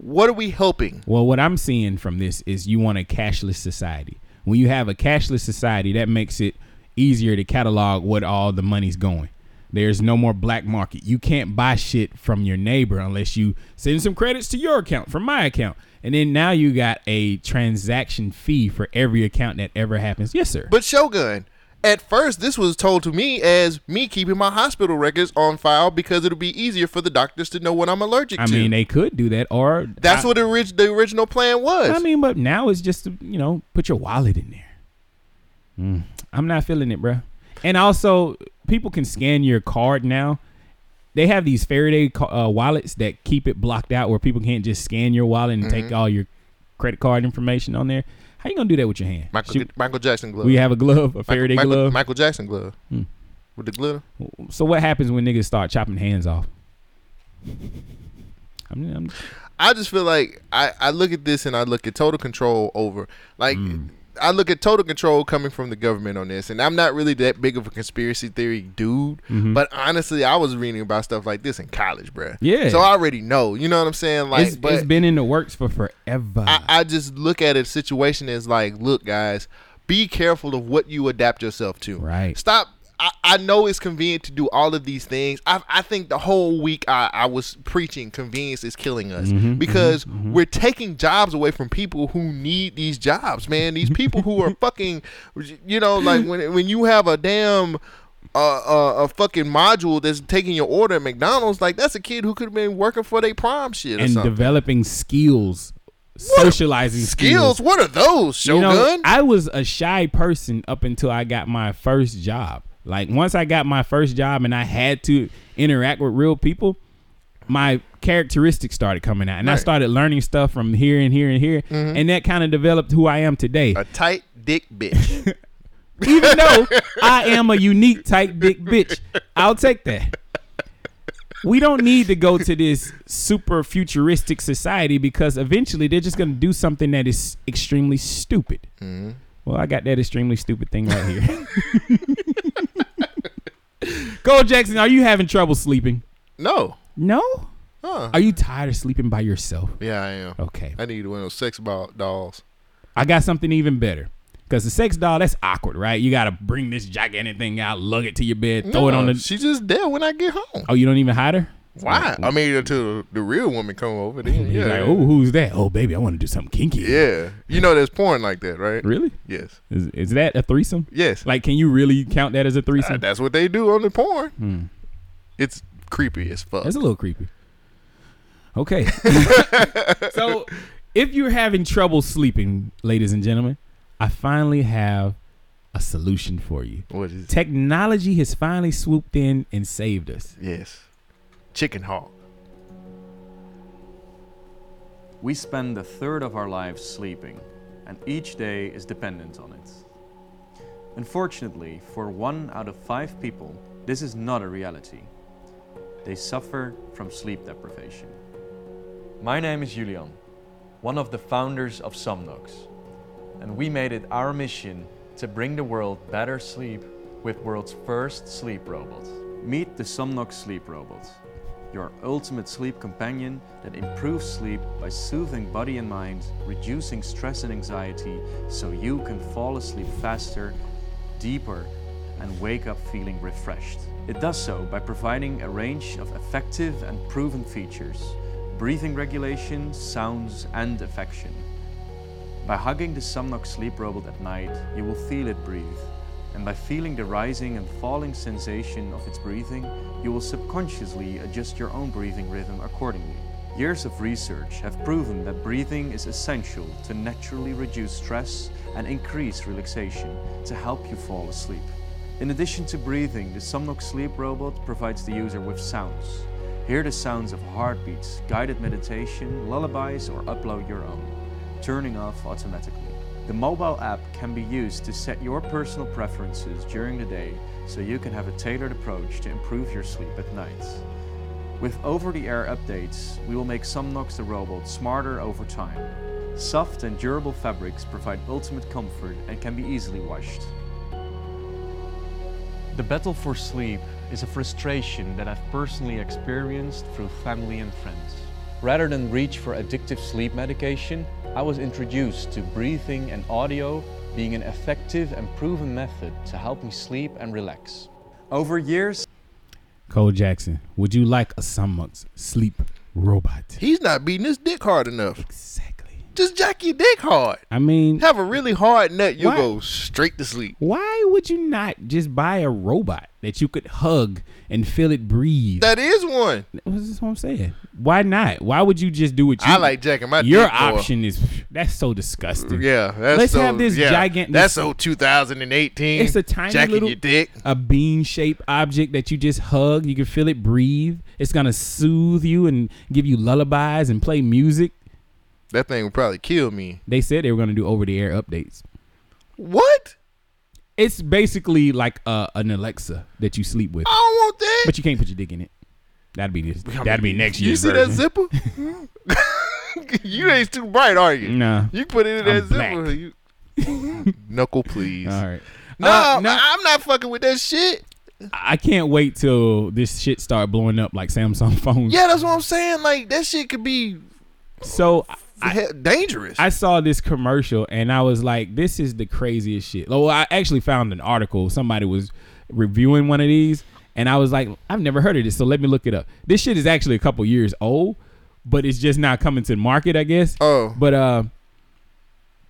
What are we helping? Well, what I'm seeing from this is you want a cashless society. When you have a cashless society, that makes it easier to catalog what all the money's going. There's no more black market. You can't buy shit from your neighbor unless you send some credits to your account from my account. And then now you got a transaction fee for every account that ever happens. Yes, sir. But Shogun, at first, this was told to me as me keeping my hospital records on file because it'll be easier for the doctors to know what I'm allergic I to. mean, they could do that, or That's I- what the, orig- the original plan was. I mean, but now it's just you know put your wallet in there. Mm, I'm not feeling it, bruh. And also, people can scan your card now. They have these Faraday uh, wallets that keep it blocked out, where people can't just scan your wallet and take Mhm. all your credit card information on there. How you gonna do that with your hand? Michael, Shoot- Michael Jackson glove. We have a glove, a Faraday Michael, glove. Michael Jackson glove Hmm. with the glitter. So what happens when niggas start chopping hands off? I mean, I'm, I just feel like I, I look at this and I look at total control over like Mm. I look at total control coming from the government on this, and I'm not really that big of a conspiracy theory dude. Mhm. But honestly, I was reading about stuff like this in college, bruh. Yeah. So I already know. You know what I'm saying? Like, it's, but it's been in the works for forever. I, I just look at a situation as like, look, guys, be careful of what you adapt yourself to. Right. Stop. I, I know it's convenient to do all of these things. I, I think the whole week I, I was preaching convenience is killing us Mhm, because mhm, mhm. we're taking jobs away from people who need these jobs, man. These people who are fucking, you know, like when when you have a damn. Uh, uh, a fucking module that's taking your order at McDonald's, like that's a kid who could have been working for their prime shit or and something. developing skills, socializing skills? skills. What are those, You know, I was a shy person up until I got my first job. Like once I got my first job and I had to interact with real people, my characteristics started coming out, and I started learning stuff from here and here and here, Mhm. and that kind of developed who I am today. A tight dick bitch. Even though I am a unique tight dick bitch, I'll take that. We don't need to go to this super futuristic society because eventually they're just going to do something that is extremely stupid. Mhm. Well, I got that extremely stupid thing right here. Go, Jackson. Are you having trouble sleeping? No. No. Huh. Are you tired of sleeping by yourself? Yeah, I am. Okay. I need one of those sex ball dolls. I got something even better. Because the sex doll, that's awkward, right? You got to bring this gigantic thing out, lug it to your bed, throw it on the. She's just there when I get home. Oh, you don't even hide her? Why? I mean, until the real woman come over, then You're yeah. like, oh, who's that? Oh, baby, I want to do something kinky. Yeah, you know there's porn like that, right? Really? Yes. Is, is that a threesome? Yes. Like, can you really count that as a Uh, threesome? that's what they do on the porn. Hmm. It's creepy as fuck. That's a little creepy. Okay. so, if you're having trouble sleeping, ladies and gentlemen, I finally have a solution for you. What is it? Technology has finally swooped in and saved us. Yes. Chicken hawk. We spend a third of our lives sleeping, and each day is dependent on it. Unfortunately, for one out of five people, this is not a reality. They suffer from sleep deprivation. My name is Julian, one of the founders of Somnox, and we made it our mission to bring the world better sleep with world's first sleep robot. Meet the Somnox Sleep Robot, your ultimate sleep companion that improves sleep by soothing body and mind, reducing stress and anxiety so you can fall asleep faster, deeper, and wake up feeling refreshed. It does so by providing a range of effective and proven features breathing regulation, sounds, and affection. By hugging the Somnox sleep robot at night, you will feel it breathe. And by feeling the rising and falling sensation of its breathing, you will subconsciously adjust your own breathing rhythm accordingly. Years of research have proven that breathing is essential to naturally reduce stress and increase relaxation to help you fall asleep. In addition to breathing, the Somnox sleep robot provides the user with sounds. Hear the sounds of heartbeats, guided meditation, lullabies, or upload your own, turning off automatically. The mobile app can be used to set your personal preferences during the day so you can have a tailored approach to improve your sleep at night. With over-the-air updates, we will make Somnox the robot smarter over time. Soft and durable fabrics provide ultimate comfort and can be easily washed. The battle for sleep is a frustration that I've personally experienced through family and friends. Rather than reach for addictive sleep medication, I was introduced to breathing and audio being an effective and proven method to help me sleep and relax. Over years, Cole Jackson, would you like a Somnox sleep robot? He's not beating his dick hard enough. Exactly. Just jack your dick hard. I mean, Have a really hard nut, you'll Why- go straight to sleep. why would you not just buy a robot that you could hug and feel it breathe? That is one. That's what I'm saying. Why not? Why would you just do what you I like jacking my Your option is that's so disgusting. Yeah, that's Let's so, have this yeah, gigantic. That's so 2018. It's a tiny jacking little your dick. a bean shaped object that you just hug. You can feel it breathe. It's gonna soothe you and give you lullabies and play music. That thing would probably kill me. They said they were gonna do over the air updates. What? It's basically like uh, an Alexa that you sleep with, I don't want that. but you can't put your dick in it. That'd be this. That'd be next year. You year's see that version. zipper? you ain't too bright, are you? Nah. You put it in I'm that zipper. black. You, knuckle, please. All right. No, Uh, no. I'm not fucking with that shit. I can't wait till this shit start blowing up like Samsung phones. Yeah, that's what I'm saying. Like that shit could be So he- dangerous. I saw this commercial and I was like, this is the craziest shit. Well, I actually found an article. Somebody was reviewing one of these and I was like, I've never heard of this. So let me look it up. This shit is actually a couple years old, but it's just not coming to the market, I guess. Oh. But uh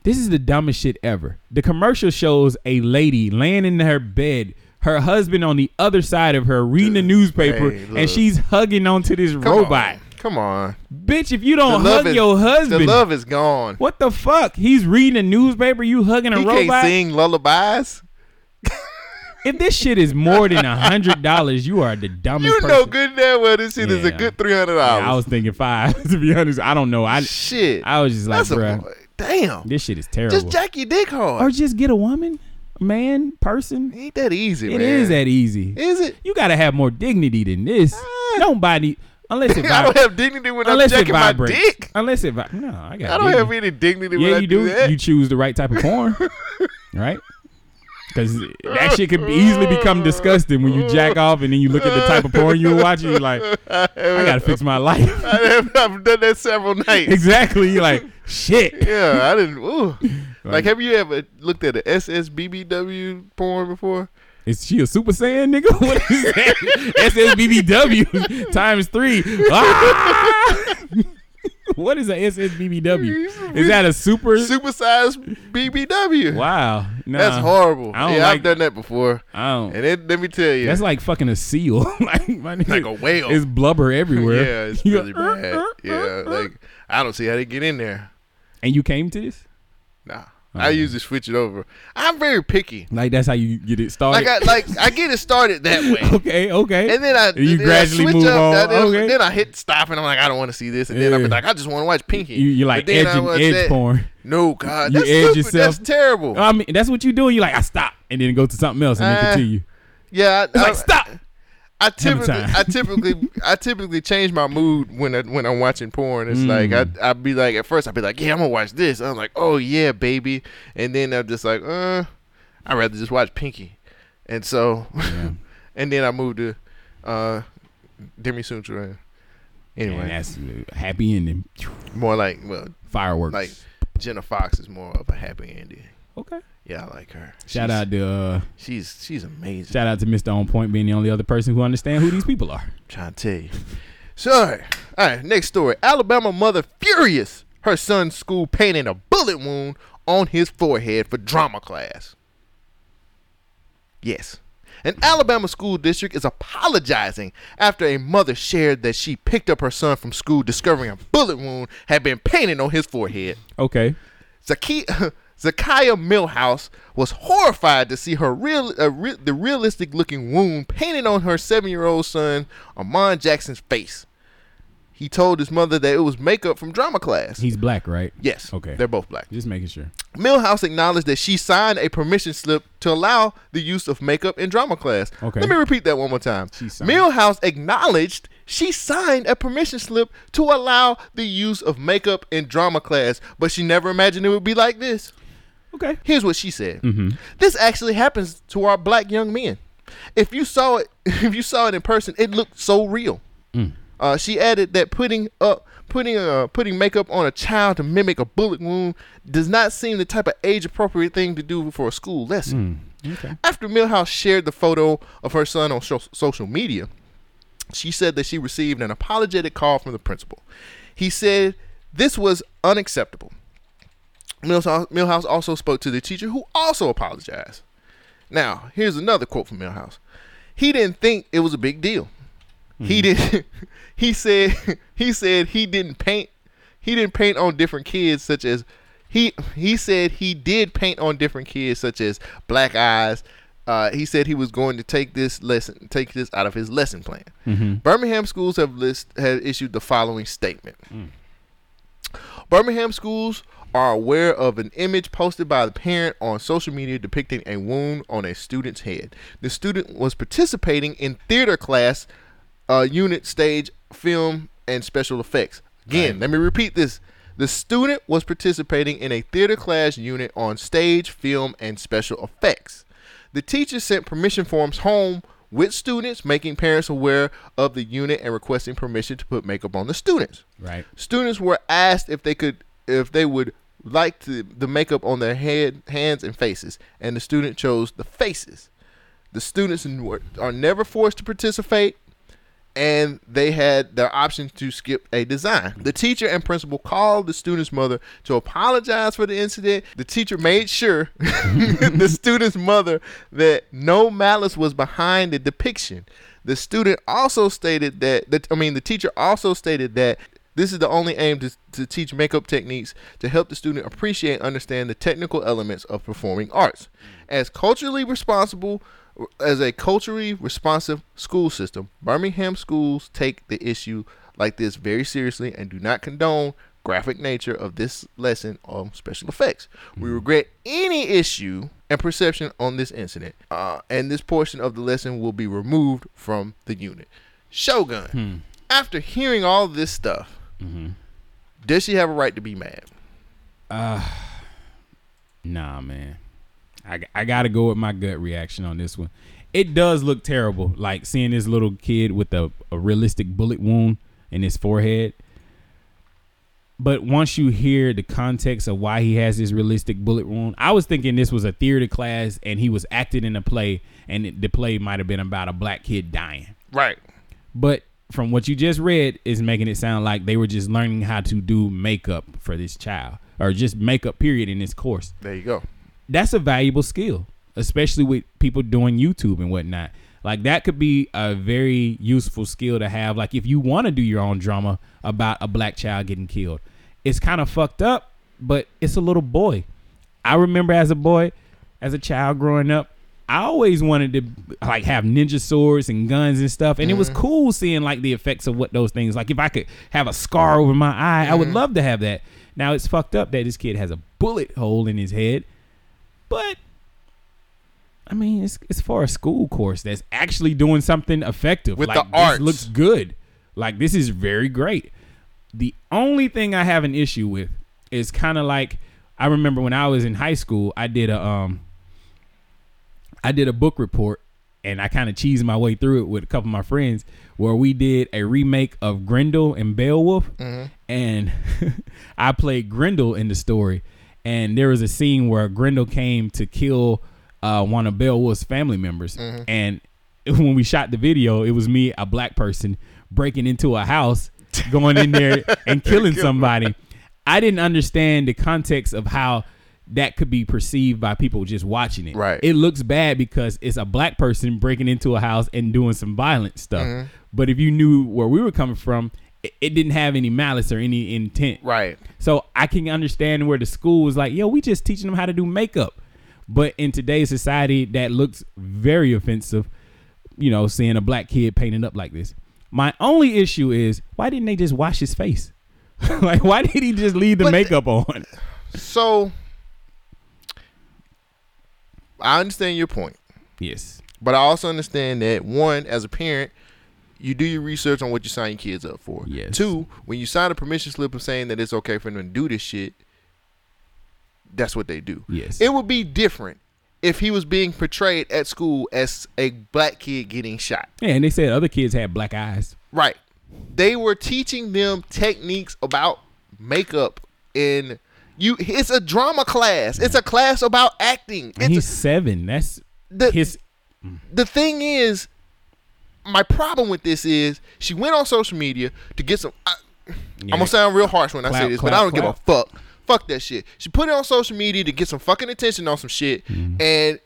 this is the dumbest shit ever. The commercial shows a lady laying in her bed, her husband on the other side of her reading the newspaper, Hey, and she's hugging onto this Come robot. on. Come on. Bitch, if you don't hug is- your husband, The love is gone. what the fuck? He's reading a newspaper, you hugging a He robot. can't sing lullabies. If this shit is more than a hundred dollars, you are the dumbest You person. know good and damn well this shit is a good three hundred Yeah, I was thinking five. To be honest, I don't know. I Shit. I was just like, bro, Damn. this shit is terrible. Just jack your dick hard. or just get a woman, man, person. Ain't that easy, It man? is that easy. Is it? You gotta have more dignity than this. Ah. Nobody, unless it. I don't have dignity when I'm unless it jacking my dick. Unless it. Vi- no, I got. I don't dignity. have any dignity Yeah, when I you do, do. You choose the right type of porn, right? Because that shit could easily become disgusting when you jack off and then you look at the type of porn you're watching. You're like, I gotta fix my life. I have, I've done that several nights. exactly. You're like, shit. Yeah, I didn't. Ooh. Like- Like, have you ever looked at a SSBBW porn before? Is she a Super Saiyan nigga? What is that? SSBBW times three. Ah! what is a SSBBW? Is that a super? Supersized BBW. Wow, nah. That's horrible. I don't yeah, like I've done that before. I don't. And then let me tell you, That's like fucking a seal. like, my nigga, Like a whale. It's blubber everywhere. yeah, it's You really go, bad. Yeah, like I don't see how they get in there. And you came to this? Nah, I usually switch it over. I'm very picky. Like that's how you get it started. Like I like I get it started that way. okay, okay. And then I you then gradually I switch move up, on. and Then, okay. then I hit stop and I'm like I don't want to see this. And then I'm like I just want to watch Pinky. You- you like then edging- edge that. porn. No, God, you that's edge stupid. yourself. That's terrible. I mean, that's what you do. You like I stop and then go to something else and then Uh, continue. Yeah, I, I, like stop. I typically. I typically, I typically change my mood when I, when I'm watching porn. It's like Mm. I, I'd be like, at first I'd be like, yeah, I'm gonna watch this. I'm like, oh yeah, baby, and then I'm just like, uh, I'd rather just watch Pinky, and so, and then I moved to, uh, Demi Sutra. Anyway, And that's a happy ending. more like well, Fireworks. like Jenna Fox is more of a happy ending. Okay. Yeah, I like her. Shout She's- out to uh, She's she's amazing. shout out to Mr. On Point being the only other person who understand who these people are. Trying to tell you. So, all right. Next story. Alabama mother furious. Her son's school painting a bullet wound on his forehead for drama class. Yes. An Alabama school district is apologizing after a mother shared that she picked up her son from school discovering a bullet wound had been painted on his forehead. Okay. Zaki- Zakiah Millhouse was horrified to see her real, uh, re- the realistic looking wound painted on her seven year old son, Amon Jackson's face. he told his mother that it was makeup from drama class. He's black, right? Yes. Okay. They're both black. Just making sure. Millhouse acknowledged that she signed a permission slip to allow the use of makeup in drama class. Okay. Let me repeat that one more time. Millhouse acknowledged she signed a permission slip to allow the use of makeup in drama class, but she never imagined it would be like this. Okay. Here's what she said. Mhm. This actually happens to our black young men. If you saw it, if you saw it in person, it looked so real. Mm. Uh, she added that putting up putting uh, putting makeup on a child to mimic a bullet wound does not seem the type of age appropriate thing to do for a school lesson. Mm. Okay. After Millhouse shared the photo of her son on social media, she said that she received an apologetic call from the principal. He said this was unacceptable. Millhouse, Millhouse also spoke to the teacher, who also apologized. Now, here's another quote from Millhouse. He didn't think it was a big deal. He did. he said. He said he didn't paint. He didn't paint on different kids, such as he. He said he did paint on different kids, such as black eyes. Uh, he said he was going to take this lesson, take this out of his lesson plan. Mhm. Birmingham schools have list have issued the following statement. Birmingham schools are aware of an image posted by the parent on social media depicting a wound on a student's head. The student was participating in theater class, uh, unit, stage, film, and special effects. Again, let me repeat this. The student was participating in a theater class unit on stage, film, and special effects. The teacher sent permission forms home with students, making parents aware of the unit and requesting permission to put makeup on the students. Right. Students were asked if they could if they would like to, the makeup on their head, hands, and faces, and the student chose the faces. The students are never forced to participate, and they had their option to skip a design. The teacher and principal called the student's mother to apologize for the incident. The teacher made sure the student's mother that no malice was behind the depiction. The student also stated that, that I mean, the teacher also stated that this is the only aim to, to teach makeup techniques to help the student appreciate and understand the technical elements of performing arts. As culturally responsible, as a culturally responsive school system, Birmingham schools take the issue like this very seriously and do not condone graphic nature of this lesson on special effects. We regret any issue and perception on this incident, uh, and this portion of the lesson will be removed from the unit. Shogun, Hmm. after hearing all this stuff, does she have a right to be mad? Uh, nah, man. I, I got to go with my gut reaction on this one. It does look terrible, like seeing this little kid with a, a realistic bullet wound in his forehead. But once you hear the context of why he has this realistic bullet wound, I was thinking this was a theater class and he was acting in a play, and the play might have been about a black kid dying. Right. But from what you just read, is making it sound like they were just learning how to do makeup for this child, or just makeup period in this course. There you go. That's a valuable skill, especially with people doing YouTube and whatnot. Like that could be a very useful skill to have. Like if you want to do your own drama about a black child getting killed, it's kind of fucked up, but it's a little boy. I remember as a boy, as a child growing up, I always wanted to like have ninja swords and guns and stuff, and it was cool seeing like the effects of what those things. Like if I could have a scar over my eye, I would Mhm. love to have that. Now it's fucked up that this kid has a bullet hole in his head, but I mean, it's it's for a school course that's actually doing something effective. With like, the this arts. looks good. Like this is very great. The only thing I have an issue with is kind of like I remember when I was in high school, I did a um I did a book report and I kind of cheesed my way through it with a couple of my friends where we did a remake of Grendel and Beowulf Mhm. and I played Grendel in the story and there was a scene where Grendel came to kill uh, one of Beowulf's family members Mhm. and when we shot the video it was me a black person breaking into a house going in there and killing somebody I didn't understand the context of how that could be perceived by people just watching it. Right. It looks bad because it's a black person breaking into a house and doing some violent stuff. Mhm. But if you knew where we were coming from, it, it didn't have any malice or any intent. Right. So I can understand where the school was like, yo, we just teaching them how to do makeup. But in today's society, that looks very offensive. You know, seeing a black kid painted up like this. My only issue is why didn't they just wash his face? like why did he just leave the makeup on? So I understand your point. Yes. But I also understand that one, as a parent, you do your research on what you sign your kids up for. Yes. Two, when you sign a permission slip of saying that it's okay for them to do this shit, that's what they do. Yes. It would be different if he was being portrayed at school as a black kid getting shot. Yeah, and they said other kids had black eyes. Right. They were teaching them techniques about makeup in you it's a drama class. It's a class about acting. And he's seven. That's the, his the thing is my problem with this is she went on social media to get some I, I'm gonna sound real harsh when I say Clap, this, but I don't give a fuck. Fuck that shit. She put it on social media to get some fucking attention on some shit, Mm-hmm. and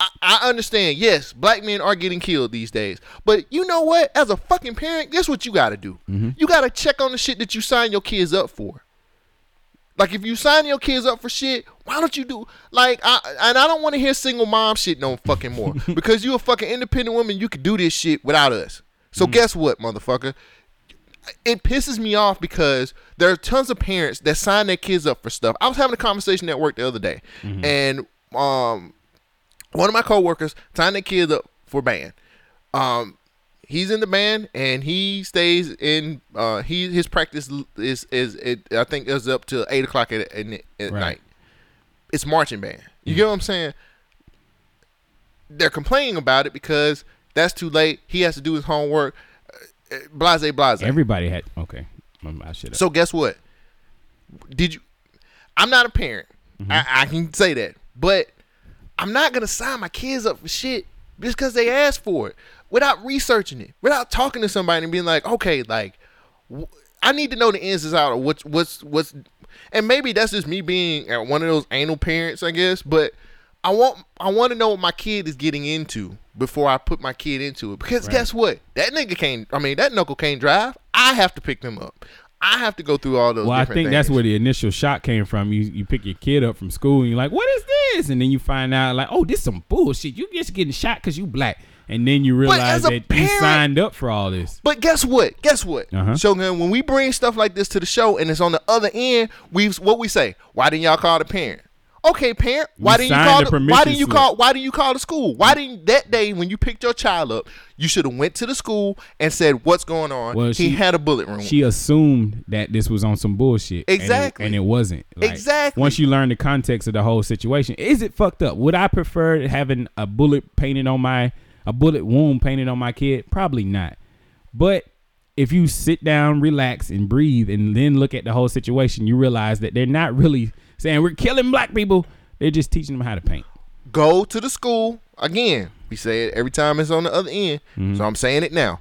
I, I understand. Yes, black men are getting killed these days, but you know what? As a fucking parent, guess what you got to do? Mm-hmm. You got to check on the shit that you sign your kids up for. Like if you sign your kids up for shit, why don't you do like I and I don't want to hear single mom shit no fucking more because you a fucking independent woman, you could do this shit without us. So guess what, motherfucker? It pisses me off because there are tons of parents that sign their kids up for stuff. I was having a conversation at work the other day, and um, one of my coworkers signed their kids up for band. Um, he's in the band and he stays in. Uh, he his practice is is it, I think is up to eight o'clock at, at, at night. It's marching band. You get what I'm saying? They're complaining about it because that's too late. He has to do his homework. uh, Blase, blase. Everybody had okay. Um, I should. So guess what? Did you? I'm not a parent. I, I can say that, but I'm not gonna sign my kids up for shit just because they asked for it without researching it, without talking to somebody and being like, okay, like w- I need to know the ins and outs of what's what's what's, and maybe that's just me being uh, one of those anal parents, I guess. But I want I want to know what my kid is getting into before I put my kid into it. Because Right. guess what? That nigga can't. I mean, that knuckle can't drive. I have to pick them up. I have to go through all those. Well, I think things. that's where the initial shock came from. You you pick your kid up from school and you're like, "What is this?" And then you find out like, "Oh, this some bullshit. You just getting shot because you black." And then you realize that you parent- signed up for all this. But guess what? Guess what? Uh-huh. Shogun, when we bring stuff like this to the show and it's on the other end, we've what we say? Why didn't y'all call the parent? Okay, parent. Why didn't you call? the The, permission why didn't you call? Why didn't you call the school? Why didn't that day when you picked your child up, you should have went to the school and said, "What's going on?" Well, he she had a bullet wound. She assumed that this was on some bullshit. and it- Exactly. and it, wasn't. Like, Exactly. Once you learn the context of the whole situation, is it fucked up? Would I prefer having a bullet painted on my a bullet wound painted on my kid? Probably not. But if you sit down, relax, and breathe, and then look at the whole situation, you realize that they're not really saying we're killing black people. They're just teaching them how to paint. Go to the school again. We say it every time it's on the other end, Mm-hmm. so I'm saying it now.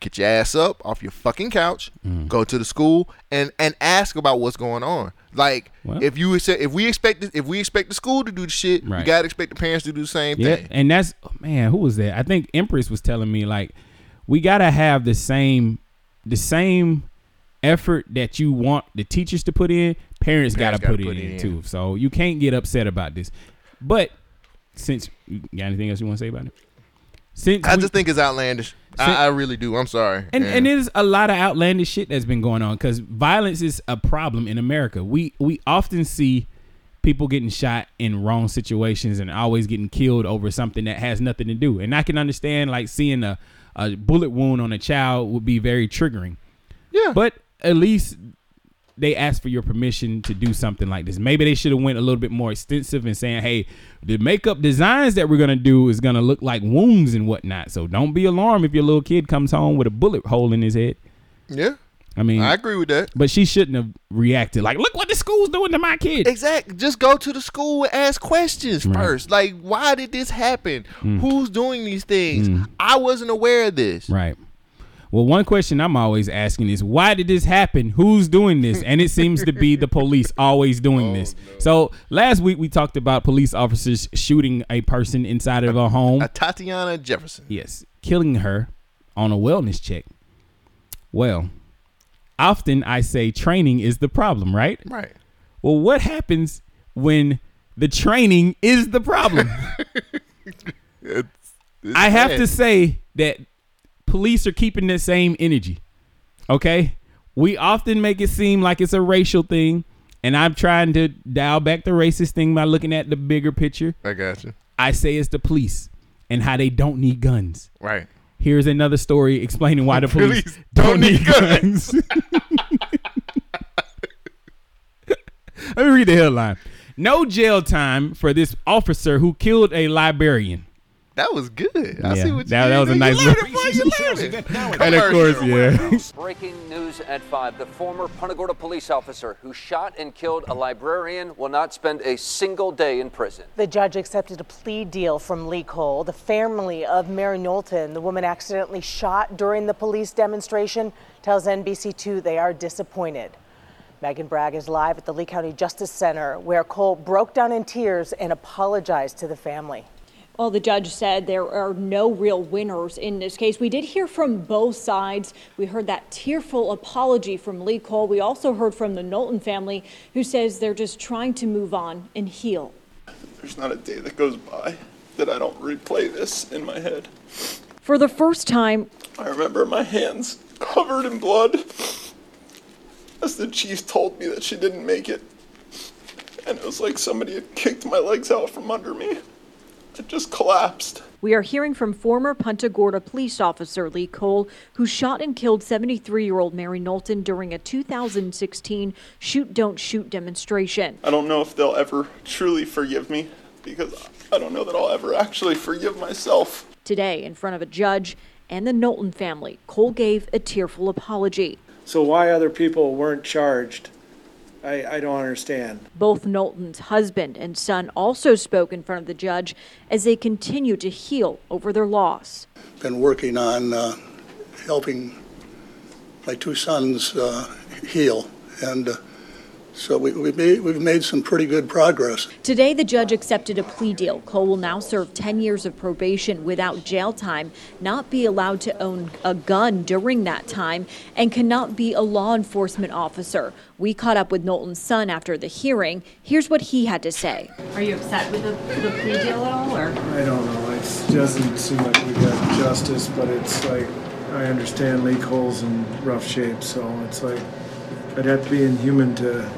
Get your ass up off your fucking couch. Mm. Go to the school and and ask about what's going on. Like Well- if you if we expect if we expect the school to do the shit, we gotta expect the parents to do the same Yeah, thing. and that's oh, man, who was that? I think Empress was telling me like we gotta have the same the same effort that you want the teachers to put in, parents, gotta, gotta put, put it it in, in. too. So you can't get upset about this. But since you got anything else you want to say about it? Since I we- just think it's outlandish. Sin- I, I really do. I'm sorry. and Yeah. and there's a lot of outlandish shit that's been going on because violence is a problem in America. We we often see people getting shot in wrong situations and always getting killed over something that has nothing to do. And I can understand like seeing a, a bullet wound on a child would be very triggering. Yeah. But at least they asked for your permission to do something like this. Maybe they should have went a little bit more extensive and saying, "Hey, the makeup designs that we're gonna do is gonna look like wounds and whatnot. So don't be alarmed if your little kid comes home with a bullet hole in his head." yeah, I mean, I agree with that. but she shouldn't have reacted like, "Look what the school's doing to my kid." Exactly. Just go to the school and ask questions Right. first. Like, why did this happen? Mm. Who's doing these things? Mm. I wasn't aware of this. Right. Well, one question I'm always asking is why did this happen? Who's doing this? And it seems to be the police always doing oh, this. So last week we talked about police officers shooting a person inside of a home. Atatiana Jefferson. Yes, killing her on a wellness check. Well, often I say training is the problem, right? Right. Well, what happens when the training is the problem? It's, it's I have bad. to say that police are keeping the same energy. Okay? We often make it seem like it's a racial thing, and I'm trying to dial back the racist thing by looking at the bigger picture. I got you. I say it's the police and how they don't need guns. Right. Here's another story explaining why the police, Police don't, need guns. Let me read the headline. No jail time for this officer who killed a librarian. That was good. I Yeah, see what that- you that was a you nice learned little- it, boy, you learned it. And of course, yeah. Breaking news at 5. The former Punta Gorda police officer who shot and killed a librarian will not spend a single day in prison. The judge accepted a plea deal from Lee Coel. The family of Mary Knowlton, the woman accidentally shot during the police demonstration, tells NBC2 they are disappointed. Megan Bragg is live at the Lee County Justice Center, where Coel broke down in tears and apologized to the family. Well, the judge said there are no real winners in this case. We did hear from both sides. We heard that tearful apology from Lee Coel. We also heard from the Knowlton family, who says they're just trying to move on and heal. There's not a day that goes by that I don't replay this in my head. For the first time, I remember my hands covered in blood as the chief told me that she didn't make it. And it was like somebody had kicked my legs out from under me. It just collapsed. we are hearing from former Punta Gorda police officer Lee Coel, who shot and killed 73 year old Mary Knowlton during a 2016 shoot don't shoot demonstration. I don't know if they'll ever truly forgive me because I don't know that I'll ever actually forgive myself. Today, in front of a judge and the Knowlton family, Coel gave a tearful apology. So why other people weren't charged, I, I don't understand. Both Knowlton's husband and son also spoke in front of the judge as they continue to heal over their loss. been working on uh, helping my two sons uh, heal, and uh, so we, we've, made, we've made some pretty good progress. Today, the judge accepted a plea deal. Coel will now serve 10 years of probation without jail time, not be allowed to own a gun during that time, and cannot be a law enforcement officer. We caught up with Knowlton's son after the hearing. Here's what he had to say. Are you upset with the, the plea deal at all, or? I don't know. It doesn't seem like we got justice, but it's like I understand Lee Coel's in rough shape, so it's like I'd have to be inhuman to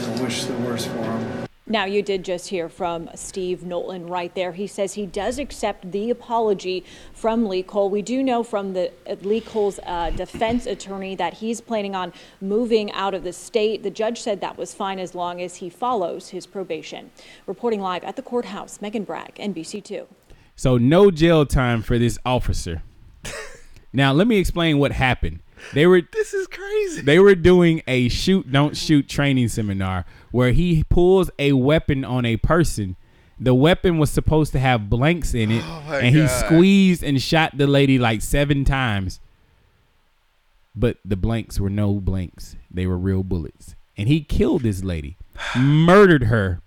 you know, wish the worst for him. Now, you did just hear from Steve Knowlton right there. He says he does accept the apology from Lee Coel. We do know from the uh, Lee Coel's uh, defense attorney that he's planning on moving out of the state. The judge said that was fine as long as he follows his probation. Reporting live at the courthouse, Megan Bragg, NBC2. So no jail time for this officer. now let me explain what happened. They were This is crazy. they were doing a shoot don't shoot training seminar where he pulls a weapon on a person. The weapon was supposed to have blanks in it, Oh and he squeezed and shot the lady like seven times. But the blanks were no blanks; they were real bullets. And he killed this lady, murdered her,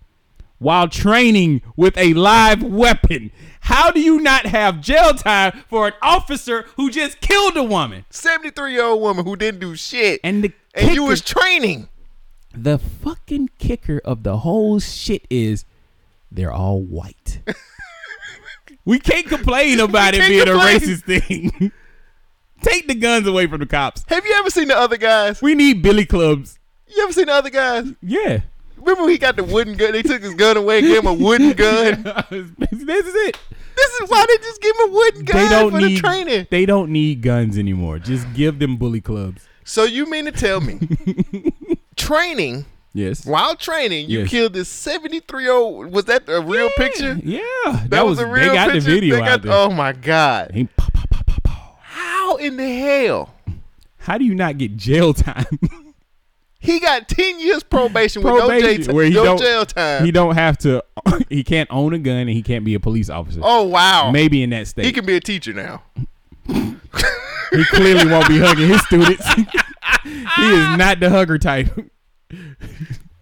while training with a live weapon. How do you not have jail time for an officer who just killed a woman? 73 year old woman who didn't do shit. And the and you was training. The fucking kicker of the whole shit is they're all white. we can't complain about it being complain. a racist thing. Take the guns away from the cops. Have you ever seen the other guys? We need billy clubs. You ever seen the other guys? Yeah. Remember when he got the wooden gun? They took his gun away and gave him a wooden gun. this is it. This is why they just give him a wooden gun They don't for need the training. They don't need guns anymore. Just give them bully clubs. So you mean to tell me training? Yes. While training, you Yes. killed this 73 year old. Was that a real picture? Yeah. That, That was, was- a they real got the picture. video They got- there. Oh my god! He- How in the hell? How do you not get jail time? He got 10 years probation, with no, Probation, jail, where he no don't, jail time. He don't have to. He can't own a gun and he can't be a police officer. oh wow! Maybe in that state. he can be a teacher now. He clearly won't be hugging his students. he is not the hugger type.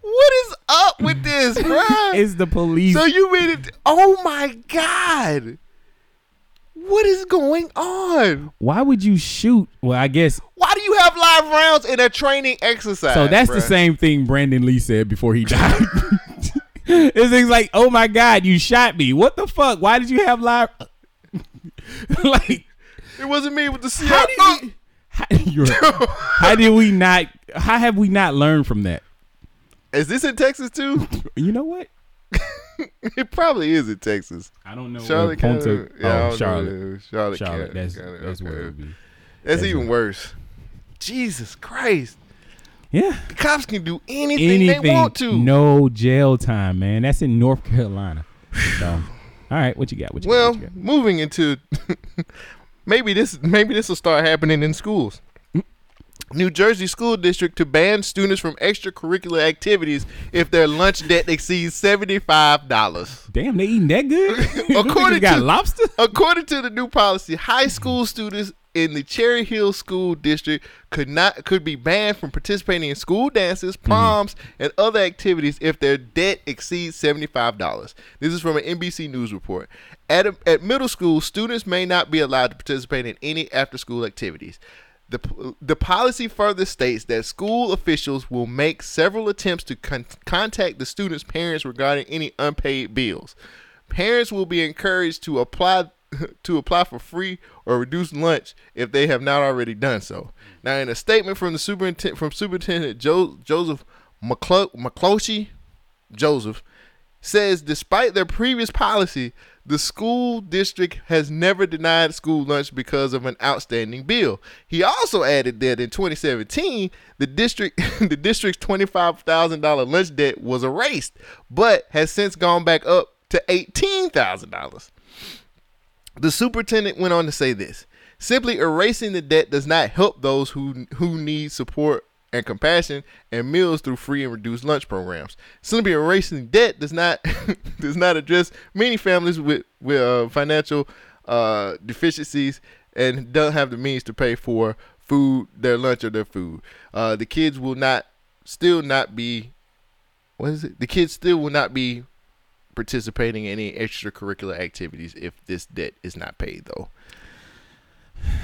What is up with this, bruh? It's the police. So you mean it? Oh my god! What is going on? Why would you shoot? Well, I guess Why do you have live rounds in a training exercise? so. That's the same thing Brandon Lee said before he died. it's things like, "Oh my God, you shot me! What the fuck? Why did you have live?" like, It wasn't me with the C. How did we? How, how did we not? How have we not learned from that? Is this in Texas too? You know what? it probably is in Texas. I don't know. Charlotte where Ponte- County. Oh, yeah, oh. Charlotte. Charlotte. Charlotte. County. That's that's where it would be. That's That's even worse. Jesus Christ. Yeah. The cops can do anything, Anything. they want to. No jail time, man. That's in North Carolina. So, all right, what you got? What you Well, got? What you got? moving into maybe this maybe this will start happening in schools. New Jersey school district to ban students from extracurricular activities if their lunch debt exceeds seventy five dollars. Damn, they eating that good? according got to lobster. according to the new policy, high school students in the Cherry Hill School District could not could be banned from participating in school dances, mm-hmm. proms, and other activities if their debt exceeds seventy five dollars. This is from an NBC News report. At a, at middle school, students may not be allowed to participate in any after school activities. The, the policy further states that school officials will make several attempts to con- contact the students' parents regarding any unpaid bills. Parents will be encouraged to apply to apply for free or reduced lunch if they have not already done so. Now, in a statement from the superintendent from Superintendent jo- Joseph McClo- Joseph says despite their previous policy, the school district has never denied school lunch because of an outstanding bill. He also added that in 2017, the district the district's $25,000 lunch debt was erased, but has since gone back up to $18,000. The superintendent went on to say this: simply erasing the debt does not help those who who need support and compassion and meals through free and reduced lunch programs. Simply erasing debt does not does not address many families with with uh, financial uh, deficiencies and don't have the means to pay for food, their lunch or their food. Uh, the kids will not still not be what is it? The kids still will not be participating in any extracurricular activities if this debt is not paid though.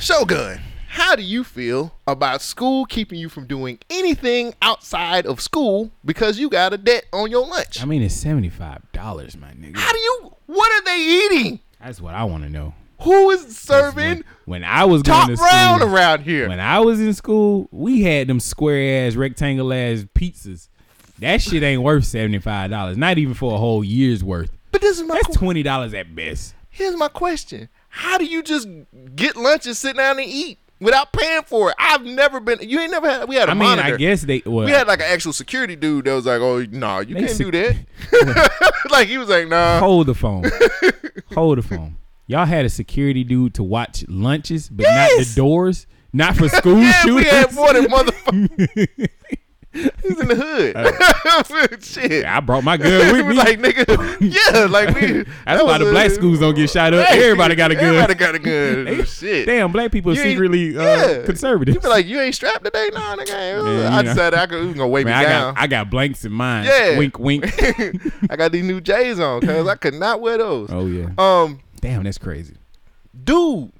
Shogun, how do you feel about school keeping you from doing anything outside of school because you got a debt on your lunch? I mean, it's seventy five dollars, my nigga. How do you what are they eating? That's what I want to know. Who is serving When I was top going to round school, around here? When I was in school, we had them square ass, rectangle ass pizzas. That shit ain't worth seventy five dollars. Not even for a whole year's worth. But this is my That's twenty dollars at best. Here's my question. How do you just get lunch and sit down and eat without paying for it? I've never been you ain't never had we had a I mean, monitor. I guess they. Well, we had like an actual security dude that was like, "Oh, no, you can't sec- do that." like he was like, "Nah." hold the phone. hold the phone. Y'all had a security dude to watch lunches, but not the doors. Not for school yeah, shooters. we had more than motherfucker. He's in the hood. Shit. I brought my gun with We me. like nigga, yeah, like we. That's why the black schools don't get shot up. Everybody got a gun. Everybody got a gun. They- Shit. Damn, black people are secretly uh, yeah. conservative. You be like, you ain't strapped today, nah, nigga. Yeah, I you know. decided I could we gonna wave Man, me I down. got I got blanks in mine. Yeah. Wink, wink. I got these new J's on because I could not wear those. oh yeah. Um, Damn, that's crazy. dude,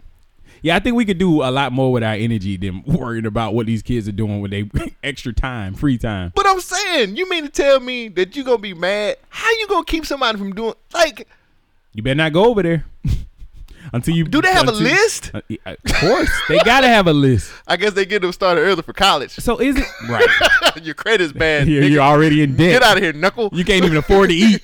Yeah, I think we could do a lot more with our energy than worrying about what these kids are doing with their extra time, free time. but I'm saying, you mean to tell me that you gonna be mad? How you gonna keep somebody from doing like? You better not go over there until you. Do they have a list? Uh, of course, they gotta have a list. I guess they get them started early for college. So is it right? Your credit's bad. You're, you're already in debt. Get out of here, knuckle. You can't even afford to eat.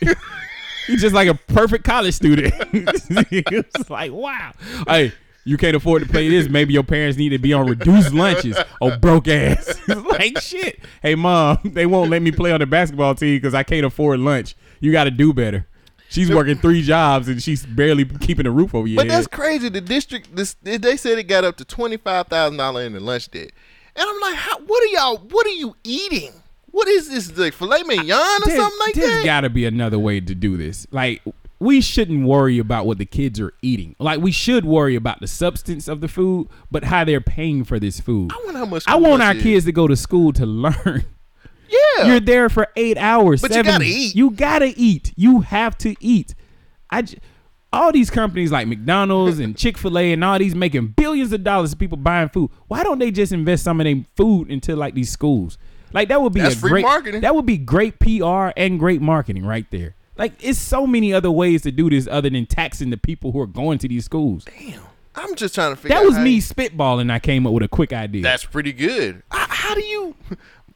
You're just like a perfect college student. it's like wow. Hey, you can't afford to pay this. Maybe your parents need to be on reduced lunches. Oh, broke ass. Like shit. Hey, mom, they won't let me play on the basketball team because I can't afford lunch. You got to do better. She's working three jobs and she's barely keeping a roof over your But head. that's crazy. The district, this they said it got up to twenty five thousand dollars in the lunch debt, and I'm like, how, what are y'all? What are you eating? What is this? Like filet mignon or There's- something like there's that? There's got to be another way to do this. Like we shouldn't worry about what the kids are eating. Like we should worry about the substance of the food, but how they're paying for this food. I wonder how much. I want our is. kids to go to school to learn. Yeah, You're there for eight hours. But you gotta eat. You gotta eat. You have to eat. I. j- all these companies like McDonald's and Chick Fil A and all these making billions of dollars of people buying food. Why don't they just invest some of their food into like these schools? Like that would be That's a free great marketing. That would be great PR and great marketing right there. Like it's so many other ways to do this other than taxing the people who are going to these schools. Damn. I'm just trying to figure. That was me you- spitballing. I came up with a quick idea. That's pretty good. How, how do you?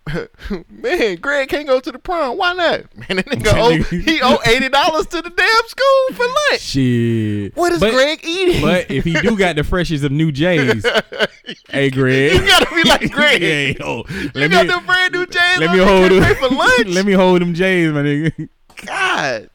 Man, Greg can't go to the prom. Why not? Man, that nigga owe, he owe eighty dollars to the damn school for lunch. Shit. What is Greg eating? But if he do got the freshest of new J's, hey Greg, You gotta be like Greg. Hey, yo, you let got me them brand new J's. let me hold them. for lunch. let me hold them J's, my nigga. God,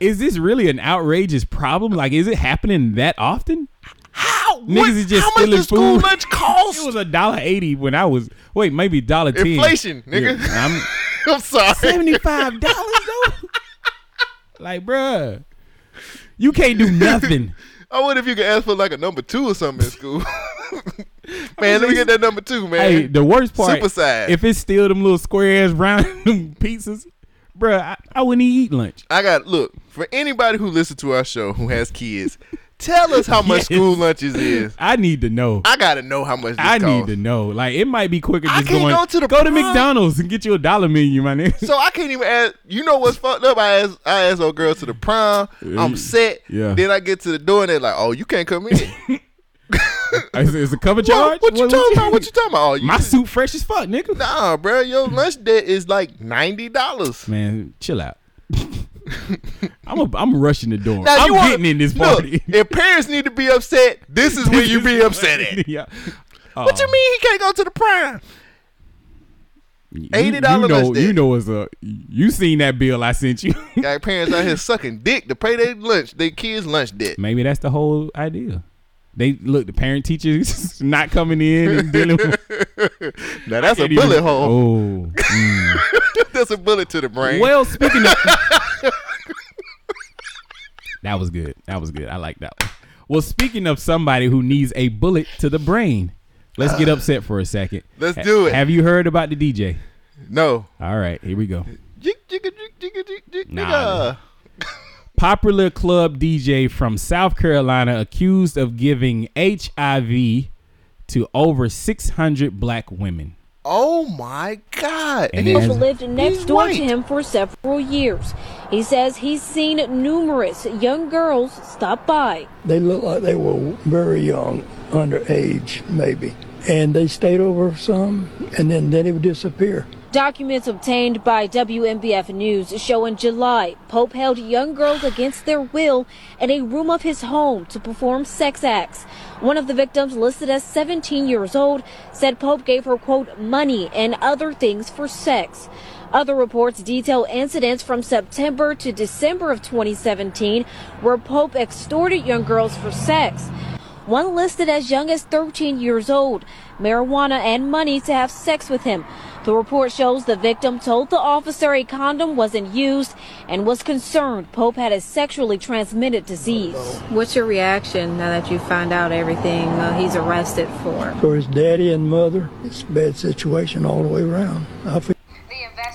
Is this really an outrageous problem? Like, is it happening that often? how? Niggas What- is just how much stealing does school food. lunch cost? It was a dollar eighty when I was wait maybe dollar ten. Inflation, nigga. Yeah, I'm I'm sorry. seventy five dollars though. like, bruh, you can't do nothing. I wonder if you could ask for like a number two or something in school. man, let me get that number two, man. Hey, the worst part, Super size. if it's still them little square ass round pizzas, bruh, I, I wouldn't even eat lunch. I got look for anybody who listens to our show who has kids. Tell us how much Yes. school lunches is. I need to know. I gotta know how much. This I need to know. Like, it might be quicker I just can't going go to the go to prom. McDonald's and get you a dollar menu, my nigga. So I can't even ask. You know what's fucked up? I asked, I asked old girl to the prom. I'm set. Yeah. Then I get to the door and they're like, "Oh, you can't come in." Is, is it cover charge? What, what you talking about? What you talking about? Oh, you, My suit fresh as fuck, nigga. Nah, bro, your lunch debt is like ninety dollars. Man, chill out. I'm a, I'm rushing the door. Now, I'm wanna, getting in this look, party. if parents need to be upset, this is where you be upset at. yeah. What you oh. mean he can't go to the prime? You- $80 You know, lunch debt. you know, it's a. You seen that bill I sent you? Got parents out here sucking dick to pay their lunch, their kids' lunch debt. Maybe that's the whole idea. They look the parent teachers not coming in and dealing with. Now that's a can't even- bullet hole. Oh, mm. that's a bullet to the brain. well, speaking of, that was good. That was good. I like that one. Well, speaking of somebody who needs a bullet to the brain, let's get upset for a second. Let's Ha- do it. Have you heard about the DJ? no. All right, here we go. Jig, jigga, jig, jigga, jig, jig, Nah, nigga. Popular club DJ from South Carolina accused of giving HIV to over 600 black women. Oh my God. And He's- has- lived next he's door white. to him for several years. He says he's seen numerous young girls stop by. They looked like they were very young, underage maybe. And they stayed over some, and then, then they would disappear. Documents obtained by WMBF News show in July, Pope held young girls against their will in a room of his home to perform sex acts. One of the victims, listed as 17 years old, said Pope gave her, quote, money and other things for sex. Other reports detail incidents from September to December of 2017 where Pope extorted young girls for sex. One listed as young as 13 years old, marijuana and money to have sex with him. The report shows the victim told the officer a condom wasn't used and was concerned Pope had a sexually transmitted disease. What's your reaction now that you find out everything uh, he's arrested for? For his daddy and mother, it's a bad situation all the way around. I feel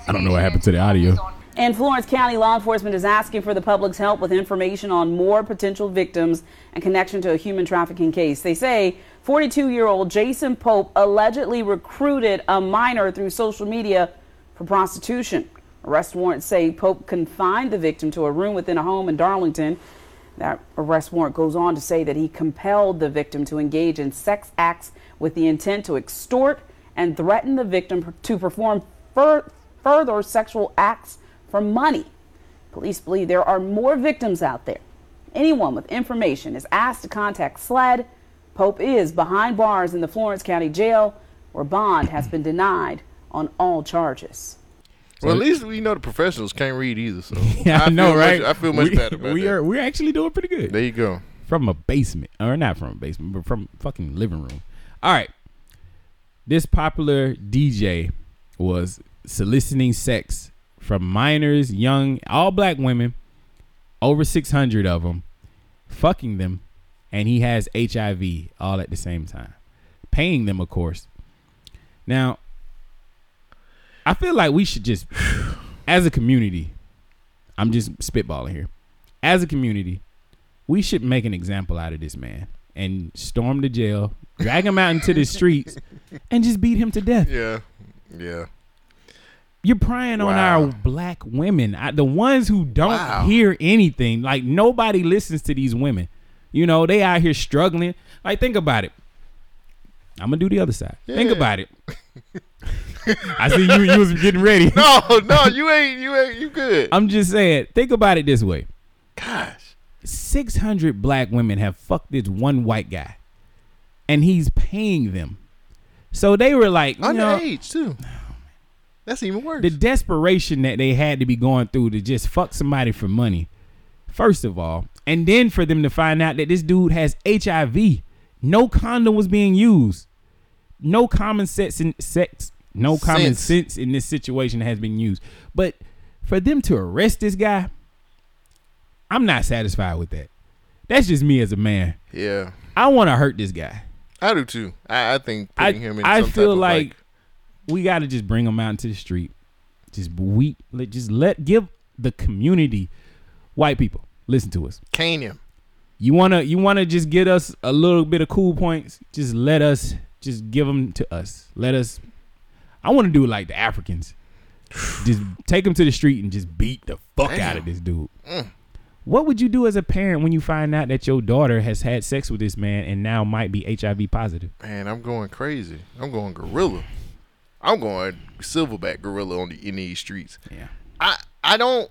I don't know what happened to the audio. And Florence County law enforcement is asking for the public's help with information on more potential victims and connection to a human trafficking case. They say 42 year old Jason Pope allegedly recruited a minor through social media for prostitution. Arrest warrants say Pope confined the victim to a room within a home in Darlington. That arrest warrant goes on to say that he compelled the victim to engage in sex acts with the intent to extort and threaten the victim to perform fur- further sexual acts for money. Police believe there are more victims out there. Anyone with information is asked to contact SLED. Pope is behind bars in the Florence County Jail, where bond has been denied on all charges. Well, at least we know the professionals can't read either. So Yeah, I, know, right? Much, I feel much we, better about we that. are we're actually doing pretty good. There you go. From a basement, or not from a basement, but from fucking living room. All right. This popular DJ was soliciting sex from minors, young, all black women, over 600 of them, fucking them, and he has HIV all at the same time. Paying them, of course. Now, I feel like we should just, as a community, I'm just spitballing here. As a community, we should make an example out of this man and storm the jail, drag him out into the streets, and just beat him to death. Yeah, yeah. You're prying on our black women, I, the ones who don't Wow. hear anything. Like nobody listens to these women. You know, they out here struggling. Like, think about it. I'm gonna do the other side. Think about it. I see you. You was getting ready. No, no, you ain't. You ain't. You good. I'm just saying. Think about it this way. Gosh, six hundred black women have fucked this one white guy, and he's paying them. So they were like, you know, Underage too. That's even worse. the desperation that they had to be going through to just fuck somebody for money, first of all, and then for them to find out that this dude has HIV. No condom was being used. No common sense in sex. No common Sense. in this situation has been used. But for them to arrest this guy, I'm not satisfied with that. That's just me as a man. Yeah, I want to hurt this guy. I do too. I, I think I, him in. I feel of, like, we got to just bring him out into the street. Just we let just let give the community, white people, listen to us. cane him. You wanna you wanna just get us a little bit of cool points. Just let us just give them to us. Let us. I want to do it like the Africans. just take them to the street and just beat the fuck out of this dude. Mm. What would you do as a parent when you find out that your daughter has had sex with this man and now might be HIV positive? Man, I'm going crazy. I'm going gorilla. I'm going silverback gorilla on the in these streets. Yeah. I I don't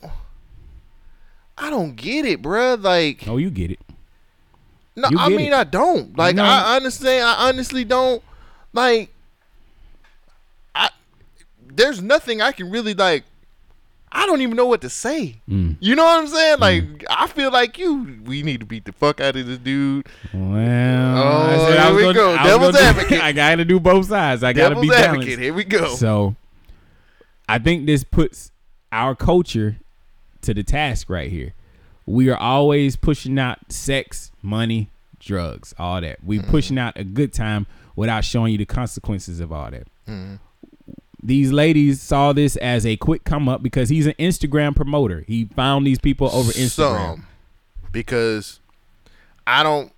I don't get it, bruh. Like Oh, you get it. no, I mean it. I don't. Like No. I understand. I honestly don't. Like I there's nothing I can really like. I don't even know what to say. Mm. You know what I'm saying? Like I feel like you. We need to beat the fuck out of this dude. Well, Oh, I said I here we gonna- go. I Devil's gonna do- advocate. I gotta do both sides. I gotta be Devil's balanced. advocate. Here we go. So, I think this puts our culture to the task right here. We are always pushing out sex, money, drugs, all that. We Mm-hmm. pushing out a good time without showing you the consequences of all that. Mhm. These ladies saw this as a quick come up because he's an Instagram promoter. He found these people over Instagram. Some, because I don't.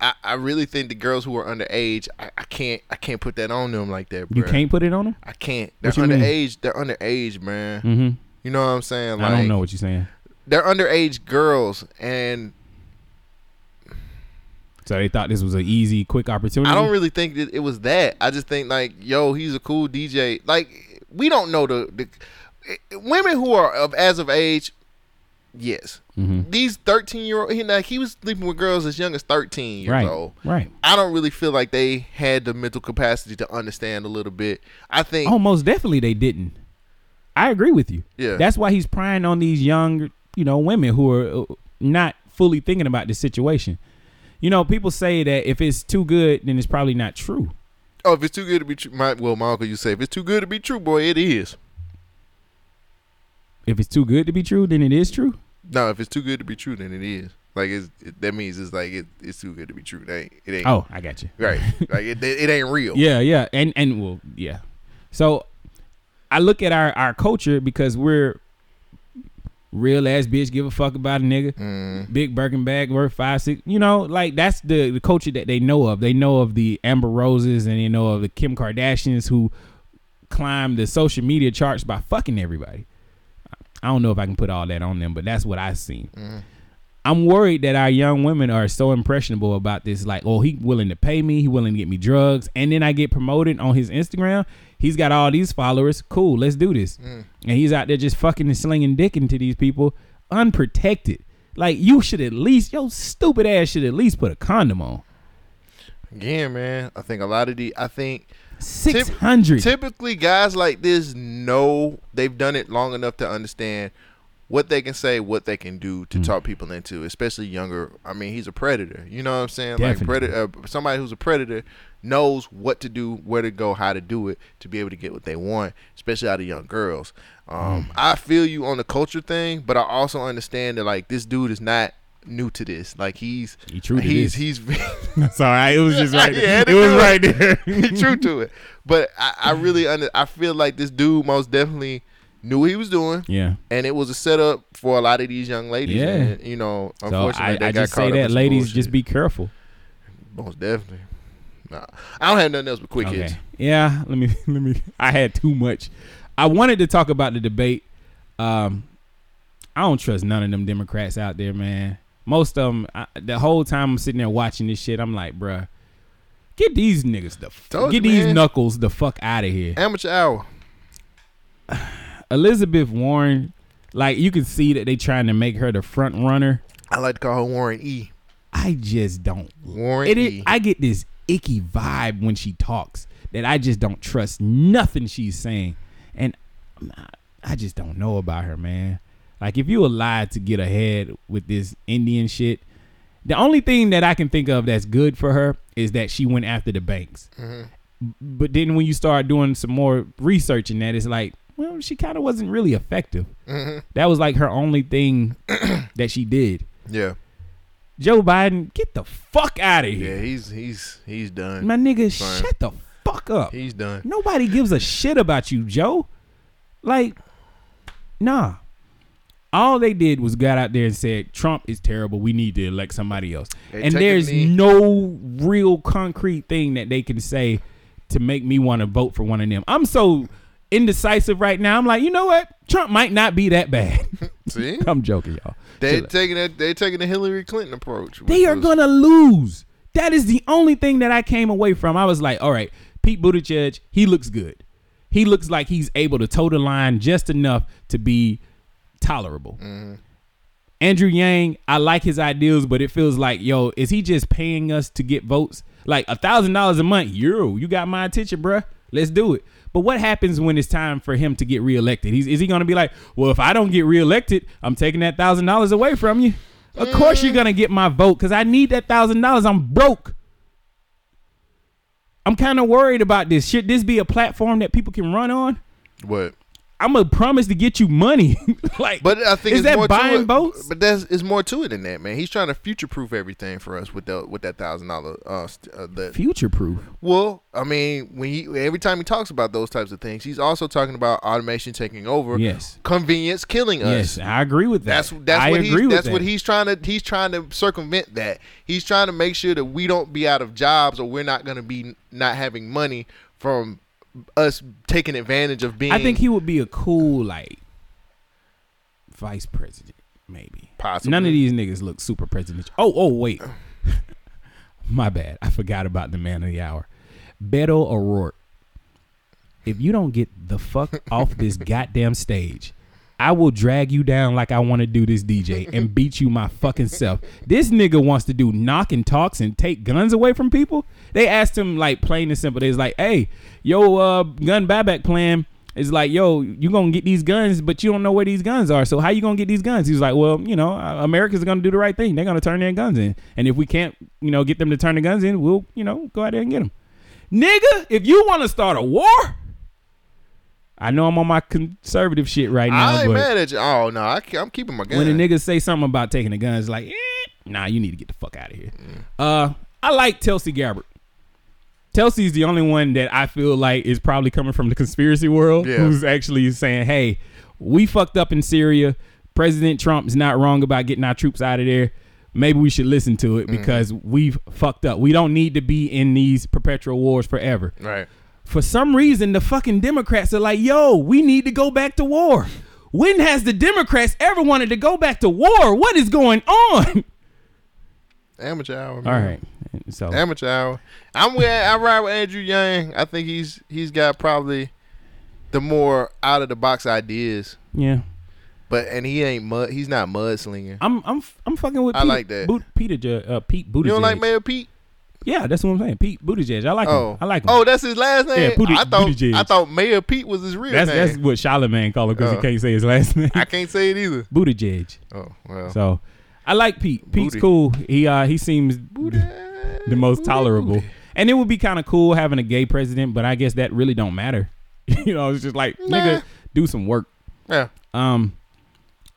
I, I really think the girls who are underage, I, I can't I can't put that on them like that. You can't put it on them. I can't. They're you mean? underage. They're underage, man. Mhm. You know what I'm saying? I don't know what you're saying. They're underage girls, and So they thought this was an easy, quick opportunity. I don't really think that it was that. I just think like, yo, he's a cool DJ. Like we don't know the, the women who are of as of age. Yes, Mhm. these thirteen year old. He, like he was sleeping with girls as young as thirteen years Right, old. right. I don't really feel like they had the mental capacity to understand a little bit. I think. Oh, most definitely they didn't. I agree with you. Yeah. That's why he's prying on these young, you know, women who are uh, not fully thinking about the situation. You know, people say that if it's too good, then it's probably not true. Oh, if it's too good to be true, my well, my uncle, you say if it's too good to be true, boy, it is. If it's too good to be true, then it is true. No, if it's too good to be true, then it is. Like it's it, that means it's like it, it's too good to be true. It ain't. It ain't. Oh, I got you. Right. like it, it ain't real. Yeah, yeah, and and well, yeah. So I look at our our culture because we're real ass bitch give a fuck about a nigga. Mm. Big Birkin bag worth five six. You know, like that's the the culture that they know of. They know of the Amber Roses and they know of the Kim Kardashians who climb the social media charts by fucking everybody. I don't know if I can put all that on them, but that's what I've seen. Mm. I'm worried that our young women are so impressionable about this. Like, oh, he willing to pay me, he willing to get me drugs, and then I get promoted on his Instagram. He's got all these followers. Cool, let's do this. Mm. And he's out there just fucking and slinging dick into these people unprotected. Like, you should at least, your stupid ass should at least put a condom on. Again, man, I think a lot of the I think 600. typically, guys like this know they've done it long enough to understand what they can say, what they can do Mm. to talk people into, especially younger. I mean, he's a predator. You know what I'm saying? Definitely. Like predator, uh, somebody who's a predator knows what to do, where to go, how to do it to be able to get what they want, especially out of young girls. Mm. Um, I feel you on the culture thing, but I also understand that like this dude is not new to this. Like he's He true to he's he's That's all right. It was just right there. It was do right there. he true to it. But I, I really under I feel like this dude most definitely knew what he was doing. Yeah. And it was a setup for a lot of these young ladies. Yeah. And, you know, So unfortunately I, they I got just caught say that, ladies, bullshit. just be careful. most definitely. Nah. I don't have nothing else but quick Okay. hits. Yeah, let me let me I had too much. I wanted to talk about the debate. Um I don't trust none of them Democrats out there, man. Most of them, I, the whole time I'm sitting there watching this shit, I'm like, bruh, get these niggas the Told get you, these man. knuckles the fuck out of here. Amateur hour. Elizabeth Warren, like you can see that they trying to make her the front runner. I like to call her Warren E. I just don't. Warren It, E. I get this icky vibe when she talks that I just don't trust nothing she's saying, and I just don't know about her, man. Like if you lied to get ahead with this Indian shit, the only thing that I can think of that's good for her is that she went after the banks. Mhm. But then when you start doing some more research in that, it's like, well, she kind of wasn't really effective. Mhm. That was like her only thing that she did. Yeah. Joe Biden, get the fuck out of here. Yeah, he's he's he's done. My nigga, Fine. shut the fuck up. He's done. Nobody gives a shit about you, Joe. Like, nah. All they did was got out there and said Trump is terrible. We need to elect somebody else. They and there's the- no real concrete thing that they can say to make me want to vote for one of them. I'm so indecisive right now. I'm like, you know what? Trump might not be that bad. See? I'm joking, y'all. They Chill taking that they taking the Hillary Clinton approach. They are was- gonna lose. That is the only thing that I came away from. I was like, all right, Pete Buttigieg, he looks good. He looks like he's able to toe the line just enough to be tolerable. Mm-hmm. Andrew Yang, I like his ideals, but it feels like, yo, is he just paying us to get votes? Like a thousand dollars a month, yo, you got my attention, bruh. Let's do it. But what happens when it's time for him to get reelected? He's, is he going to be like, well, if I don't get reelected, I'm taking that thousand dollars away from you? Of course you're mm. going to get my vote because I need that thousand dollars. I'm broke. I'm kind of worried about this. Should this be a platform that people can run on? What? I'm gonna promise to get you money. like, But I think is it's that more buying to votes? But that's it's more to it than that, man. He's trying to future proof everything for us with the with that thousand dollar uh, st- uh the Future proof. Well, I mean, when he every time he talks about those types of things, he's also talking about automation taking over. Yes. Convenience killing us. Yes, I agree with that. That's that's I what agree he's with that's what he's trying to he's trying to circumvent that. He's trying to make sure that we don't be out of jobs or we're not going to be not having money from us taking advantage of being I think he would be a cool like vice president, maybe. Possibly. None of these niggas look super presidential. Oh, oh, wait. My bad. I forgot about the man of the hour. Beto O'Rourke. If you don't get the fuck off this goddamn stage, I will drag you down like I want to do this DJ and beat you my fucking self. This nigga wants to do knock and talks and take guns away from people. They asked him like plain and simple. They was like, "Hey, yo, uh, gun buyback plan is like, yo, you gonna get these guns, but you don't know where these guns are. So how you gonna get these guns?" He was like, "Well, you know, uh, America's gonna do the right thing. They're gonna turn their guns in, and if we can't, you know, get them to turn the guns in, we'll, you know, go out there and get them." Nigga, if you want to start a war, I know I'm on my conservative shit right now, I ain't but mad at you. Oh no, I, am keeping my gun. when the niggas say something about taking the guns, like, eh, nah, you need to get the fuck out of here. Uh, I like Tulsi Gabbard. Tulsi's the only one that I feel like is probably coming from the conspiracy world, Yeah. who's actually saying, "Hey, we fucked up in Syria. President Trump is not wrong about getting our troops out of there. Maybe we should listen to it because we've fucked up. We don't need to be in these perpetual wars forever." Right. For some reason, the fucking Democrats are like, yo, we need to go back to war. When has the Democrats ever wanted to go back to war? What is going on? Amateur hour. All Man. right. So Amateur hour. I'm with I ride with Andrew Yang. I think he's he's got probably the more out of the box ideas. Yeah. But and he ain't mud. He's not mudslinging. I'm I'm I'm fucking with I Peter, like that. Boot, Peter uh, Pete Buttigieg. You don't like Mayor Pete? Yeah, that's what I'm saying. Pete Buttigieg. I like oh, him. I like him. Oh, that's his last name. Yeah, Booty- I thought Buttigieg. I thought Mayor Pete was his real that's name. that's what Charlemagne called him because Oh. he can't say his last name. I can't say it either. Buttigieg. Oh well. So I like Pete. Pete's Booty. cool. He uh he seems the most tolerable. And it would be kind of cool having a gay president, but I guess that really don't matter. you know, it's just like Nah. nigga, do some work. Yeah. Um,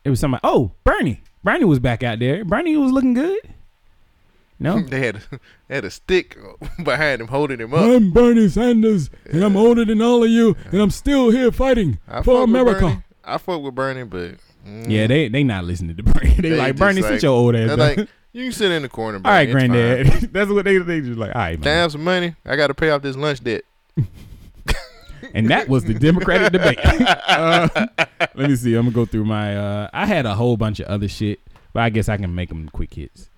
it was somebody. Oh, Bernie. Bernie was back out there. Bernie was looking good. No, they had they had a stick behind him holding him up. I'm Bernie Sanders, and I'm older than all of you, and I'm still here fighting I for America. I fuck with Bernie, but mm, Yeah, they they not listening to Bernie. They, like just Bernie, sit your old ass. down. Like, you can sit in the corner. all Bernie. right, It's fine. granddad. That's what they they just like. All right, Can I man. have some money? I got to pay off this lunch debt. And that was the Democratic debate. Uh, let me see. I'm gonna go through my. Uh, I had a whole bunch of other shit, but I guess I can make them quick hits.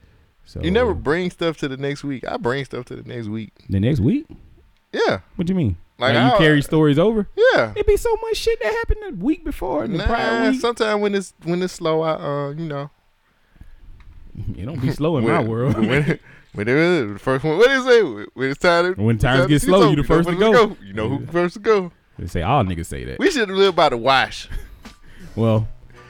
So You never bring stuff to the next week. I bring stuff to the next week. the next week. Yeah. What do you mean? Like, Like, you carry stories over? Yeah. It be so much shit that happened the week before and the prior Nah, week. sometimes when it's when it's slow, I uh you know. It don't be slow in my world. When, when it is the first one, what do you say? When it's time to, When times time get slow, something, you the first to go. when You know who first to go. They say all niggas say that. We should live by the wash. Well,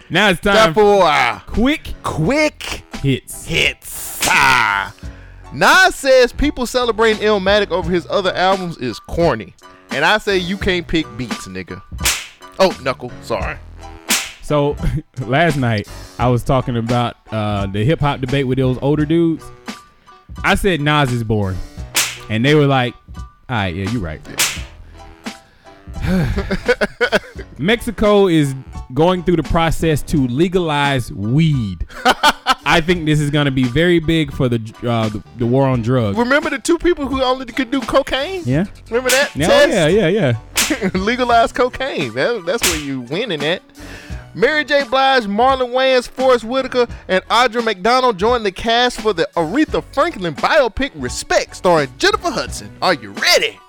now it's time Time for quick Quick hits. hits. Nas says people celebrating Illmatic over his other albums is corny. And I say you can't pick beats, nigga. Oh, Knuckle. Sorry. So last night I was talking about uh, the hip hop debate with those older dudes. I said Nas is boring, and they were like, "All right, yeah, you're right." Mexico is going through the process to legalize weed. I think this is going to be very big for the uh, the, the war on drugs. Remember the two people who only could do cocaine? Yeah. Remember that? Yeah, test? yeah, yeah, yeah. legalize cocaine. That, that's where you winning at. Mary J. Blige, Marlon Wayans, Forest Whitaker, and Audra McDonald joined the cast for the Aretha Franklin biopic Respect, starring Jennifer Hudson. Are you ready?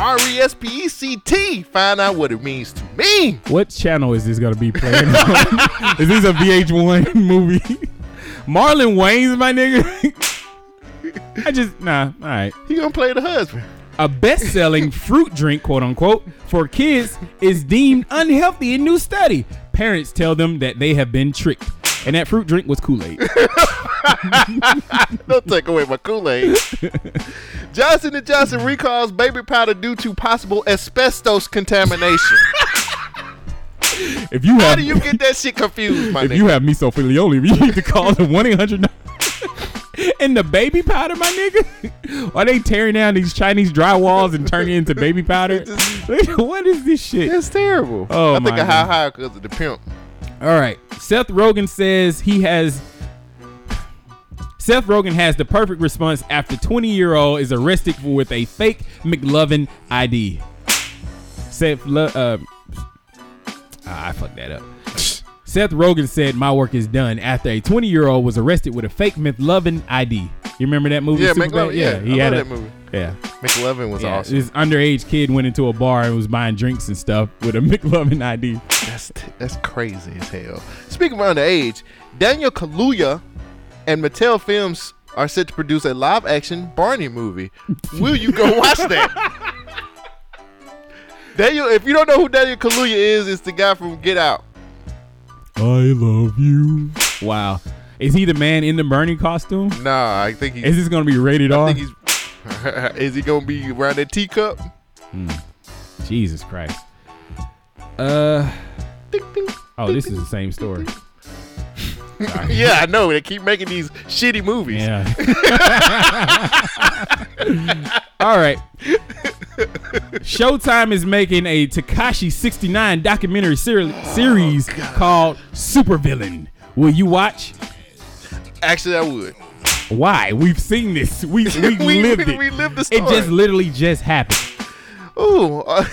R E S P E C T. Find out what it means to me. What channel is this gonna be playing on? is this a VH1 movie? Marlon Wayans my nigga. I just nah. All right. He gonna play the husband. A best-selling fruit drink, quote unquote, for kids is deemed unhealthy in new study. Parents tell them that they have been tricked, and that fruit drink was Kool-Aid. Don't take away my Kool-Aid. Johnson & Johnson recalls baby powder due to possible asbestos contamination. If you have, How do you get that shit confused, my if nigga? you have mesothelioma, you need to call the one eight hundred. And the baby powder, my nigga. Are they tearing down these Chinese drywalls and turning it into baby powder? what is this shit? It's terrible. Oh I my think of how high because of the pimp. All right. Seth Rogen says he has. Seth Rogen has the perfect response after 20 year old is arrested with a fake McLovin ID. Seth, uh, ah, I fucked that up. Seth Rogen said, "My work is done." After a 20 year old was arrested with a fake McLovin ID. You remember that movie? Yeah? McLovin, yeah, he I had a- that movie. Yeah, McLovin was yeah, awesome. This underage kid went into a bar and was buying drinks and stuff with a McLovin ID. That's that's crazy as hell. Speaking of underage, Daniel Kaluuya and Mattel Films are set to produce a live-action Barney movie. Will you go watch that? Daniel, if you don't know who Daniel Kaluuya is, it's the guy from Get Out. I love you. Wow. Is he the man in the Bernie costume? Nah, I think he's. Is this gonna be rated I R? think he's. is he gonna be around that teacup? Hmm. Jesus Christ. Uh. Oh, this is the same story. Yeah, I know. They keep making these shitty movies. Yeah. All right. Showtime is making a Tekashi 69 documentary ser- series called Supervillain. Will you watch? Actually, I would. Why? We've seen this. We we, We- lived we- it. we lived the story. It just literally just happened. Ooh. Uh,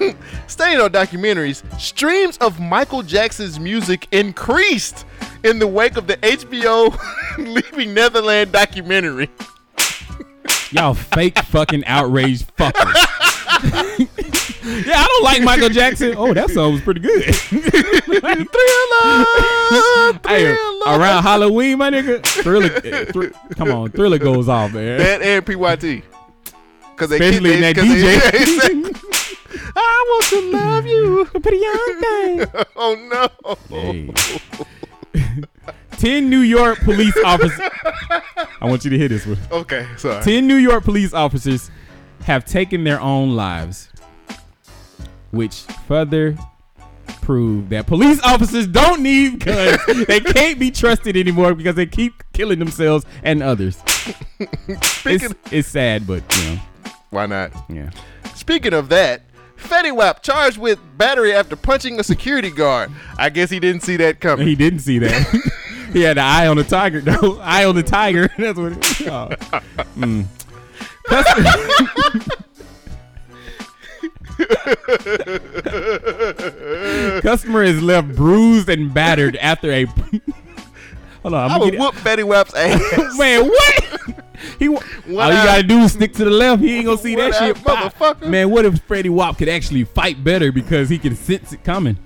staying on documentaries, streams of Michael Jackson's music increased in the wake of the HBO Leaving Neverland documentary. Y'all fake fucking outraged fuckers. yeah, I don't like Michael Jackson. Oh, that song was pretty good. hey, around Halloween, my nigga, Thriller. eh, Thr- come on, Thriller goes off, man. That and PYT. Cause they Especially in they- that 'cause they- DJ. I want to love you. Pretty young thing. oh no. Hey. Ten New York police officers. I want you to hear this one. Okay, sorry. Ten New York police officers have taken their own lives, which further prove that police officers don't need guns. they can't be trusted anymore because they keep killing themselves and others. it's, it's sad, but you know, Why not? yeah. Speaking of that, Fetty Wap charged with battery after punching a security guard. I guess he didn't see that coming. He didn't see that. he had the eye on the tiger. No, eye on the tiger. That's what. It, oh. Mm. Customer is left bruised and battered after a Hold on, I'm I gonna would whoop Fetty Wap's ass. Man, what? He all you gotta do is stick to the left. He ain't gonna see that shit. motherfucker. Man, what if Fetty Wap could actually fight better because he can sense it coming?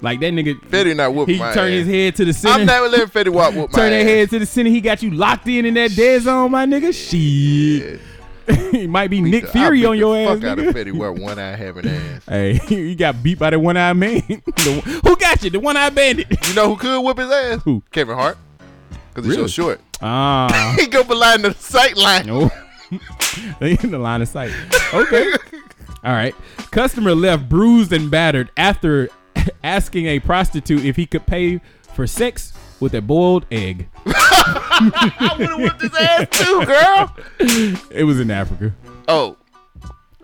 Like that nigga. Fetty not whooping He my turn his head to the center. I'm never letting Fetty Wap whoop my Turn that ass. head to the center. He got you locked in in that dead zone, my nigga. Shit. he might be Nick I Fury beat on the your ass. Fuck out of nigga. Fetty Wap, one eye having ass. Hey, you got beat by the one eyed man. The- who got you? The one eyed bandit. You know who could whoop his ass? Who? Kevin Hart. Because he's Really? so short. Ah. he go behind the sight line. No. they in the line of sight. Okay. All right. Customer left bruised and battered after asking a prostitute if he could pay for sex with a boiled egg. I would have whooped his ass too, girl. It was in Africa. Oh.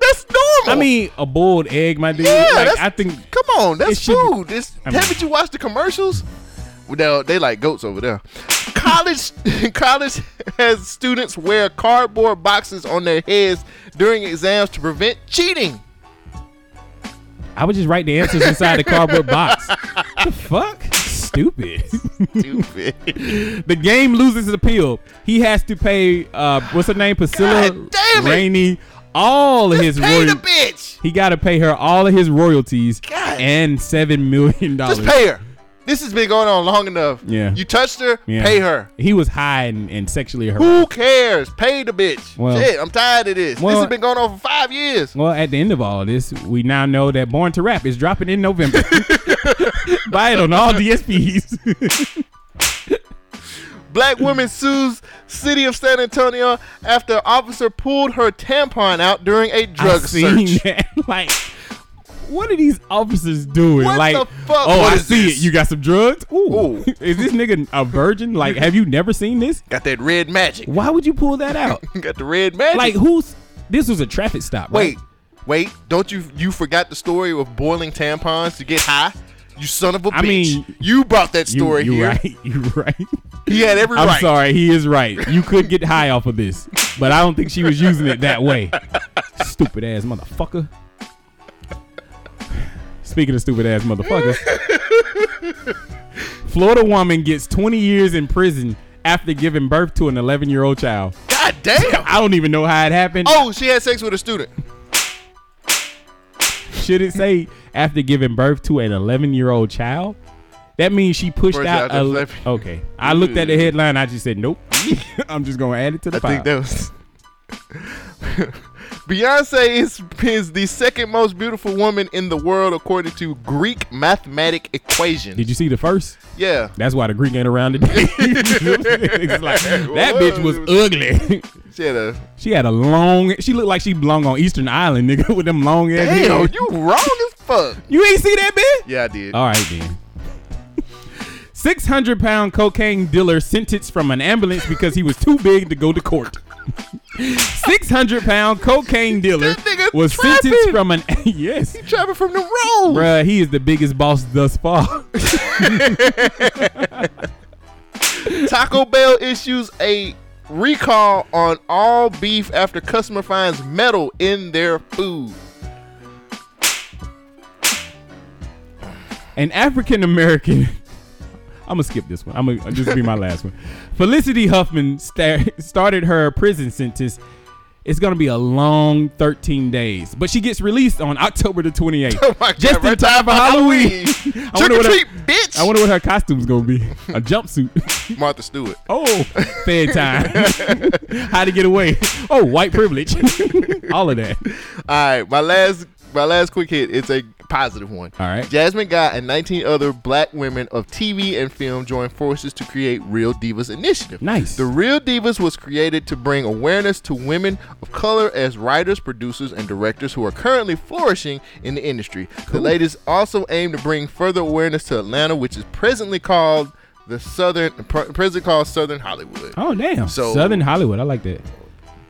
That's normal. I mean, a boiled egg, my dude. Yeah, like, that's- I think. Come on, it that's be- food. This, I mean- haven't you watched the commercials? Well, they like goats over there. College, college has students wear cardboard boxes on their heads during exams to prevent cheating. I would just write the answers inside the cardboard box. the fuck? Stupid. Stupid. the game loses its appeal. He has to pay uh what's her name? Priscilla. Rainey all of his royalties. Pay the bitch. He gotta pay her all of his royalties God. and seven million dollars. Just pay her. This has been going on long enough. Yeah. You touched her, Yeah. pay her. He was high and, and sexually harassed. Who cares? Pay the bitch. Well- Shit, I'm tired of this. Well- this has been going on for five years. Well, at the end of all of this, we now know that Born to Rap is dropping in November. Buy it on all DSPs. Black woman sues city of San Antonio after officer pulled her tampon out during a drug seen search. that. Like, what are these officers doing? What like, the fuck? oh, What I is see this? it. You got some drugs? Ooh. Ooh. Is this nigga a virgin? Like, have you never seen this? Got that red magic. Why would you pull that out? Got the red magic. like, who's? This was a traffic stop. right? wait, wait. Don't you you forgot the story of boiling tampons to get high? You son of a I bitch. mean, you brought that You, story you here. right. You right. He had every I'm right. sorry. He is right. You could get high off of this, but I don't think she was using it that way. Stupid ass motherfucker. Speaking of stupid ass motherfuckers, Florida woman gets 20 years in prison after giving birth to an 11 year old child. God damn. I don't even know how it happened. Oh, she had sex with a student. Should it say after giving birth to an 11 year old child? That means she pushed out. A, the 11. okay, I looked at the headline. I just said nope. I'm just gonna add it to the I file. think that was. Beyonce is, is the second most beautiful woman in the world according to Greek mathematic equation. Did you see the first? Yeah. That's why the Greek ain't around today. It's like, that bitch was ugly. She had a. she had a long. She looked like she belonged on Eastern Island, nigga, with them long ass. Damn, hair. you wrong as fuck. You ain't see that bitch? Yeah, I did. All right then. 600 pound cocaine dealer sentenced from an ambulance because he was too big to go to court. 600 pound cocaine dealer was trapping. sentenced from an yes. He trapping from the road. Bruh, he is the biggest boss thus far. Taco Bell issues a recall on all beef after customer finds metal in their food. An African American. I'm gonna skip this one. I'm gonna this will be my last one. Felicity Huffman sta- started her prison sentence. It's gonna be a long 13 days, but she gets released on October the 28th, Oh my God, just in right time for Halloween. I Trick wonder or what her- treat, bitch. I wonder what her costume's gonna be. A jumpsuit. Martha Stewart. Oh, fed time. How to get away? Oh, white privilege. All of that. All right, my last my last quick hit. It's a positive one. All right. Jasmine Guy and 19 other black women of TV and film joined forces to create Real Divas Initiative. Nice. The Real Divas was created to bring awareness to women of color as writers, producers, and directors who are currently flourishing in the industry. The ladies also aim to bring further awareness to Atlanta, which is presently called the Southern, pr- presently called Southern Hollywood. Oh damn. So- Southern Hollywood. I like that.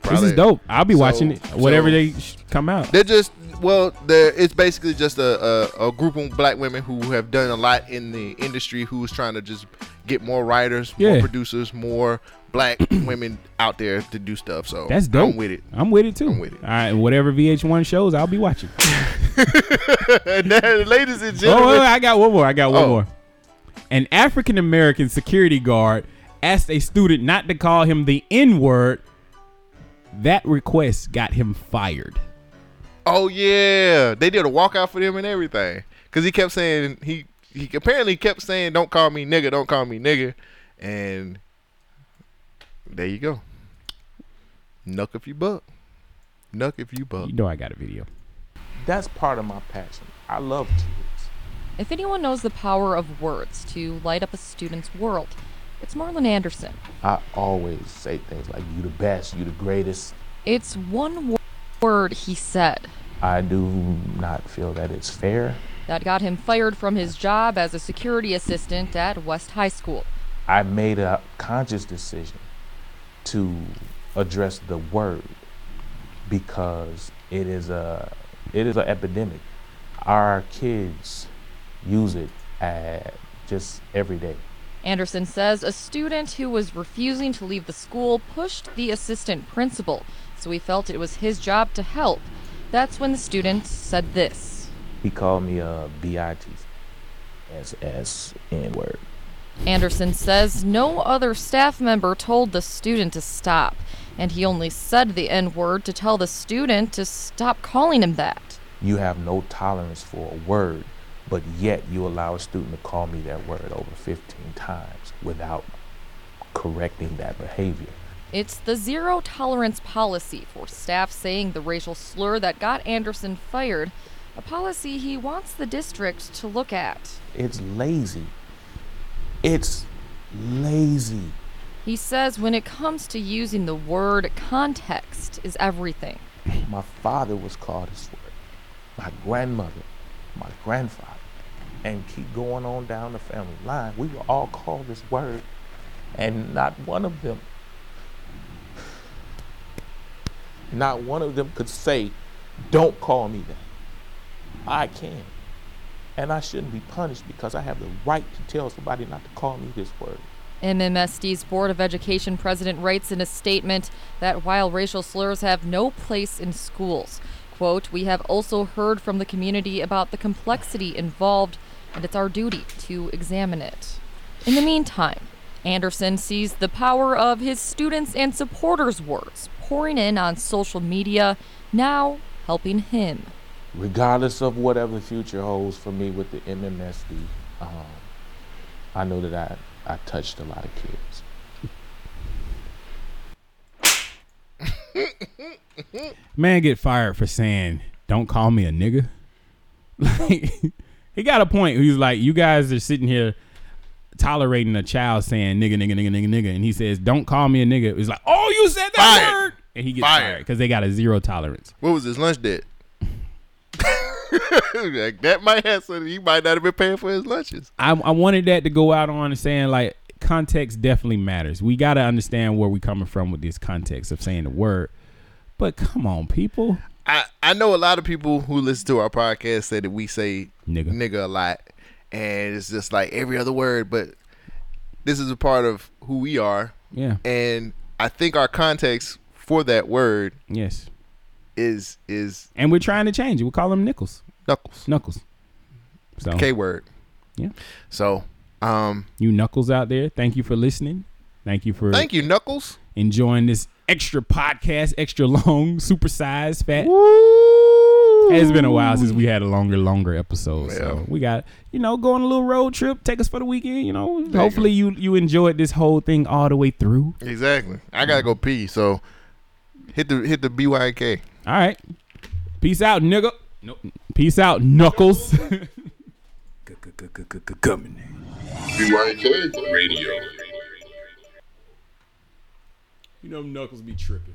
this is dope. I'll be so- watching it. Whatever so- they come out. They're just well, they're it's basically just a, a a group of black women who have done a lot in the industry who's trying to just get more writers, more Yeah. producers, more black women out there to do stuff. So That's dope. I'm with it. I'm with it too. I'm with it. All right, whatever VH1 shows, I'll be watching. and ladies and Oh, gentlemen, wait, I got one more. I got one Oh. more. An African American security guard asked a student not to call him the N word. That request got him fired. Oh yeah, they did a walkout for them and everything. Cause he kept saying he he apparently kept saying, "Don't call me nigga, don't call me nigga," and there you go. Knuck if you buck. Knuck if you buck. You know I got a video. That's part of my passion. I love kids. If anyone knows the power of words to light up a student's world, it's Marlon Anderson. I always say things like, you the best, you the greatest. It's one wo- word he said I do not feel that it's fair. that got him fired from his job as a security assistant at West High School. I made a conscious decision to address the word because it is a it is an epidemic. Our kids use it at just every day. Anderson says a student who was refusing to leave the school pushed the assistant principal, so he felt it was his job to help. That's when the student said this. He called me a bitch as as n word. Anderson says no other staff member told the student to stop, and he only said the N word to tell the student to stop calling him that. You have no tolerance for a word, but yet you allow a student to call me that word over 15 times without correcting that behavior. It's the zero tolerance policy for staff saying the racial slur that got Anderson fired, a policy he wants the district to look at. It's lazy. It's lazy. He says when it comes to using the word, context is everything. My father was called this word. My grandmother, my grandfather, and keep going on down the family line. We were all called this word, and not one of them, not one of them could say, "Don't call me that." I can, and I shouldn't be punished because I have the right to tell somebody not to call me this word. MMSD's Board of Education president writes in a statement that while racial slurs have no place in schools, quote, we have also heard from the community about the complexity involved, and it's our duty to examine it. In the meantime, Anderson sees the power of his students' and supporters' words pouring in on social media, now helping him. regardless of whatever the future holds for me with the MMSD, um, I know that I, I touched a lot of kids. Man get fired for saying, "Don't call me a nigga." Like, he got a point. He's like, "You guys are sitting here tolerating a child saying nigga, nigga, nigga, nigga, nigga," and he says, "Don't call me a nigga." He's like, "Oh, you said that Fired. word," and he gets Fired. fired because they got a zero tolerance. What was his lunch debt? like, that might have something. he might not have been paying for his lunches. I, I wanted that to go out on saying like context definitely matters. We got to understand where we coming from with this context of saying the word. But come on, people. I, I know a lot of people who listen to our podcast say that we say Nigga. nigga a lot, and it's just like every other word. But this is a part of who we are. Yeah. And I think our context for that word, yes, is is And we're trying to change it. We call them nickels. Knuckles. Knuckles. So K word. Yeah. So, um, you knuckles out there, thank you for listening. Thank you for thank you, Knuckles. enjoying this extra podcast, extra long, super sized, fat. It's been a while since we had a longer, longer episode. So we got, you know, go on a little road trip, take us for the weekend. You know, you hopefully you you enjoyed this whole thing all the way through. Exactly. I gotta go pee. So hit the hit the BYK. All right, peace out, nigga. Nope. Peace out, knuckles. Coming. BYK Radio. You know, knuckles be tripping.